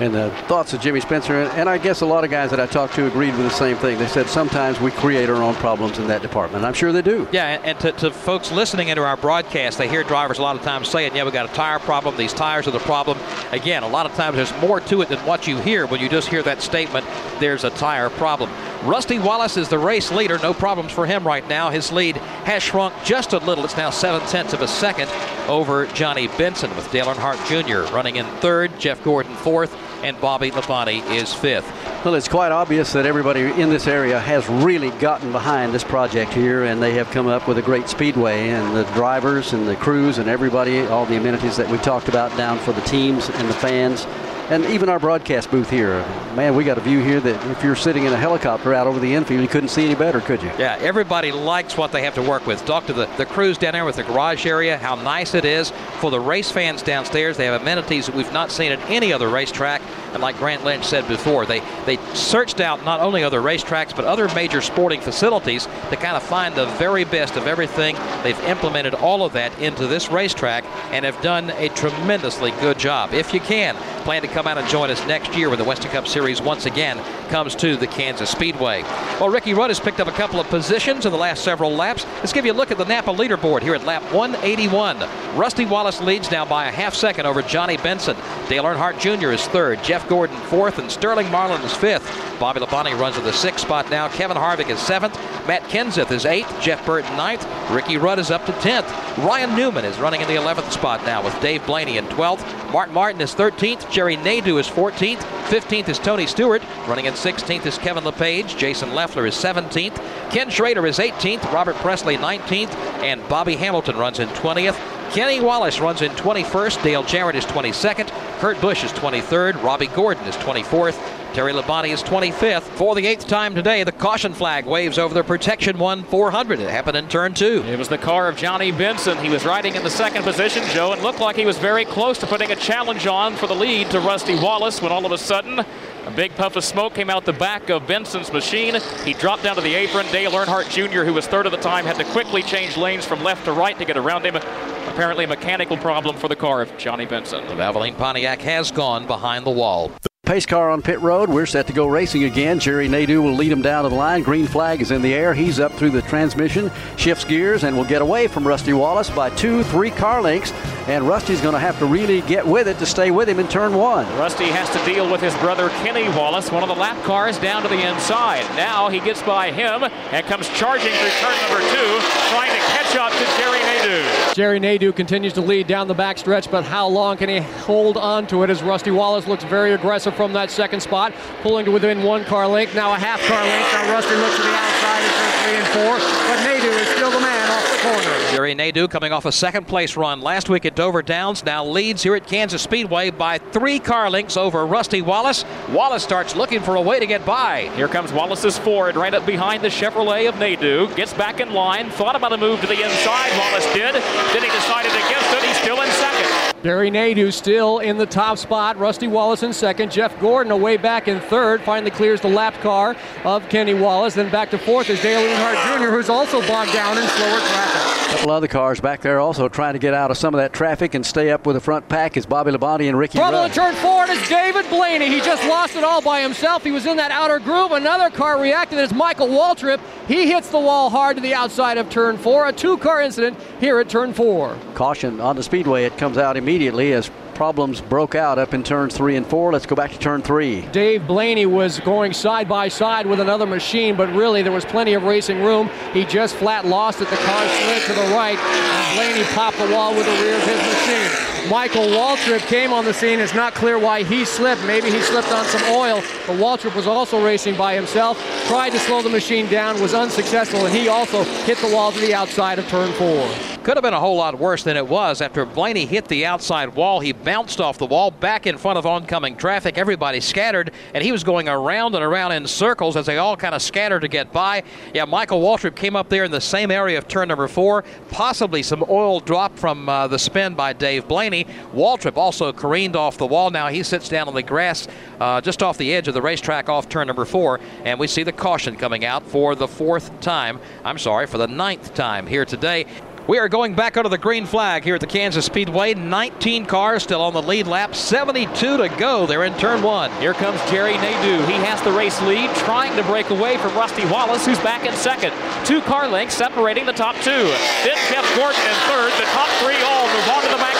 and the thoughts of Jimmy Spencer. And I guess a lot of guys that I talked to agreed with the same thing. They said sometimes we create our own problems in that department. I'm sure they do. Yeah, and to, to folks listening into our broadcast, they hear drivers a lot of times saying, yeah, we got a tire problem. These tires are the problem. Again, a lot of times there's more to it than what you hear when you just hear that statement, there's a tire problem. Rusty Wallace is the race leader. No problems for him right now. His lead has shrunk just a little. It's now seven tenths of a second over Johnny Benson with Dale Earnhardt Jr. running in third, Jeff Gordon fourth, and Bobby Labonte is fifth. Well, it's quite obvious that everybody in this area has really gotten behind this project here, and they have come up with a great speedway. And the drivers and the crews and everybody, all the amenities that we talked about down for the teams and the fans and even our broadcast booth here. Man, we got a view here that if you're sitting in a helicopter out over the infield, you couldn't see any better, could you? Yeah, everybody likes what they have to work with. Talk to the, the crews down there with the garage area, how nice it is. For the race fans downstairs, they have amenities that we've not seen at any other racetrack. And like Grant Lynch said before, they, they searched out not only other racetracks, but other major sporting facilities to kind of find the very best of everything. They've implemented all of that into this racetrack and have done a tremendously good job. If you can, plan to come out and join us next year when the Winston Cup Series once again comes to the Kansas Speedway. Well, Ricky Rudd has picked up a couple of positions in the last several laps. Let's give you a look at the Napa leaderboard here at lap 181. Rusty Wallace leads now by a half second over Johnny Benson. Dale Earnhardt Jr. is third, Jeff Gordon fourth, and Sterling Marlin is fifth. Bobby Labonte runs to the sixth spot now. Kevin Harvick is seventh. Matt Kenseth is eighth. Jeff Burton ninth. Ricky Rudd is up to tenth. Ryan Newman is running in the 11th spot now with Dave Blaney in 12th. Mark Martin is 13th. Jerry Nadeau is 14th. 15th is Tony Stewart. Running in 16th is Kevin LePage. Jason Leffler is 17th. Ken Schrader is 18th. Robert Pressley 19th. And Bobby Hamilton runs in 20th. Kenny Wallace runs in 21st. Dale Jarrett is 22nd. Kurt Busch is 23rd. Robby Gordon is 24th. Terry Labonte is 25th. For the eighth time today, the caution flag waves over the Protection 1 400. It happened in turn two. It was the car of Johnny Benson. He was riding in the second position, Joe, and looked like he was very close to putting a challenge on for the lead to Rusty Wallace when all of a sudden A big puff of smoke came out the back of Benson's machine. He dropped down to the apron. Dale Earnhardt Jr., who was third at the time, had to quickly change lanes from left to right to get around him. Apparently, a mechanical problem for the car of Johnny Benson. The Valvoline Pontiac has gone behind the wall. Pace car on pit road. We're set to go racing again. Jerry Nadeau will lead him down to the line. Green flag is in the air. He's up through the transmission, shifts gears, and will get away from Rusty Wallace by two, three car lengths. And Rusty's going to have to really get with it to stay with him in turn one. Rusty has to deal with his brother Kenny Wallace, one of the lap cars down to the inside. Now he gets by him and comes charging through turn number two, trying to catch to Jerry Nadeau. Jerry Nadeau continues to lead down the backstretch, but how long can he hold on to it as Rusty Wallace looks very aggressive from that second spot, pulling to within one car length, now a half car length. Now Rusty looks to the outside in turn three and four, but Nadeau is still the man off the corner. Jerry Nadeau coming off a second place run last week at Dover Downs now leads here at Kansas Speedway by three car lengths over Rusty Wallace. Wallace starts looking for a way to get by. Here comes Wallace's Ford right up behind the Chevrolet of Nadeau. Gets back in line, thought about a move to the inside. Wallace did. Then he decided against it. He's still in second. Jerry Nadeau still in the top spot. Rusty Wallace in second. Jeff Gordon away back in third. Finally clears the lap car of Kenny Wallace. Then back to fourth is Dale Earnhardt Jr., who's also bogged down in slower traffic. A couple other cars back there also trying to get out of some of that traffic and stay up with the front pack is Bobby Labonte and Ricky Trouble in turn four, and it's David Blaney. He just lost it all by himself. He was in that outer groove. Another car reacted. It's Michael Waltrip. He hits the wall hard to the outside of turn four. A two-car incident here at turn four. Caution on the speedway. It comes out immediately as problems broke out up in turns three and four. Let's go back to turn three. Dave Blaney was going side by side with another machine, but really there was plenty of racing room. He just flat lost it. The car slid to the right, and Blaney popped the wall with the rear of his machine. Michael Waltrip came on the scene. It's not clear why he slipped. Maybe he slipped on some oil, but Waltrip was also racing by himself. Tried to slow the machine down, was unsuccessful, and he also hit the wall to the outside of turn four. Could have been a whole lot worse than it was. After Blaney hit the outside wall, he bounced off the wall back in front of oncoming traffic. Everybody scattered, and he was going around and around in circles as they all kind of scattered to get by. Yeah, Michael Waltrip came up there in the same area of turn number four. Possibly some oil dropped from uh, the spin by Dave Blaney. Waltrip also careened off the wall. Now he sits down on the grass uh, just off the edge of the racetrack off turn number four, and we see the caution coming out for the fourth time. I'm sorry, for the ninth time here today. We are going back under the green flag here at the Kansas Speedway. 19 cars still on the lead lap, 72 to go. They're in turn one. Here comes Jerry Nadeau. He has the race lead, trying to break away from Rusty Wallace, who's back in second. Two car lengths separating the top two. Then Jeff Gordon in third. The top three all move on to the backstretch.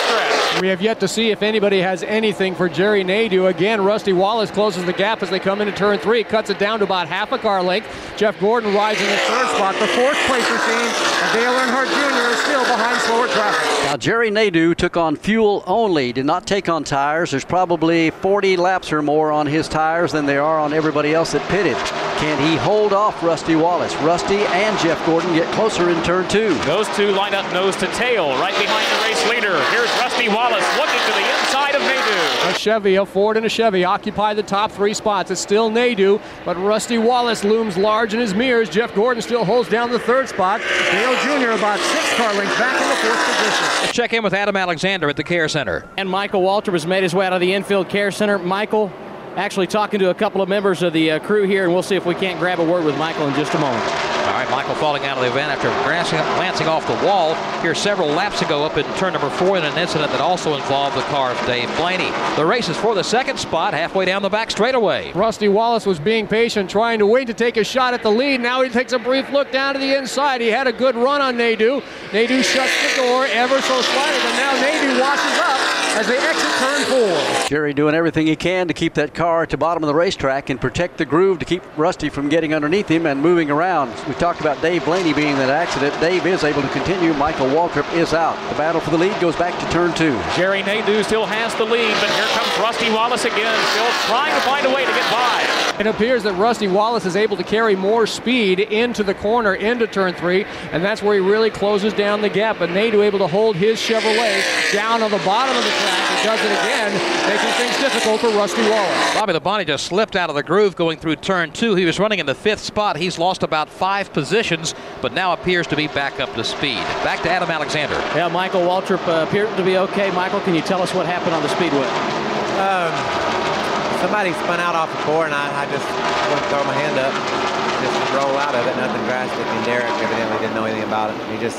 We have yet to see if anybody has anything for Jerry Nadeau. Again, Rusty Wallace closes the gap as they come into turn three, cuts it down to about half a car length. Jeff Gordon rising in third spot. The fourth place machine, and Dale Earnhardt Jr. is still behind slower traffic. Now, Jerry Nadeau took on fuel only, did not take on tires. There's probably 40 laps or more on his tires than there are on everybody else that pitted. Can he hold off Rusty Wallace? Rusty and Jeff Gordon get closer in turn two. Those two line up nose to tail right behind the race leader. Here's Rusty Wallace looking to the inside of Nadeau. A Chevy, a Ford, and a Chevy occupy the top three spots. It's still Nadeau, but Rusty Wallace looms large in his mirrors. Jeff Gordon still holds down the third spot. Dale Jr. about six car lengths back in the fourth position. Let's check in with Adam Alexander at the Care Center. And Michael Waltrip has made his way out of the infield care center. Michael, actually talking to a couple of members of the uh, crew here, and we'll see if we can't grab a word with Michael in just a moment. All right, Michael falling out of the event after glancing, glancing off the wall here several laps ago up in turn number four in an incident that also involved the car of Dave Blaney. The race is for the second spot halfway down the back straightaway. Rusty Wallace was being patient, trying to wait to take a shot at the lead. Now he takes a brief look down to the inside. He had a good run on Nadeau. Nadeau shuts the door ever so slightly, but now Nadeau washes up as they exit turn four. Jerry doing everything he can to keep that car at the bottom of the racetrack and protect the groove to keep Rusty from getting underneath him and moving around. We talked about Dave Blaney being in that accident. Dave is able to continue. Michael Waltrip is out. The battle for the lead goes back to turn two. Jerry Nadeau still has the lead, but here comes Rusty Wallace again, still trying to find a way to get by. It appears that Rusty Wallace is able to carry more speed into the corner, into turn three, and that's where he really closes down the gap. But Nadeau able to hold his Chevrolet down on the bottom of the track. He does it again, making things difficult for Rusty Wallace. Bobby Labonte just slipped out of the groove going through turn two. He was running in the fifth spot. He's lost about five positions, but now appears to be back up to speed. Back to Adam Alexander. Yeah, Michael Waltrip uh, appeared to be okay. Michael, can you tell us what happened on the speedway? Um, somebody spun out off the four, and I, I just went to throw my hand up, just roll out of it, nothing drastic. And Derek evidently didn't know anything about it. He just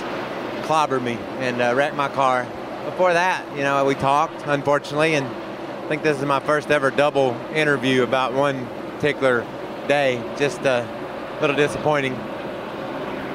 clobbered me and uh, wrecked my car. Before that, you know, we talked, unfortunately, and I think this is my first ever double interview about one particular day. Just a little disappointing.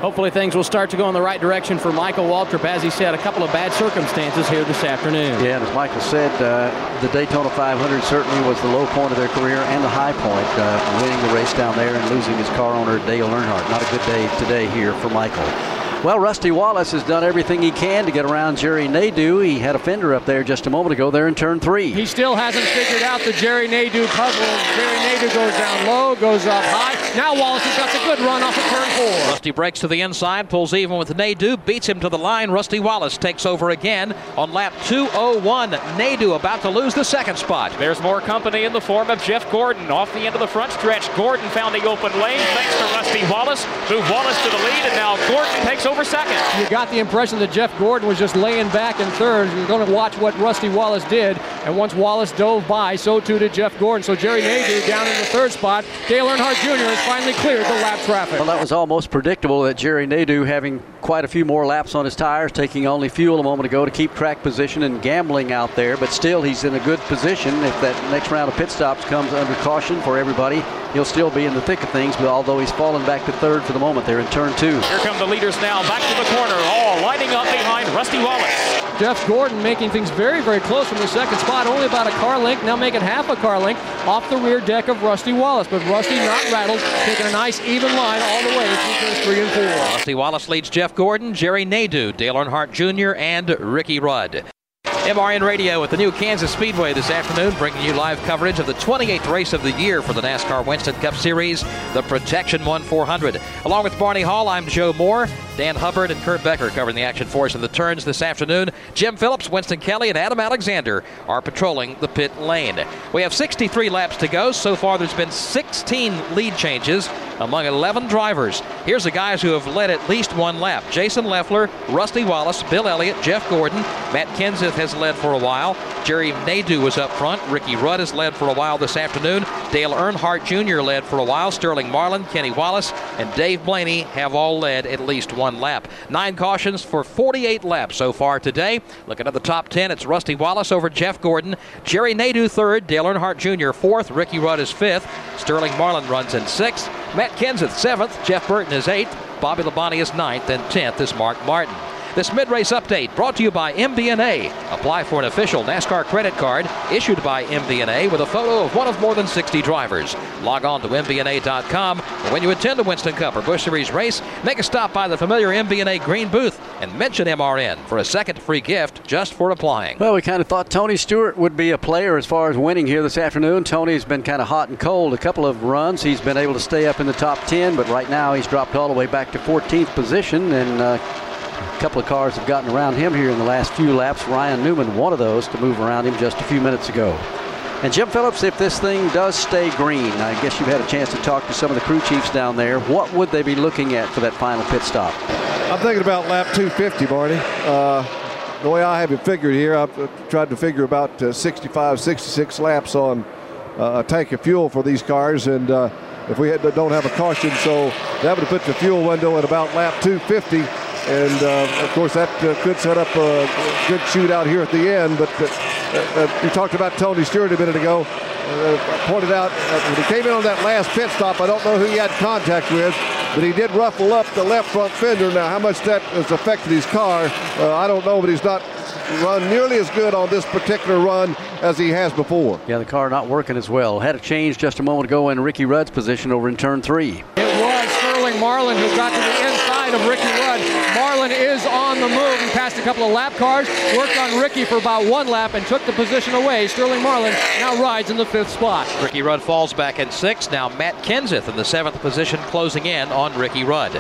Hopefully things will start to go in the right direction for Michael Waltrip. As he said, a couple of bad circumstances here this afternoon. Yeah, and as Michael said, uh, the Daytona 500 certainly was the low point of their career and the high point, uh, winning the race down there and losing his car owner Dale Earnhardt. Not a good day today here for Michael. Well, Rusty Wallace has done everything he can to get around Jerry Nadeau. He had a fender up there just a moment ago there in turn three. He still hasn't figured out the Jerry Nadeau puzzle. Jerry Nadeau goes down low, goes up high. Now Wallace has got the good run off of turn four. Rusty breaks to the inside, pulls even with Nadeau, beats him to the line. Rusty Wallace takes over again on lap 201. Nadeau about to lose the second spot. There's more company in the form of Jeff Gordon off the end of the front stretch. Gordon found the open lane thanks to Rusty Wallace. Move Wallace to the lead, and now Gordon takes over second. You got the impression that Jeff Gordon was just laying back in third. You're going to watch what Rusty Wallace did. And once Wallace dove by, so too did Jeff Gordon. So Jerry Nadeau down in the third spot. Dale Earnhardt Jr. has finally cleared the lap traffic. Well, that was almost predictable that Jerry Nadeau having quite a few more laps on his tires, taking only fuel a moment ago to keep track position and gambling out there. But still, he's in a good position. If that next round of pit stops comes under caution for everybody, he'll still be in the thick of things. But although he's fallen back to third for the moment, they're in turn two. Here come the leaders now, back to the corner, all lining up behind Rusty Wallace. Jeff Gordon making things very, very close from the second spot, only about a car length, now making half a car length off the rear deck of Rusty Wallace. But Rusty not rattled, taking a nice even line all the way through three and four. Rusty Wallace leads Jeff Gordon, Jerry Nadeau, Dale Earnhardt Jr., and Ricky Rudd. MRN Radio at the new Kansas Speedway this afternoon, bringing you live coverage of the 28th race of the year for the NASCAR Winston Cup Series, the Protection 1 400. Along with Barney Hall, I'm Joe Moore. Dan Hubbard and Kurt Becker covering the action for us in the turns this afternoon. Jim Phillips, Winston Kelley, and Adam Alexander are patrolling the pit lane. We have 63 laps to go. So far, there's been 16 lead changes among 11 drivers. Here's the guys who have led at least one lap Jason Leffler, Rusty Wallace, Bill Elliott, Jeff Gordon. Matt Kenseth has led for a while. Jerry Nadeau was up front. Ricky Rudd has led for a while this afternoon. Dale Earnhardt Jr. led for a while. Sterling Marlin, Kenny Wallace, and Dave Blaney have all led at least one lap. Nine cautions for 48 laps so far today. Looking at the top 10, it's Rusty Wallace over Jeff Gordon. Jerry Nadeau third. Dale Earnhardt Jr. fourth. Ricky Rudd is fifth. Sterling Marlin runs in sixth. Matt Kenseth seventh. Jeff Burton is eighth. Bobby Labonte is ninth. And tenth is Mark Martin. This mid-race update brought to you by MBNA. Apply for an official NASCAR credit card issued by MBNA with a photo of one of more than 60 drivers. Log on to MBNA.com. When you attend a Winston Cup or Busch Series race, make a stop by the familiar MBNA green booth and mention MRN for a second free gift just for applying. Well, we kind of thought Tony Stewart would be a player as far as winning here this afternoon. Tony's been kind of hot and cold. A couple of runs, he's been able to stay up in the top 10, but right now he's dropped all the way back to 14th position and. Uh, a couple of cars have gotten around him here in the last few laps. Ryan Newman, one of those, to move around him just a few minutes ago. And Jim Phillips, if this thing does stay green, I guess you've had a chance to talk to some of the crew chiefs down there. What would they be looking at for that final pit stop? I'm thinking about lap 250, Barney. Uh, the way I have it figured here, I've tried to figure about uh, 65, 66 laps on uh, a tank of fuel for these cars, and uh, if we had, don't have a caution, so that would put the fuel window at about lap 250. And uh, of course, that uh, could set up a good shootout here at the end. But uh, uh, we talked about Tony Stewart a minute ago. Uh, pointed out when he came in on that last pit stop, I don't know who he had contact with, but he did ruffle up the left front fender. Now, how much that has affected his car, uh, I don't know, but he's not run nearly as good on this particular run as he has before. Yeah, the car not working as well. Had a change just a moment ago in Ricky Rudd's position over in turn three. It was Sterling Marlin who got to the inside of Ricky Rudd. Marlin is on the move. He passed a couple of lap cars, worked on Ricky for about one lap, and took the position away. Sterling Marlin now rides in the fifth spot. Ricky Rudd falls back in sixth. Now Matt Kenseth in the seventh position, closing in on Ricky Rudd.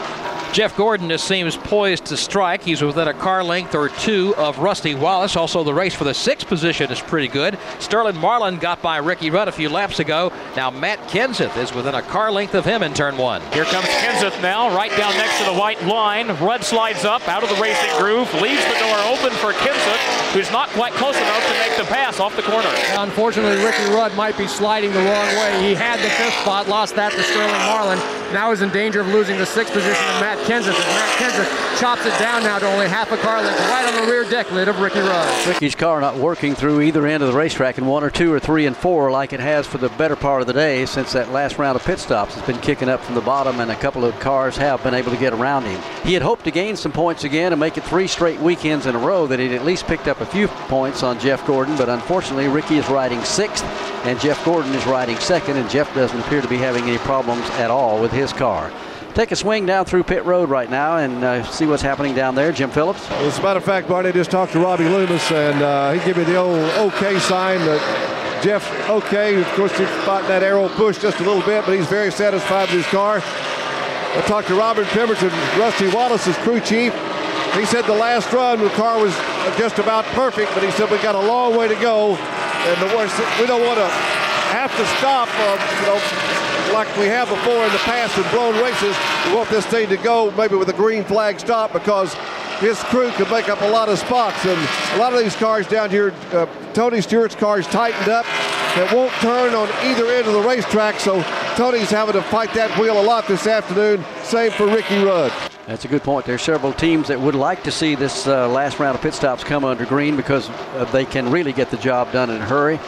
Jeff Gordon just seems poised to strike. He's within a car length or two of Rusty Wallace. Also, the race for the sixth position is pretty good. Sterling Marlin got by Ricky Rudd a few laps ago. Now Matt Kenseth is within a car length of him in turn one. Here comes Kenseth now, right down next to the white line. Rudd slides up out of the racing groove, leaves the door open for Kenseth. who's not quite close enough to make the pass off the corner. Unfortunately, Ricky Rudd might be sliding the wrong way. He had the fifth spot, lost that to Sterling Marlin. Now he's in danger of losing the sixth position to Matt Kenseth. As Matt Kenseth chops it down now to only half a car length, right on the rear deck lid of Ricky Rudd. Ricky's car not working through either end of the racetrack in one or two or three and four like it has for the better part of the day since that last round of pit stops. It's been kicking up from the bottom, and a couple of cars have been able to get around him. He had hoped to gain some points again and make it three straight weekends in a row that he'd at least picked up a few points on Jeff Gordon, but unfortunately, Ricky is riding sixth, and Jeff Gordon is riding second, and Jeff doesn't appear to be having any problems at all with his car. Take a swing down through pit road right now and uh, see what's happening down there. Jim Phillips. As a matter of fact, Barney just talked to Robbie Loomis, and uh, he gave me the old OK sign. That Jeff, okay. Of course, he's fighting that aero push just a little bit, but he's very satisfied with his car. I talked to Robin Pemberton, Rusty Wallace's crew chief. He said the last run, the car was just about perfect, but he said we got a long way to go, and the worst, we don't want to have to stop, uh, you know, like we have before in the past in blown races. We want this thing to go maybe with a green flag stop because his crew could make up a lot of spots. And a lot of these cars down here, uh, Tony Stewart's cars tightened up that won't turn on either end of the racetrack. So Tony's having to fight that wheel a lot this afternoon. Same for Ricky Rudd. That's a good point. There's several teams that would like to see this uh, last round of pit stops come under green because uh, they can really get the job done in a hurry.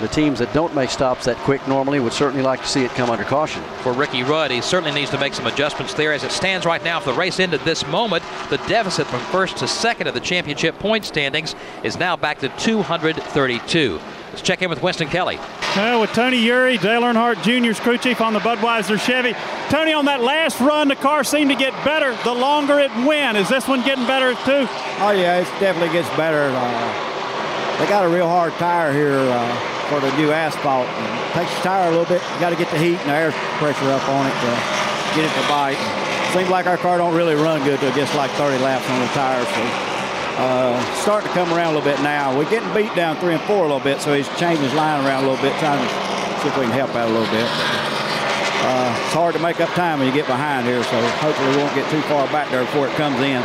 The teams that don't make stops that quick normally would certainly like to see it come under caution. For Ricky Rudd, he certainly needs to make some adjustments there. As it stands right now, if the race ended this moment, the deficit from first to second of the championship point standings is now back to 232. Let's check in with Winston Kelley. Well, with Tony Eury, Dale Earnhardt Jr.'s crew chief on the Budweiser Chevy. Tony, on that last run, the car seemed to get better the longer it went. Is this one getting better too? Oh yeah, it definitely gets better. Uh, they got a real hard tire here. Uh, for the new asphalt. And takes the tire a little bit. You got to get the heat and the air pressure up on it to get it to bite. Seems like our car don't really run good till it gets like 30 laps on the tires. So uh, starting to come around a little bit now. We're getting beat down three and four a little bit, so he's changing his line around a little bit, trying to see if we can help out a little bit. Uh, it's hard to make up time when you get behind here, so hopefully we won't get too far back there before it comes in.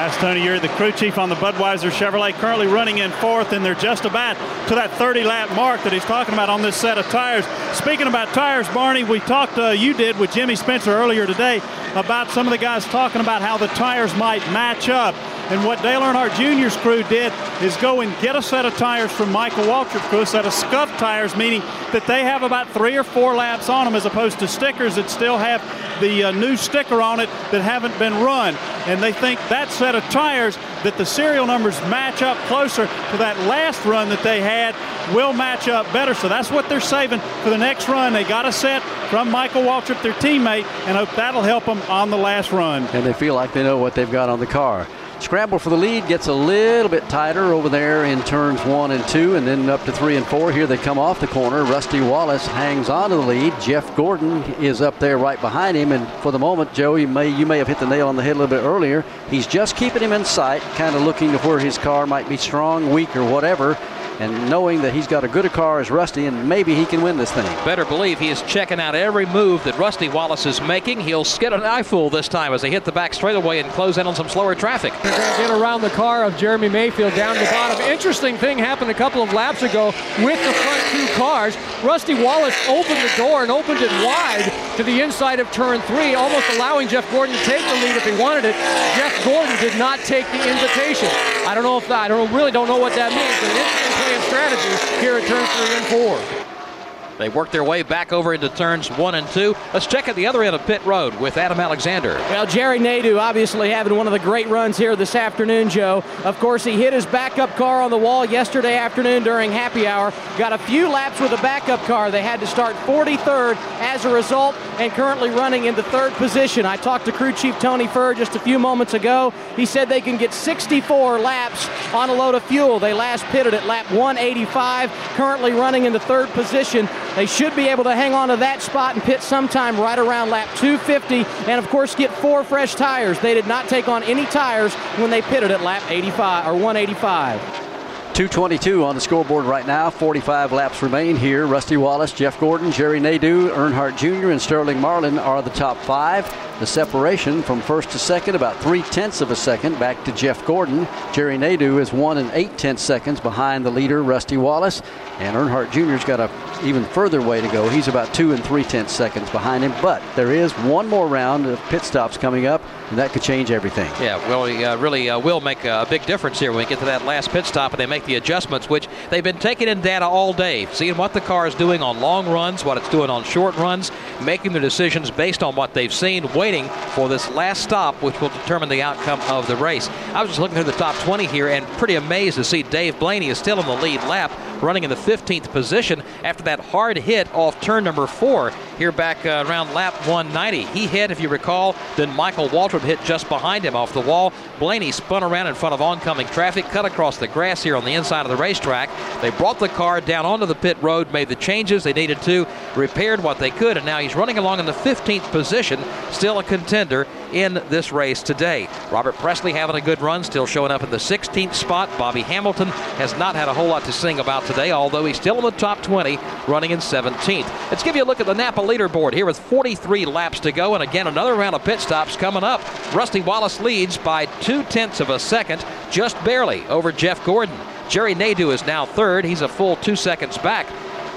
That's Tony Eury the crew chief on the Budweiser Chevrolet, currently running in fourth, and they're just about to that 30 lap mark that he's talking about on this set of tires. Speaking about tires, Barney, we talked, uh, you did with Jimmy Spencer earlier today about some of the guys talking about how the tires might match up. And what Dale Earnhardt Jr.'s crew did is go and get a set of tires from Michael Waltrip's crew, a set of scuff tires, meaning that they have about three or four laps on them as opposed to stickers that still have the uh, new sticker on it that haven't been run. And they think that set of tires that the serial numbers match up closer to that last run that they had will match up better. So that's what they're saving for the next run. They got a set from Michael Waltrip, their teammate, and hope that'll help them on the last run. And they feel like they know what they've got on the car. Scramble for the lead gets a little bit tighter over there in turns one and two, and then up to three and four. Here they come off the corner. Rusty Wallace hangs on to the lead. Jeff Gordon is up there right behind him, and for the moment, Joe, you may you may have hit the nail on the head a little bit earlier. He's just keeping him in sight, kind of looking to where his car might be strong, weak, or whatever and knowing that he's got a good a car as Rusty and maybe he can win this thing. Better believe he is checking out every move that Rusty Wallace is making. He'll skid an eyeful this time as they hit the back straightaway and close in on some slower traffic. They're going to get around the car of Jeremy Mayfield down the bottom. Interesting thing happened a couple of laps ago with the front two cars. Rusty Wallace opened the door and opened it wide to the inside of turn three, almost allowing Jeff Gordon to take the lead if he wanted it. Jeff Gordon did not take the invitation. I don't know if that, I don't really don't know what that means, but strategy here at turn three and four. They work their way back over into turns one and two. Let's check at the other end of pit road with Adam Alexander. Well, Jerry Nadeau obviously having one of the great runs here this afternoon, Joe. Of course, he hit his backup car on the wall yesterday afternoon during happy hour. Got a few laps with a backup car. They had to start 43rd as a result and currently running into third position. I talked to crew chief Tony Furr just a few moments ago. He said they can get 64 laps on a load of fuel. They last pitted at lap 185, currently running in the third position. They should be able to hang on to that spot and pit sometime right around lap 250 and, of course, get four fresh tires. They did not take on any tires when they pitted at lap 85 or 185. 222 on the scoreboard right now. 45 laps remain here. Rusty Wallace, Jeff Gordon, Jerry Nadeau, Earnhardt Jr., and Sterling Marlin are the top five. The separation from first to second, about three tenths of a second, back to Jeff Gordon. Jerry Nadeau is one and eight tenths seconds behind the leader, Rusty Wallace. And Earnhardt Jr.'s got a even further way to go. He's about two and three tenths seconds behind him. But there is one more round of pit stops coming up, and that could change everything. Yeah, well, uh, really uh, will make a big difference here when we get to that last pit stop and they make the adjustments, which they've been taking in data all day, seeing what the car is doing on long runs, what it's doing on short runs, making their decisions based on what they've seen, waiting for this last stop, which will determine the outcome of the race. I was just looking through the top 20 here and pretty amazed to see Dave Blaney is still in the lead lap, running in the 15th position after that hard hit off turn number four here back uh, around lap 190. He hit, if you recall, then Michael Waltrip hit just behind him off the wall. Blaney spun around in front of oncoming traffic, cut across the grass here on the inside of the racetrack. They brought the car down onto the pit road, made the changes they needed to, repaired what they could, and now he's running along in the 15th position, still a contender in this race today. Robert Pressley having a good run, still showing up in the 16th spot. Bobby Hamilton has not had a whole lot to sing about today, although he's still in the top 20, running in 17th. Let's give you a look at the Napa leaderboard here with 43 laps to go, and again, another round of pit stops coming up. Rusty Wallace leads by two tenths of a second, just barely over Jeff Gordon. Jerry Nadeau is now third. He's a full two seconds back.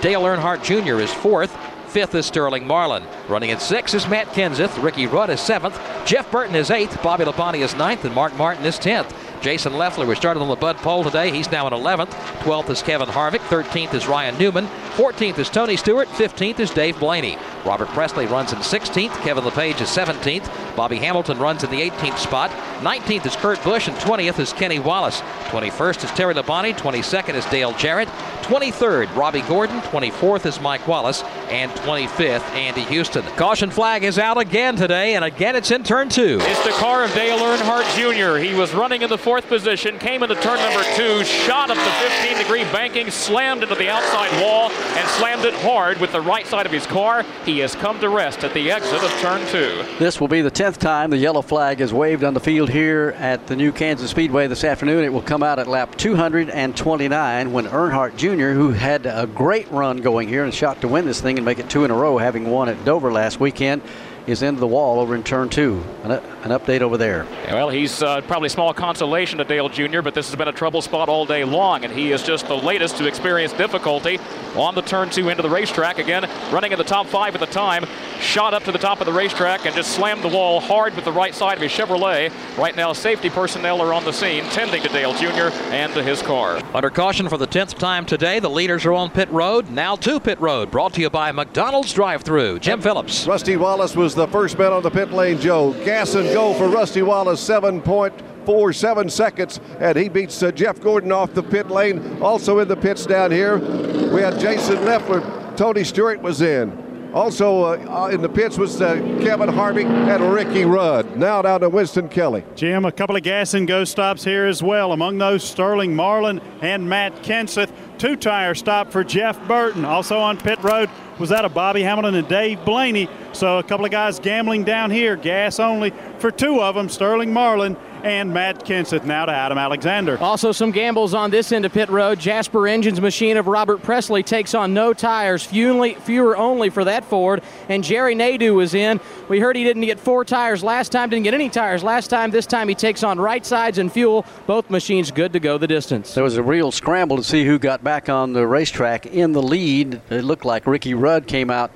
Dale Earnhardt Jr. is fourth. Fifth is Sterling Marlin. Running at six is Matt Kenseth. Ricky Rudd is seventh. Jeff Burton is eighth. Bobby Labonte is ninth. And Mark Martin is tenth. Jason Leffler was started on the Bud pole today. He's now in 11th. 12th is Kevin Harvick. 13th is Ryan Newman. 14th is Tony Stewart. 15th is Dave Blaney. Robert Pressley runs in 16th. Kevin LePage is 17th. Bobby Hamilton runs in the 18th spot. 19th is Kurt Busch, and 20th is Kenny Wallace. 21st is Terry Labonte. 22nd is Dale Jarrett. 23rd, Robby Gordon. 24th is Mike Wallace. And 25th, Andy Houston. Caution flag is out again today, and again it's in turn two. It's the car of Dale Earnhardt Jr. He was running in the fourth position, came into turn number two, shot up the 15 degree banking, slammed into the outside wall, and slammed it hard with the right side of his car. He has come to rest at the exit of turn two. This will be the 10th time the yellow flag is waved on the field here at the new Kansas Speedway this afternoon. It will come out at lap 229 when Earnhardt Jr., who had a great run going here and shot to win this thing and make it two in a row, having won at Dover last weekend, is into the wall over in turn two. An, an update over there. Well, he's uh, probably small consolation to Dale Jr., but this has been a trouble spot all day long, and he is just the latest to experience difficulty on the turn two into the racetrack. Again, running in the top five at the time, shot up to the top of the racetrack and just slammed the wall hard with the right side of his Chevrolet. Right now, safety personnel are on the scene, tending to Dale Jr. and to his car. Under caution for the 10th time today, the leaders are on pit road. Now to pit road, brought to you by McDonald's drive-through. Jim Phillips. Rusty Wallace was the first man on the pit lane, Joe. Gas and go for Rusty Wallace, 7.47 seconds, and he beats uh, Jeff Gordon off the pit lane. Also in the pits down here, we had Jason Leffler. Tony Stewart was in. Also uh, in the pits was uh, Kevin Harvick and Ricky Rudd. Now down to Winston Kelley. Jim, a couple of gas and go stops here as well. Among those, Sterling Marlin and Matt Kenseth. Two tire stop for Jeff Burton. Also on pit road was that of Bobby Hamilton and Dave Blaney. So a couple of guys gambling down here, gas only for two of them, Sterling Marlin and Matt Kenseth now to Adam Alexander. Also, some gambles on this end of pit road. Jasper Engines machine of Robert Pressley takes on no tires, fewer only for that Ford. And Jerry Nadeau was in. We heard he didn't get four tires last time, didn't get any tires last time. This time he takes on right sides and fuel. Both machines good to go the distance. There was a real scramble to see who got back on the racetrack in the lead. It looked like Ricky Rudd came out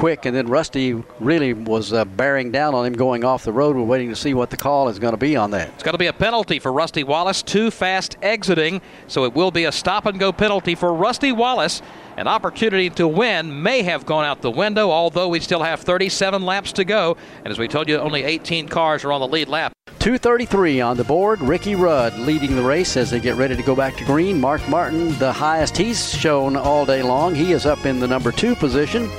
quick, and then Rusty really was uh, bearing down on him going off the road. We're waiting to see what the call is going to be on that. It's going to be a penalty for Rusty Wallace, too fast exiting, so it will be a stop and go penalty for Rusty Wallace. An opportunity to win may have gone out the window, although we still have 37 laps to go. And as we told you, only 18 cars are on the lead lap. 233 on the board. Ricky Rudd leading the race as they get ready to go back to green. Mark Martin, the highest he's shown all day long. He is up in the number two position.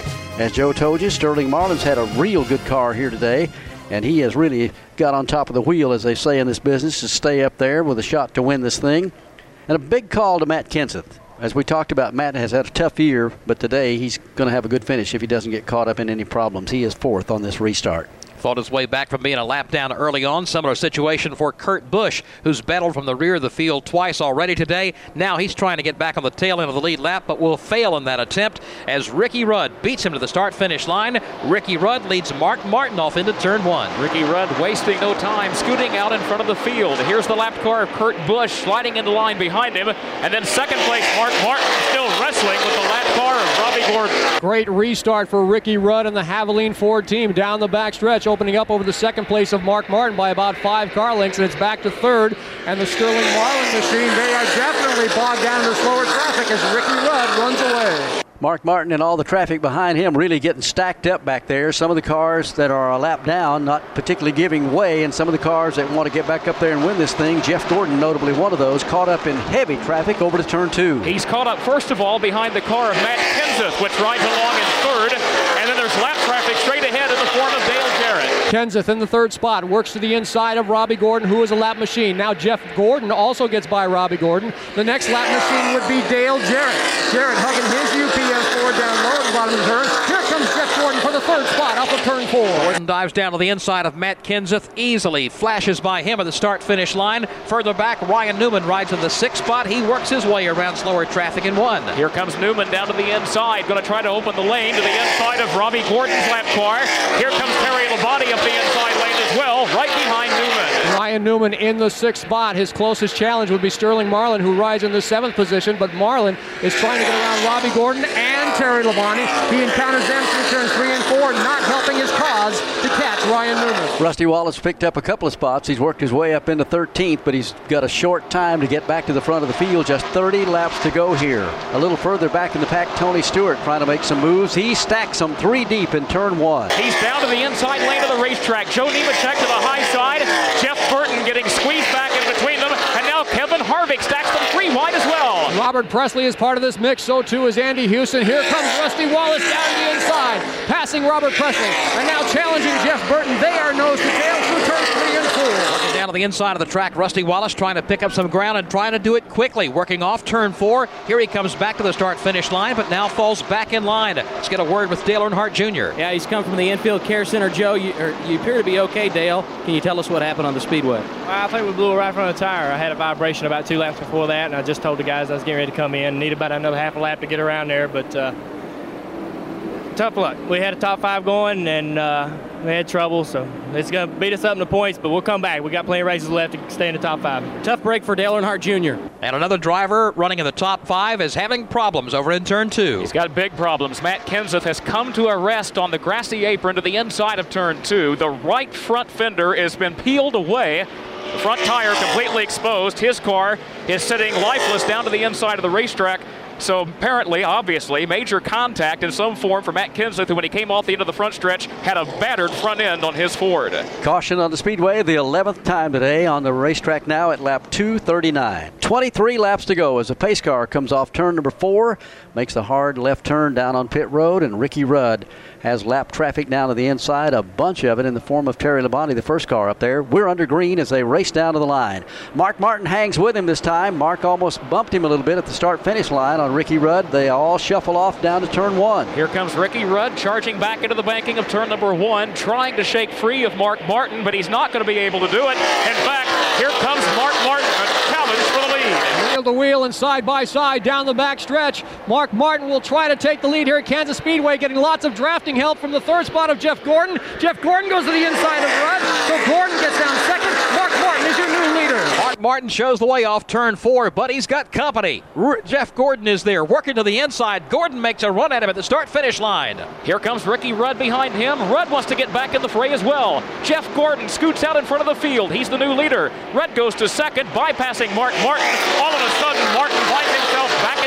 As Joe told you, Sterling Marlin's had a real good car here today, and he has really got on top of the wheel, as they say in this business, to stay up there with a shot to win this thing. And a big call to Matt Kenseth. As we talked about, Matt has had a tough year, but today he's going to have a good finish if he doesn't get caught up in any problems. He is fourth on this restart. Fought his way back from being a lap down early on. Similar situation for Kurt Busch, who's battled from the rear of the field twice already today. Now he's trying to get back on the tail end of the lead lap, but will fail in that attempt as Ricky Rudd beats him to the start finish line. Ricky Rudd leads Mark Martin off into turn one. Ricky Rudd wasting no time, scooting out in front of the field. Here's the lap car of Kurt Busch sliding into line behind him. And then second place, Mark Martin still wrestling with the lap car of Robby Gordon. Great restart for Ricky Rudd and the Havoline Ford team down the back stretch, opening up over the second place of Mark Martin by about five car lengths, and it's back to third. And the Sterling Marlin machine, they are definitely bogged down in the slower traffic as Ricky Rudd runs away. Mark Martin and all the traffic behind him really getting stacked up back there. Some of the cars that are a lap down, not particularly giving way, and some of the cars that want to get back up there and win this thing. Jeff Gordon, notably one of those, caught up in heavy traffic over to turn two. He's caught up first of all behind the car of Matt Kenseth, which rides along in third. And then there's lap traffic straight ahead in the form of Dale Jarrett. Kenseth in the third spot works to the inside of Robby Gordon, who is a lap machine. Now Jeff Gordon also gets by Robby Gordon. The next lap machine would be Dale Jarrett. Jarrett hugging his UPS Ford down low at the bottom of the turn. Here comes Jeff Gordon for the third spot off of turn four. Gordon dives down to the inside of Matt Kenseth, easily flashes by him at the start finish line. Further back, Ryan Newman rides in the sixth spot. He works his way around slower traffic in one. Here comes Newman down to the inside, going to try to open the lane to the inside of Robby Gordon's lap car. Here comes Terry Labonte up the inside lane as well, right behind Newman. Ryan Newman in the sixth spot. His closest challenge would be Sterling Marlin, who rides in the seventh position, but Marlin is trying to get around Robby Gordon and Terry Labonte. He encounters them through turns three and four, not helping his cause to catch Ryan Newman. Rusty Wallace picked up a couple of spots. He's worked his way up into 13th, but he's got a short time to get back to the front of the field. Just 30 laps to go here. A little further back in the pack, Tony Stewart trying to make some moves. He stacks them three deep in turn one. He's down to the inside lane of the racetrack. Joe Nemechek to the high side. Jeff Getting squeezed back in between them. And now Kevin Harvick stacks them three wide as well. Robert Pressley is part of this mix, so too is Andy Houston. Here comes Rusty Wallace down the inside, passing Robert Pressley, and now challenging Jeff Burton. They are nose to tail through turns three and four. Working down to the inside of the track, Rusty Wallace trying to pick up some ground and trying to do it quickly. Working off turn four. Here he comes back to the start finish line, but now falls back in line. Let's get a word with Dale Earnhardt Jr. Yeah, he's come from the infield care center. Joe, you, er, you appear to be okay, Dale. Can you tell us what happened on the speedway? I think we blew it right from the tire. I had a vibration about two laps before that, and I just told the guys I was getting ready to come in. Need about another half a lap to get around there, but uh, tough luck. We had a top five going, and uh, we had trouble, so it's going to beat us up in the points, but we'll come back. We got plenty of races left to stay in the top five. Tough break for Dale Earnhardt Jr. And another driver running in the top five is having problems over in turn two. He's got big problems. Matt Kenseth has come to a rest on the grassy apron to the inside of turn two. The right front fender has been peeled away. The front tire completely exposed. His car is sitting lifeless down to the inside of the racetrack. So apparently, obviously, major contact in some form for Matt Kenseth, who when he came off the end of the front stretch, had a battered front end on his Ford. Caution on the speedway, the 11th time today on the racetrack now at lap 239. 23 laps to go as a pace car comes off turn number four, makes the hard left turn down on pit road, and Ricky Rudd has lap traffic down to the inside, a bunch of it in the form of Terry Labonte, the first car up there. We're under green as they race down to the line. Mark Martin hangs with him this time. Mark almost bumped him a little bit at the start finish line on Ricky Rudd. They all shuffle off down to turn one. Here comes Ricky Rudd charging back into the banking of turn number one, trying to shake free of Mark Martin, but he's not going to be able to do it. In fact, here comes Mark Martin, a challenge for the to wheel and side by side down the back stretch. Mark Martin will try to take the lead here at Kansas Speedway, getting lots of drafting help from the third spot of Jeff Gordon. Jeff Gordon goes to the inside of Rudd, so Gordon gets down second. Mark Martin is your new leader. Mark Martin shows the way off turn four, but he's got company. R- Jeff Gordon is there, working to the inside. Gordon makes a run at him at the start finish line. Here comes Ricky Rudd behind him. Rudd wants to get back in the fray as well. Jeff Gordon scoots out in front of the field. He's the new leader. Rudd goes to second, bypassing Mark Martin. All of a sudden, Martin finds himself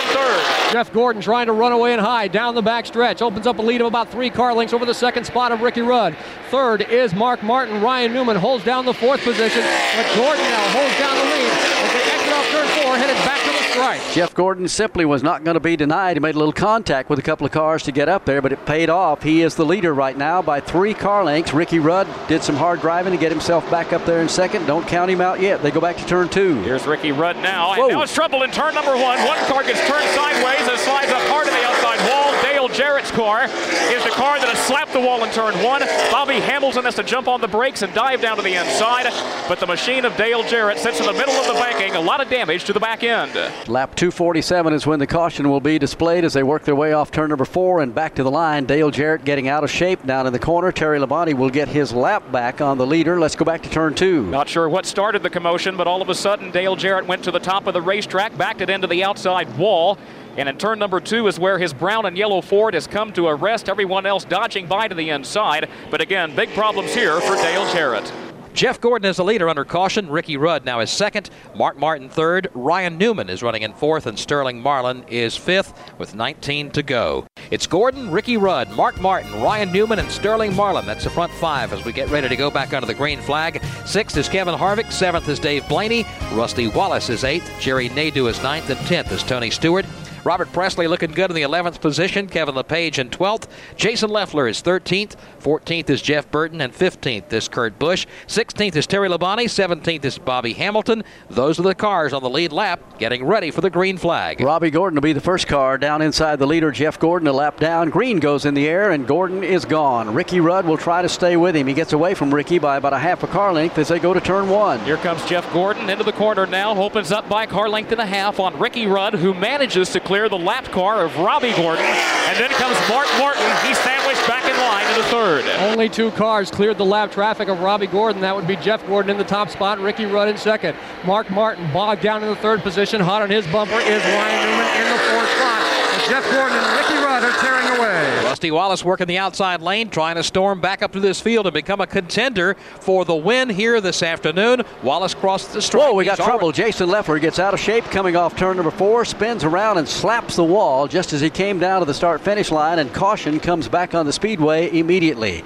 third. Jeff Gordon trying to run away and high down the back stretch. Opens up a lead of about three car lengths over the second spot of Ricky Rudd. Third is Mark Martin. Ryan Newman holds down the fourth position, but Gordon now holds down the lead as they exit off turn four, headed back to the stripe. Jeff Gordon simply was not going to be denied. He made a little contact with a couple of cars to get up there, but it paid off. He is the leader right now by three car lengths. Ricky Rudd did some hard driving to get himself back up there in second. Don't count him out yet. They go back to turn two. Here's Ricky Rudd now. Whoa. And now it's trouble in turn number one. One car gets turned sideways and slides up hard to the outside wall. Jarrett's car is the car that has slapped the wall in turn one. Bobby Hamilton has to jump on the brakes and dive down to the inside, but the machine of Dale Jarrett sits in the middle of the banking. A lot of damage to the back end. Lap 247 is when the caution will be displayed as they work their way off turn number four and back to the line. Dale Jarrett getting out of shape down in the corner. Terry Labonte will get his lap back on the leader. Let's go back to turn two. Not sure what started the commotion, but all of a sudden Dale Jarrett went to the top of the racetrack, backed it into the outside wall. And in turn number two is where his brown and yellow Ford has come to arrest everyone else dodging by to the inside. But again, big problems here for Dale Jarrett. Jeff Gordon is the leader under caution. Ricky Rudd now is second. Mark Martin third. Ryan Newman is running in fourth, and Sterling Marlin is fifth with 19 to go. It's Gordon, Ricky Rudd, Mark Martin, Ryan Newman, and Sterling Marlin. That's the front five as we get ready to go back under the green flag. Sixth is Kevin Harvick. Seventh is Dave Blaney. Rusty Wallace is eighth. Jerry Nadeau is ninth, and tenth is Tony Stewart. Robert Pressley looking good in the 11th position. Kevin LePage in 12th. Jason Leffler is 13th. 14th is Jeff Burton. And 15th is Kurt Busch. 16th is Terry Labonte. 17th is Bobby Hamilton. Those are the cars on the lead lap getting ready for the green flag. Robby Gordon will be the first car down inside the leader. Jeff Gordon a lap down. Green goes in the air, and Gordon is gone. Ricky Rudd will try to stay with him. He gets away from Ricky by about a half a car length as they go to turn one. Here comes Jeff Gordon into the corner now. Opens up by car length and a half on Ricky Rudd, who manages to clear the lap car of Robby Gordon. And then comes Mark Martin. He's sandwiched back in line in the third. Only two cars cleared the lap traffic of Robby Gordon. That would be Jeff Gordon in the top spot, Ricky Rudd in second. Mark Martin bogged down in the third position. Hot on his bumper is Ryan Newman in the fourth spot. And Jeff Gordon and Ricky Rudd are tearing away. Rusty Wallace working the outside lane, trying to storm back up to this field and become a contender for the win here this afternoon. Wallace crossed the strike. Whoa, we got He's trouble. already- Jason Leffler gets out of shape coming off turn number four, spins around and slaps the wall just as he came down to the start finish line, and caution comes back on the speedway immediately.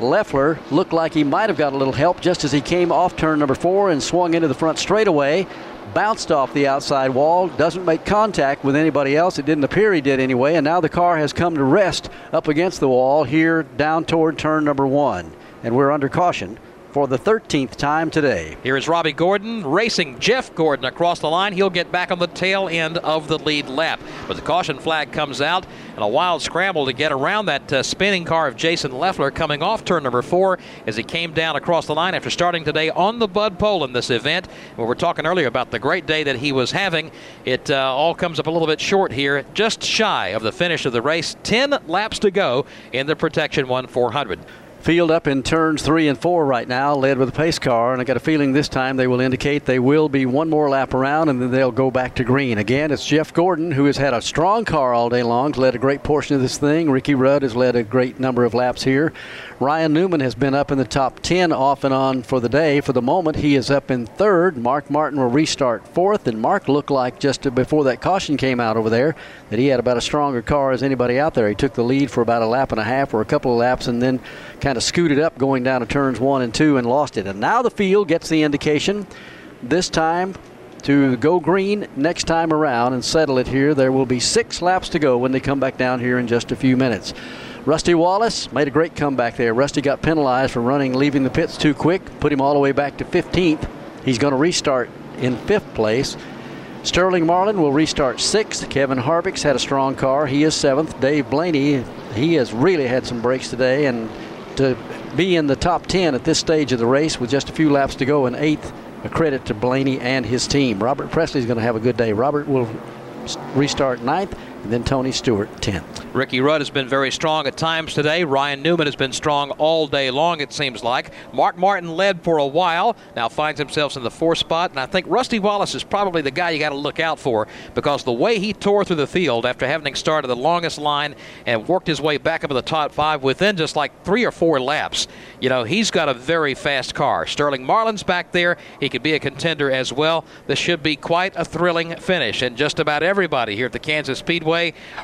Leffler looked like he might have got a little help just as he came off turn number four and swung into the front straightaway. Bounced off the outside wall, doesn't make contact with anybody else. It didn't appear he did anyway, and now the car has come to rest up against the wall here down toward turn number one. And we're under caution for the 13th time today. Here is Robby Gordon racing Jeff Gordon across the line. He'll get back on the tail end of the lead lap. But the caution flag comes out and a wild scramble to get around that uh, spinning car of Jason Leffler coming off turn number four as he came down across the line after starting today on the Bud Pole in this event. We were talking earlier about the great day that he was having. It uh, all comes up a little bit short here, just shy of the finish of the race. 10 laps to go in the Protection 1 400. Field up in turns three and four right now, led with a pace car, and I got a feeling this time they will indicate they will be one more lap around and then they'll go back to green. Again, it's Jeff Gordon who has had a strong car all day long, led a great portion of this thing. Ricky Rudd has led a great number of laps here. Ryan Newman has been up in the top 10 off and on for the day. For the moment, he is up in third. Mark Martin will restart fourth, and Mark looked like just before that caution came out over there that he had about a stronger car as anybody out there. He took the lead for about a lap and a half or a couple of laps and then kind of scooted up going down to turns one and two and lost it. And now the field gets the indication this time to go green next time around and settle it here. There will be six laps to go when they come back down here in just a few minutes. Rusty Wallace made a great comeback there. Rusty got penalized for running, leaving the pits too quick, put him all the way back to 15th. He's going to restart in fifth place. Sterling Marlin will restart sixth. Kevin Harvick's had a strong car. He is seventh. Dave Blaney, he has really had some breaks today, and to be in the top 10 at this stage of the race with just a few laps to go in eighth, a credit to Blaney and his team. Robert Pressley's going to have a good day. Robert will restart ninth, and then Tony Stewart 10th. Ricky Rudd has been very strong at times today. Ryan Newman has been strong all day long, it seems like. Mark Martin led for a while, now finds himself in the fourth spot. And I think Rusty Wallace is probably the guy you got to look out for because the way he tore through the field after having started the longest line and worked his way back up to the top five within just like three or four laps, you know, he's got a very fast car. Sterling Marlin's back there. He could be a contender as well. This should be quite a thrilling finish. And just about everybody here at the Kansas Speedway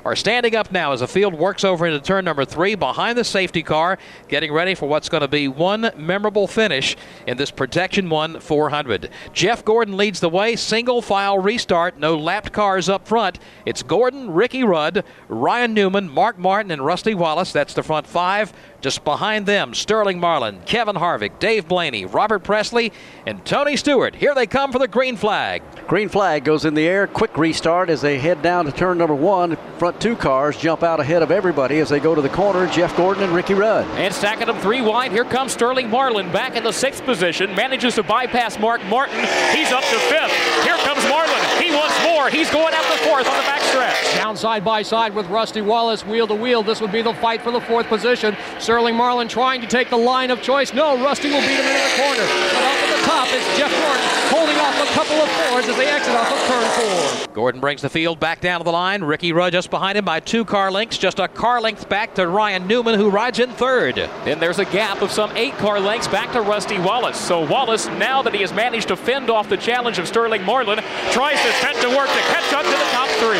are standing up now as the field works over into turn number three behind the safety car, getting ready for what's going to be one memorable finish in this Protection 1 400. Jeff Gordon leads the way, single file restart, no lapped cars up front. It's Gordon, Ricky Rudd, Ryan Newman, Mark Martin, and Rusty Wallace. That's the front five. Just behind them, Sterling Marlin, Kevin Harvick, Dave Blaney, Robert Pressley, and Tony Stewart. Here they come for the green flag. Green flag goes in the air. Quick restart as they head down to turn number one. Front two cars jump out ahead of everybody as they go to the corner. Jeff Gordon and Ricky Rudd. And stacking them three wide. Here comes Sterling Marlin back in the sixth position. Manages to bypass Mark Martin. He's up to fifth. Here comes Marlin. He wants more. He's going after fourth on the backstretch. Down side by side with Rusty Wallace, wheel to wheel. This would be the fight for the fourth position. Sterling Marlin trying to take the line of choice. No, Rusty will beat him into the corner. But up at the top is Jeff Gordon holding off a couple of fours as they exit off of turn four. Gordon brings the field back down to the line. Ricky Rudd just behind him by two car lengths, just a car length back to Ryan Newman, who rides in third. Then there's a gap of some eight car lengths back to Rusty Wallace. So Wallace, now that he has managed to fend off the challenge of Sterling Marlin, tries to set to work to catch up to the top three.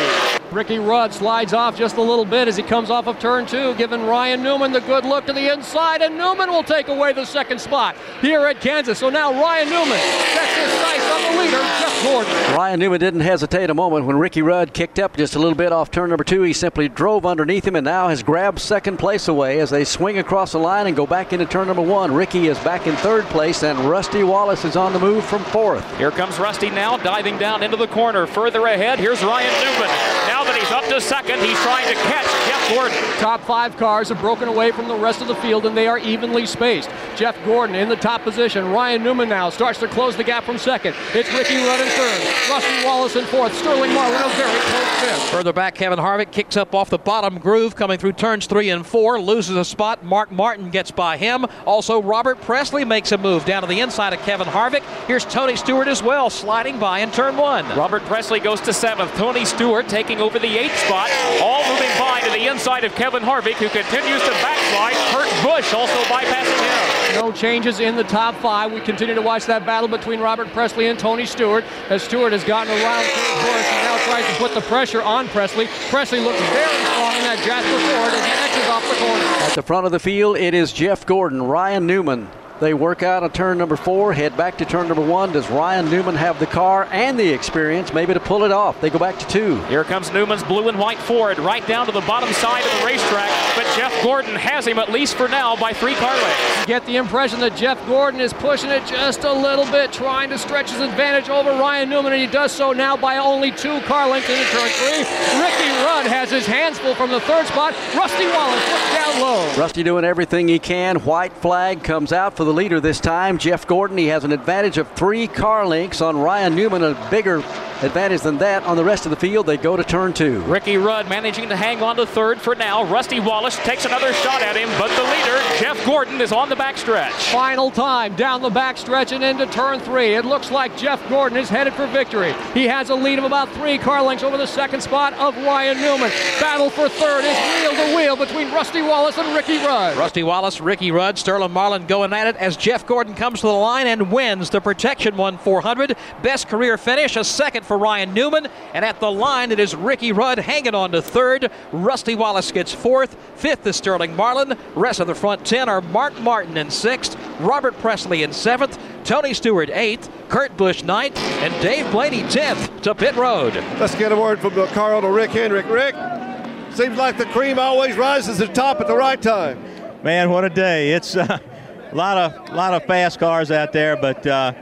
Ricky Rudd slides off just a little bit as he comes off of turn two, giving Ryan Newman the good look to the inside, and Newman will take away the second spot here at Kansas. So now Ryan Newman sets his sights on the leader, Jeff Gordon. Ryan Newman didn't hesitate a moment when Ricky Rudd kicked up just a little bit off turn number two. He simply drove underneath him and now has grabbed second place away as they swing across the line and go back into turn number one. Ricky is back in third place, and Rusty Wallace is on the move from fourth. Here comes Rusty now, diving down into the corner. Further ahead, here's Ryan Newman. Now he's up to second, he's trying to catch Jeff Gordon. Top five cars have broken away from the rest of the field and they are evenly spaced. Jeff Gordon in the top position. Ryan Newman now starts to close the gap from second. It's Ricky Rudd in third. Rusty Wallace in fourth. Sterling Marlin a very close fifth. Further back, Kevin Harvick kicks up off the bottom groove, coming through turns three and four, loses a spot. Mark Martin gets by him. Also, Robert Pressley makes a move down to the inside of Kevin Harvick. Here's Tony Stewart as well, sliding by in turn one. Robert Pressley goes to seventh. Tony Stewart taking over the eighth spot, all moving by to the inside of Kevin Harvick, who continues to backslide. Kurt Busch also bypassing him. No changes in the top five. We continue to watch that battle between Robert Pressley and Tony Stewart as Stewart has gotten around Kurt Busch and now tries to put the pressure on Pressley. Pressley looks very strong in that Jasper Ford as he exits off the corner. At the front of the field, it is Jeff Gordon, Ryan Newman. They work out on turn number four, head back to turn number one. Does Ryan Newman have the car and the experience maybe to pull it off? They go back to two. Here comes Newman's blue and white Ford right down to the bottom side of the racetrack, but Jeff Gordon has him at least for now by three car lengths. Get the impression that Jeff Gordon is pushing it just a little bit, trying to stretch his advantage over Ryan Newman, and he does so now by only two car lengths into turn three. Ricky Rudd has his hands full from the third spot. Rusty Wallace looks down low. Rusty doing everything he can. White flag comes out for the leader this time. Jeff Gordon, he has an advantage of three car lengths on Ryan Newman, a bigger advantage than that on the rest of the field. They go to turn two. Ricky Rudd managing to hang on to third for now. Rusty Wallace takes another shot at him, but the leader, Jeff Gordon, is on the backstretch. Final time down the backstretch and into turn three. It looks like Jeff Gordon is headed for victory. He has a lead of about three car lengths over the second spot of Ryan Newman. Battle for third is wheel to wheel between Rusty Wallace and Ricky Rudd. Rusty Wallace, Ricky Rudd, Sterling Marlin going at it as Jeff Gordon comes to the line and wins the Protection 1 400. Best career finish, a second for Ryan Newman. And at the line, it is Ricky Rudd hanging on to third. Rusty Wallace gets fourth. Fifth is Sterling Marlin. Rest of the front 10 are Mark Martin in sixth, Robert Pressley in seventh, Tony Stewart eighth, Kurt Busch ninth, and Dave Blaney tenth to pit road. Let's get a word from the Carl to Rick Hendrick. Rick, seems like the cream always rises to the top at the right time. Man, what a day! It's uh, a lot of lot of fast cars out there, but uh,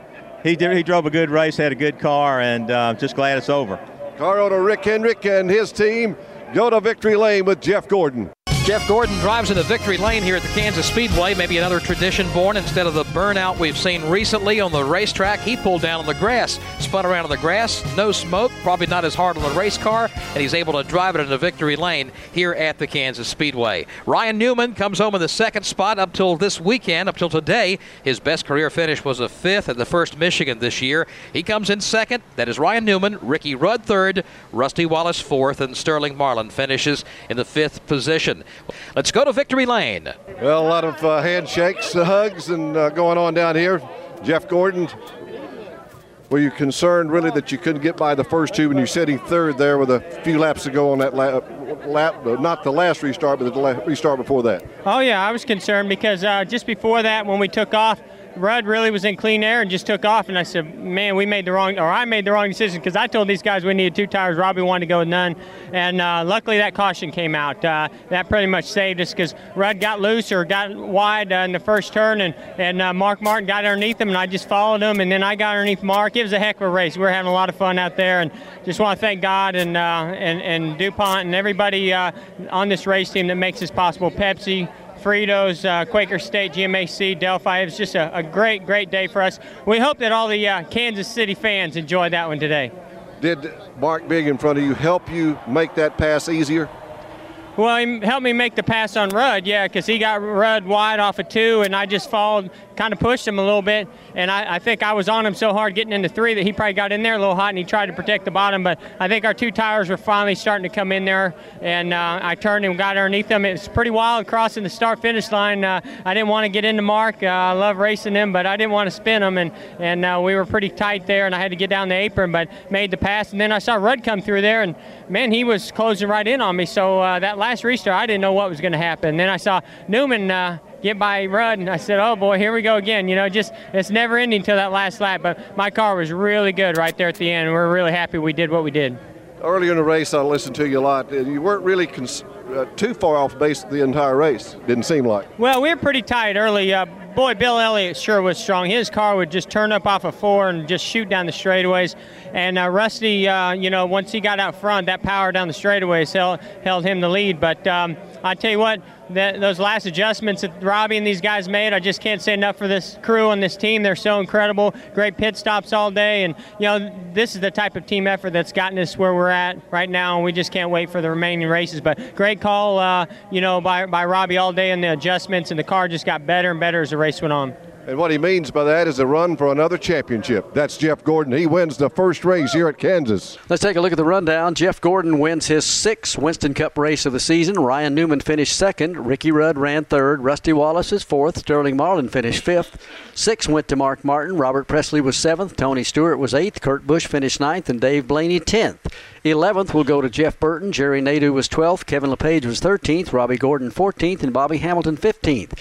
he did, he drove a good race, had a good car, and uh, just glad it's over. Carl to Rick Hendrick and his team go to victory lane with Jeff Gordon. Jeff Gordon drives into victory lane here at the Kansas Speedway. Maybe another tradition born instead of the burnout we've seen recently on the racetrack. He pulled down on the grass, spun around on the grass, no smoke, probably not as hard on the race car, and he's able to drive it into victory lane here at the Kansas Speedway. Ryan Newman comes home in the second spot up till this weekend, up till today. His best career finish was a fifth at the first Michigan this year. He comes in second. That is Ryan Newman, Ricky Rudd third, Rusty Wallace fourth, and Sterling Marlin finishes in the fifth position. Let's go to victory lane. Well, a lot of uh, handshakes, uh, hugs, and uh, going on down here. Jeff Gordon, were you concerned really that you couldn't get by the first two when you're sitting third there with a few laps to go on that lap? lap not the last restart, but the la- restart before that. Oh yeah, I was concerned because uh, just before that, when we took off, Rudd really was in clean air and just took off. And I said, man, we made the wrong, or I made the wrong decision because I told these guys we needed two tires. Robbie wanted to go with none. And uh, luckily that caution came out. Uh, that pretty much saved us because Rudd got loose or got wide uh, in the first turn, and, and uh, Mark Martin got underneath him, and I just followed him. And then I got underneath Mark. It was a heck of a race. We were having a lot of fun out there. And just want to thank God and, uh, and, and DuPont and everybody uh, on this race team that makes this possible. Pepsi, Fritos, uh, Quaker State, GMAC, Delphi. It was just a, a, great, great day for us. We hope that all the uh, Kansas City fans enjoyed that one today. Did Mark Big in front of you help you make that pass easier? Well, he helped me make the pass on Rudd, yeah, because he got Rudd wide off of two, and I just followed, kind of pushed him a little bit, and I, I, think I was on him so hard getting into three that he probably got in there a little hot, and he tried to protect the bottom. But I think our two tires were finally starting to come in there, and uh, I turned and got underneath them. It was pretty wild crossing the start-finish line. Uh, I didn't want to get into Mark. Uh, I love racing him, but I didn't want to spin him, and and uh, we were pretty tight there, and I had to get down the apron, but made the pass, and then I saw Rudd come through there, and man, he was closing right in on me. So uh, that last restart, I didn't know what was going to happen. Then I saw Newman uh, get by Rudd, and I said, "Oh boy, here we go again." You know, just it's never ending until that last lap. But my car was really good right there at the end. We're really happy we did what we did. Earlier in the race, I listened to you a lot. You weren't really cons- uh, too far off base the entire race. Didn't seem like. Well, we were pretty tight early. Uh, boy, Bill Elliott sure was strong. His car would just turn up off of four and just shoot down the straightaways. And uh, Rusty, uh, you know, once he got out front, that power down the straightaways held, held him the lead. But um, I tell you what, that, those last adjustments that Robbie and these guys made, I just can't say enough for this crew and this team. They're so incredible. Great pit stops all day, and you know this is the type of team effort that's gotten us where we're at right now, and we just can't wait for the remaining races. But great call, uh, you know, by by Robbie all day and the adjustments, and the car just got better and better as the race went on. And what he means by that is a run for another championship. That's Jeff Gordon. He wins the first race here at Kansas. Let's take a look at the rundown. Jeff Gordon wins his sixth Winston Cup race of the season. Ryan Newman finished second. Ricky Rudd ran third. Rusty Wallace is fourth. Sterling Marlin finished fifth. Six went to Mark Martin. Robert Pressley was seventh. Tony Stewart was eighth. Kurt Busch finished ninth. And Dave Blaney tenth. 11th will go to Jeff Burton. Jerry Nadeau was 12th. Kevin LePage was 13th. Robby Gordon 14th. And Bobby Hamilton 15th.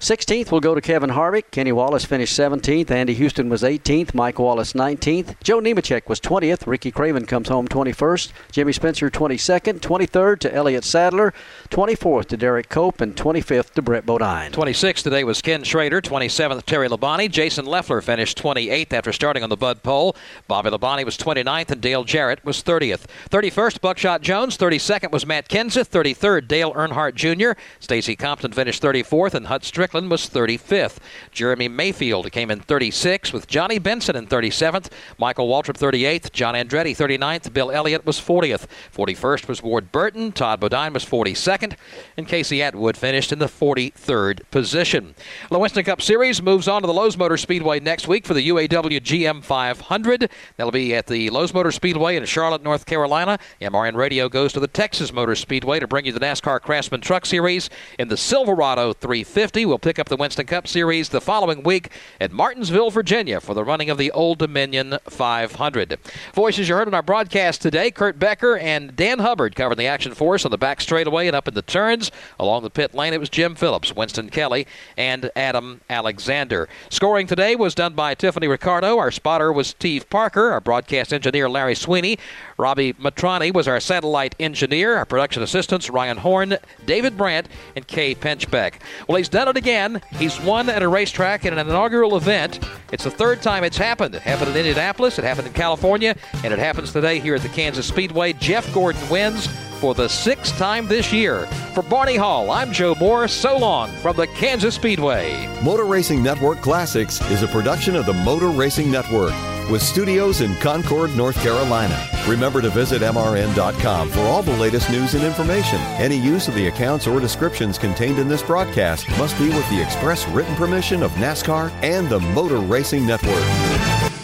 16th will go to Kevin Harvick. Kenny Wallace finished 17th. Andy Houston was 18th. Mike Wallace 19th. Joe Nemechek was 20th. Ricky Craven comes home 21st. Jimmy Spencer 22nd. 23rd to Elliott Sadler. 24th to Derrike Cope. And 25th to Brett Bodine. 26th today was Ken Schrader. 27th Terry Labonte. Jason Leffler finished 28th after starting on the Bud pole. Bobby Labonte was 29th and Dale Jarrett was 30th. 31st Buckshot Jones. 32nd was Matt Kenseth. 33rd Dale Earnhardt Jr. Stacy Compton finished 34th and Hut Stricklin Stricklin was 35th. Jeremy Mayfield came in 36th with Johnny Benson in 37th. Michael Waltrip 38th. John Andretti 39th. Bill Elliott was 40th. 41st was Ward Burton. Todd Bodine was 42nd. And Casey Atwood finished in the 43rd position. The Winston Cup Series moves on to the Lowe's Motor Speedway next week for the UAW GM 500. That'll be at the Lowe's Motor Speedway in Charlotte, North Carolina. MRN Radio goes to the Texas Motor Speedway to bring you the NASCAR Craftsman Truck Series in the Silverado 350. We'll will pick up the Winston Cup Series the following week at Martinsville, Virginia for the running of the Old Dominion 500. Voices you heard on our broadcast today Kurt Becker and Dan Hubbard covering the action for us on the back straightaway and up in the turns. Along the pit lane, it was Jim Phillips, Winston Kelley, and Adam Alexander. Scoring today was done by Tiffany Ricardo. Our spotter was Steve Parker. Our broadcast engineer, Larry Sweeney. Robbie Matrani was our satellite engineer. Our production assistants, Ryan Horn, David Brandt, and Kay Penchbeck. Well, he's done it again. He's won at a racetrack in an inaugural event. It's the third time it's happened. It happened in Indianapolis, it happened in California, and it happens today here at the Kansas Speedway. Jeff Gordon wins for the sixth time this year. For Barney Hall, I'm Joe Moore. So long from the Kansas Speedway. Motor Racing Network Classics is a production of the Motor Racing Network with studios in Concord, North Carolina. Remember to visit MRN.com for all the latest news and information. Any use of the accounts or descriptions contained in this broadcast must be with the express written permission of NASCAR and the Motor Racing Network.